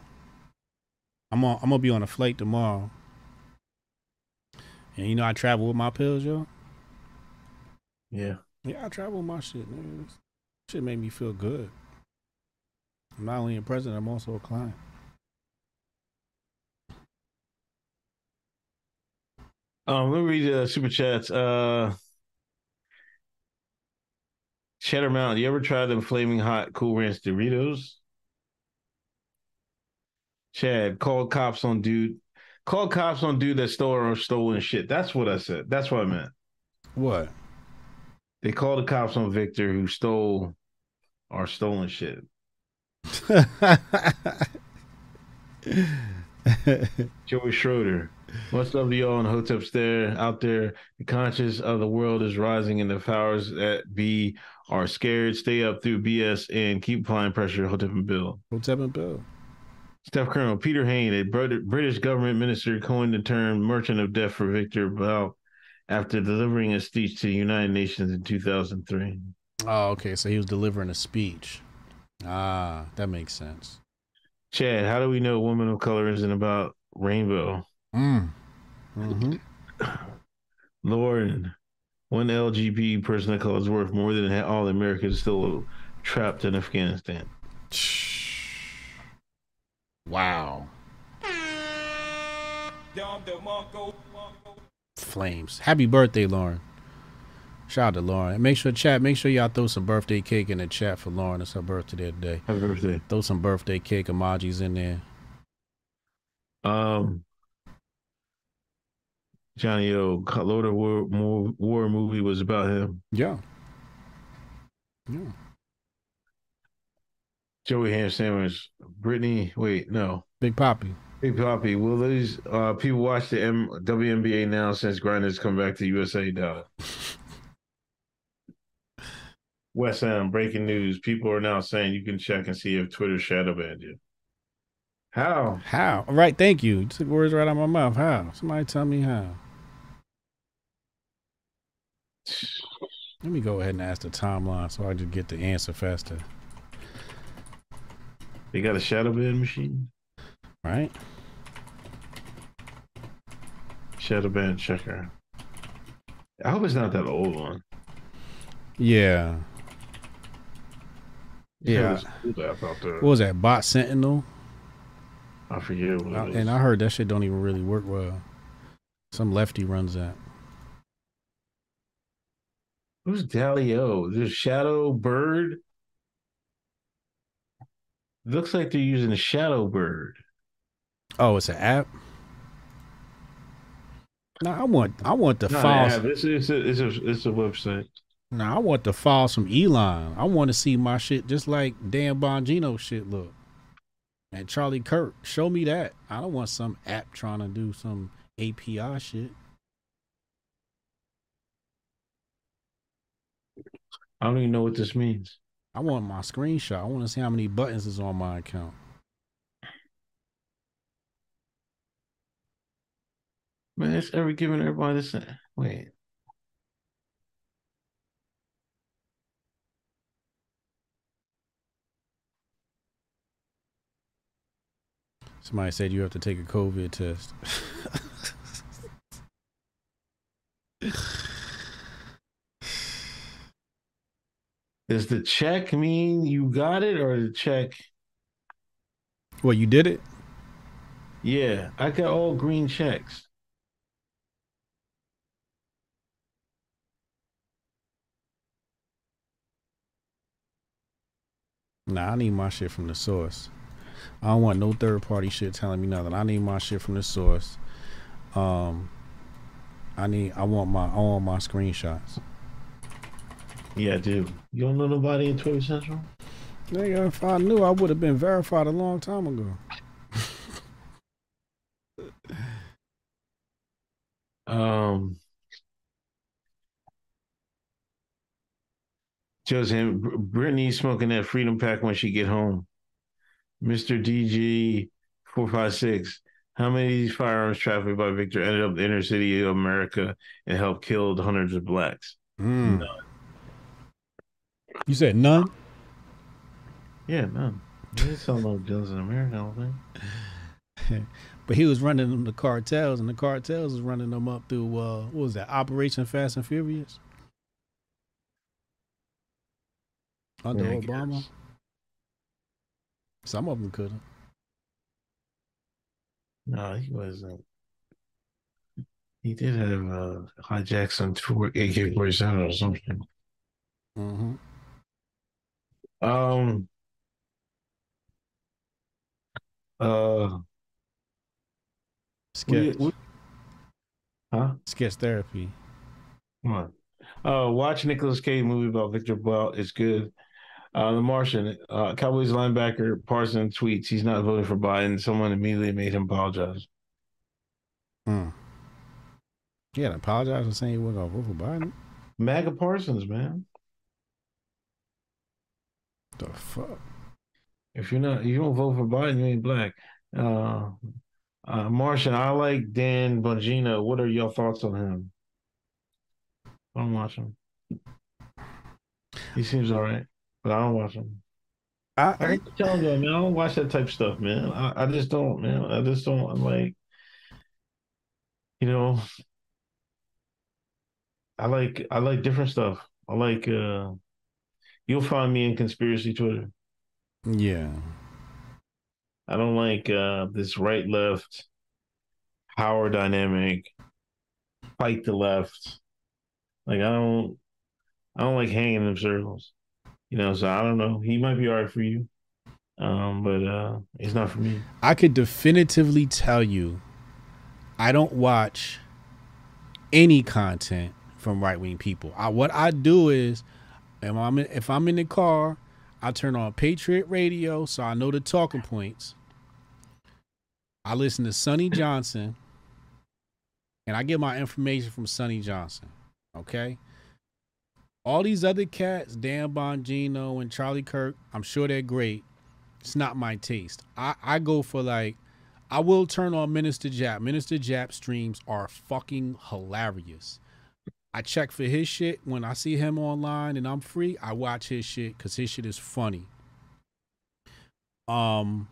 I'm on. I'm gonna be on a flight tomorrow, and you know I travel with my pills, yo. Yeah. Yeah, I travel with my shit, man. Shit made me feel good. I'm not only a president, I'm also a client. Um, let me read the super chats. Uh, Cheddar Mountain. You ever tried them flaming hot Cool Ranch Doritos? Chad called cops on dude. Called cops on dude that stole or stolen shit. That's what I said. That's what I meant. What? They called the cops on Victor who stole or stolen shit. Joey Schroeder. What's up to y'all on Hotep's there out there? The conscience of the world is rising and the powers that be are scared. Stay up through BS and keep applying pressure. Hotep and Bill. Hotep and Bill. Steph Colonel Peter Hain, a British government minister, coined the term merchant of death for Victor Bout after delivering a speech to the United Nations in 2003. Oh, okay. So he was delivering a speech. Ah, that makes sense. Chad, how do we know woman of color isn't about rainbow? Mm. Mm-hmm. Lord, one LGBT person of color is worth more than all Americans still trapped in Afghanistan. Wow. Flames. Happy birthday, Lauren. Shout out to Lauren. make sure chat, make sure y'all throw some birthday cake in the chat for Lauren. It's her birthday today. Happy birthday. Throw some birthday cake emojis in there. Um Johnny O, Lord of War, War movie was about him. Yeah. Yeah. Joey Ham Sandwich, Brittney. Wait, no. Big Poppy. Big Poppy. Will these uh, people watch the M- WNBA now since Griner's come back to USA? Dog. West Ham breaking news. People are now saying you can check and see if Twitter shadow banned you. How? How? All right. Thank you. you took words right out of my mouth. How? Somebody tell me how. Let me go ahead and ask the timeline so I just get the answer faster. They got a shadow band machine, right? Shadow band checker. I hope it's not that old one. Yeah. Yeah. What was that? Bot Sentinel? I forget. I, and I heard that shit don't even really work well. Some lefty runs that. Who's Dalio? There's Shadow Bird. Looks like they're using a Shadow Bird. Oh, it's an app. No, I want I want the Not files. App. It's, it's, a, it's, a, it's a website. No, I want the files from Elon. I want to see my shit just like Dan Bongino shit look. And Charlie Kirk, show me that. I don't want some app trying to do some API shit. I don't even know what this means. I want my screenshot. I want to see how many buttons is on my account. Man, it's ever giving everybody this. Wait. Somebody said you have to take a COVID test. Does the check mean you got it or the check? Well, you did it? Yeah, I got all green checks. Nah, I need my shit from the source. I don't want no third party shit telling me nothing. I need my shit from the source. Um, I need. I want my. I want my screenshots. Yeah, dude. You don't know nobody in Twitter Central? Nigga, if I knew, I would have been verified a long time ago. um, Joseph, Brittney smoking that Freedom Pack when she get home. Mr. DG four five six. How many of these firearms trafficked by Victor ended up in the inner city of America and helped kill hundreds of blacks? Mm. You said none? Yeah, none. He selling no guns in America, I don't think. but he was running them the cartels, and the cartels was running them up through uh, what was that? Operation Fast and Furious under Yeah, Obama. guess. Some of them could have. No, he wasn't. He did have uh, hijacked some two AK forty seven or something. Mm-hmm. Um. Uh. Sketch, we- we- huh? sketch therapy. Come on. Uh, watch Nicolas Cage movie about Victor Bout. It's good. Uh, The Martian. Uh, Cowboys linebacker Parson tweets he's not voting for Biden. Someone immediately made him apologize. Mm. Had to apologize for saying he wasn't gonna vote for Biden. MAGA Parsons, man. The fuck? If you're not, you don't vote for Biden, you ain't black. Uh, uh, Martian, I like Dan Bongino. What are your thoughts on him? I don't watch him. He seems all right, but I don't watch him. I, I keep telling you, man, I don't watch that type of stuff, man. I, I just don't, man. I just don't. I'm like, you know, I like I like different stuff. I like. uh You'll find me in conspiracy Twitter. yeah. I don't like uh this right left power dynamic. Fight the left. Like I don't I don't like hanging in circles. You know, so I don't know. He might be all right for you. Um, but uh it's not for me. I could definitively tell you I don't watch any content from right wing people. I, what I do is if I'm in, if I'm in the car, I turn on Patriot Radio so I know the talking points. I listen to Sonnie Johnson and I get my information from Sonnie Johnson. Okay? All these other cats, Dan Bongino and Charlie Kirk, I'm sure they're great. It's not my taste. I, I go for like I will turn on Minister Jap. Minister Jap streams are fucking hilarious. I check for his shit when I see him online and I'm free. I watch his shit because his shit is funny. Um,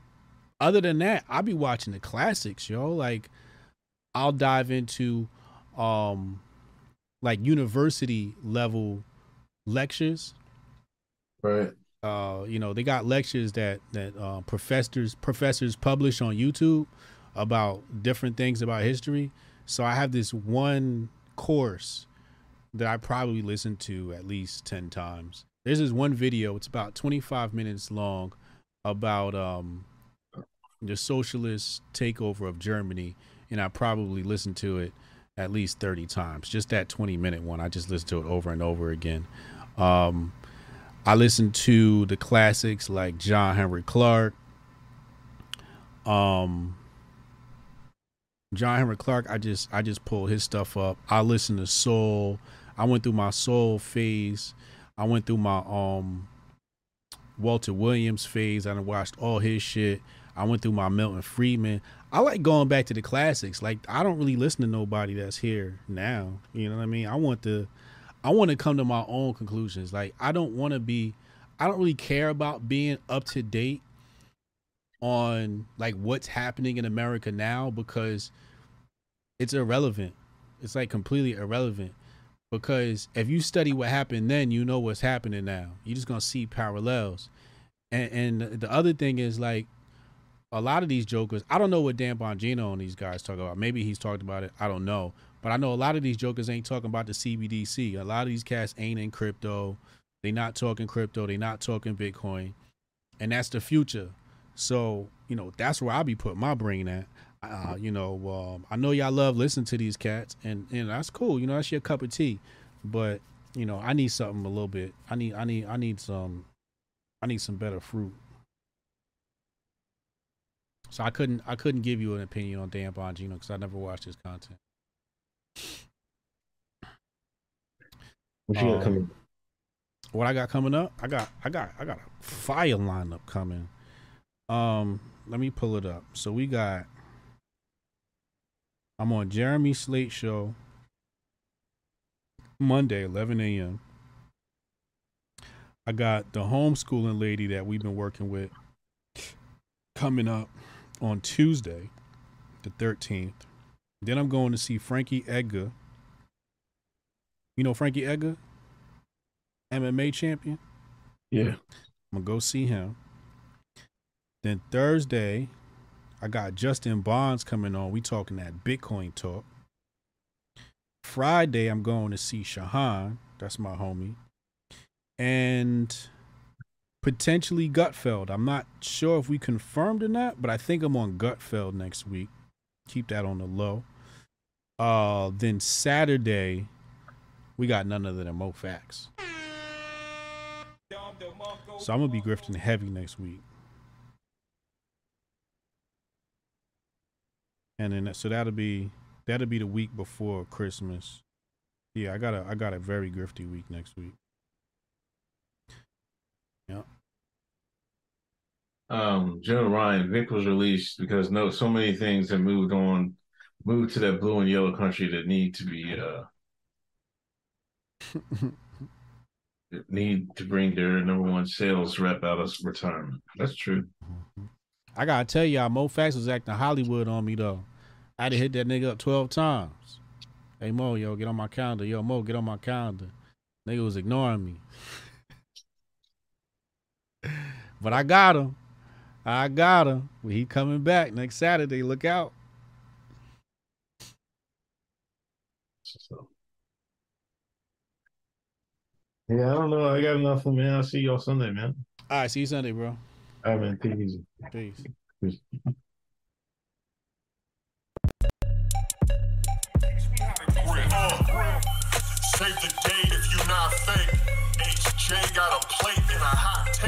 other than that, I'll be watching the classics, yo. Like, I'll dive into, um, like university level lectures Right. uh, you know, they got lectures that that uh, professors professors publish on YouTube about different things about history. So I have this one course that I probably listen to at least ten times. There's this one video; it's about 25 minutes long about um, the socialist takeover of Germany, and I probably listened to it at least 30 times. Just that 20 minute one, I just listened to it over and over again. Um, I listen to the classics like John Henrik Clarke. Um John Henrik Clarke, I just I just pulled his stuff up. I listen to Sowell. I went through my Sowell phase. I went through my um Walter Williams phase. I watched all his shit. I went through my Milton Friedman. I like going back to the classics. Like I don't really listen to nobody that's here now. You know what I mean? I want to I want to come to my own conclusions. Like I don't want to be I don't really care about being up to date on like what's happening in America now because it's irrelevant. It's like completely irrelevant because if you study what happened then, you know what's happening now. You're just to see parallels. And and the other thing is like a lot of these jokers, I don't know what Dan Bongino and these guys talk about. Maybe he's talked about it. I don't know. But I know a lot of these jokers ain't talking about the CBDC. A lot of these cats ain't in crypto. They not talking crypto. They not talking Bitcoin. And that's the future. So, you know, that's where I'll be putting my brain at. Uh, you know, um, I know y'all love listening to these cats and, and that's cool. You know, that's your cup of tea. But, you know, I need something a little bit. I need I need I need some I need some better fruit. So I couldn't I couldn't give you an opinion on Dan Bongino because I never watched his content. What you got Um, coming? What I got coming up? I got I got I got a fire lineup coming. Um, let me pull it up. So we got I'm on Jeremy Slate show Monday, 11 a.m. I got the homeschooling lady that we've been working with, coming up on Tuesday, the 13th. Then I'm going to see Frankie Edgar. You know Frankie Edgar? MMA champion? Yeah. I'm going to go see him. Then Thursday, I got Justin Bonds coming on. We talking that Bitcoin talk. Friday, I'm going to see Shahan. That's my homie. And potentially Gutfeld. I'm not sure if we confirmed or not, but I think I'm on Gutfeld next week. Keep that on the low. Uh, then Saturday, we got none other than Mo Facts. So I'm gonna be grifting heavy next week. And then so that'll be that'll be the week before Christmas. Yeah, I got a I got a very grifty week next week. Yeah. Um, General Ryan, Vic was released because no, so many things have moved on, moved to that blue and yellow country that need to be uh need to bring their number one sales rep out of retirement. That's true. I gotta tell y'all, Mo Facts was acting Hollywood on me though. I had to hit that nigga up twelve times. Hey Mo, yo, get on my calendar. Yo, Mo, get on my calendar. Nigga was ignoring me. but I got him. I got him. Well, he coming back next Saturday. Look out. So. Yeah, I don't know. I got nothing, man. I'll see y'all Sunday, man. All right, see you Sunday, bro. All right, man. Take it easy. Peace. Peace. Save the date if you not fake. HJ got a plate a hot take.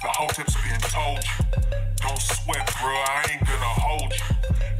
The hoteps been told you. Don't sweat, bro, I ain't gonna hold you.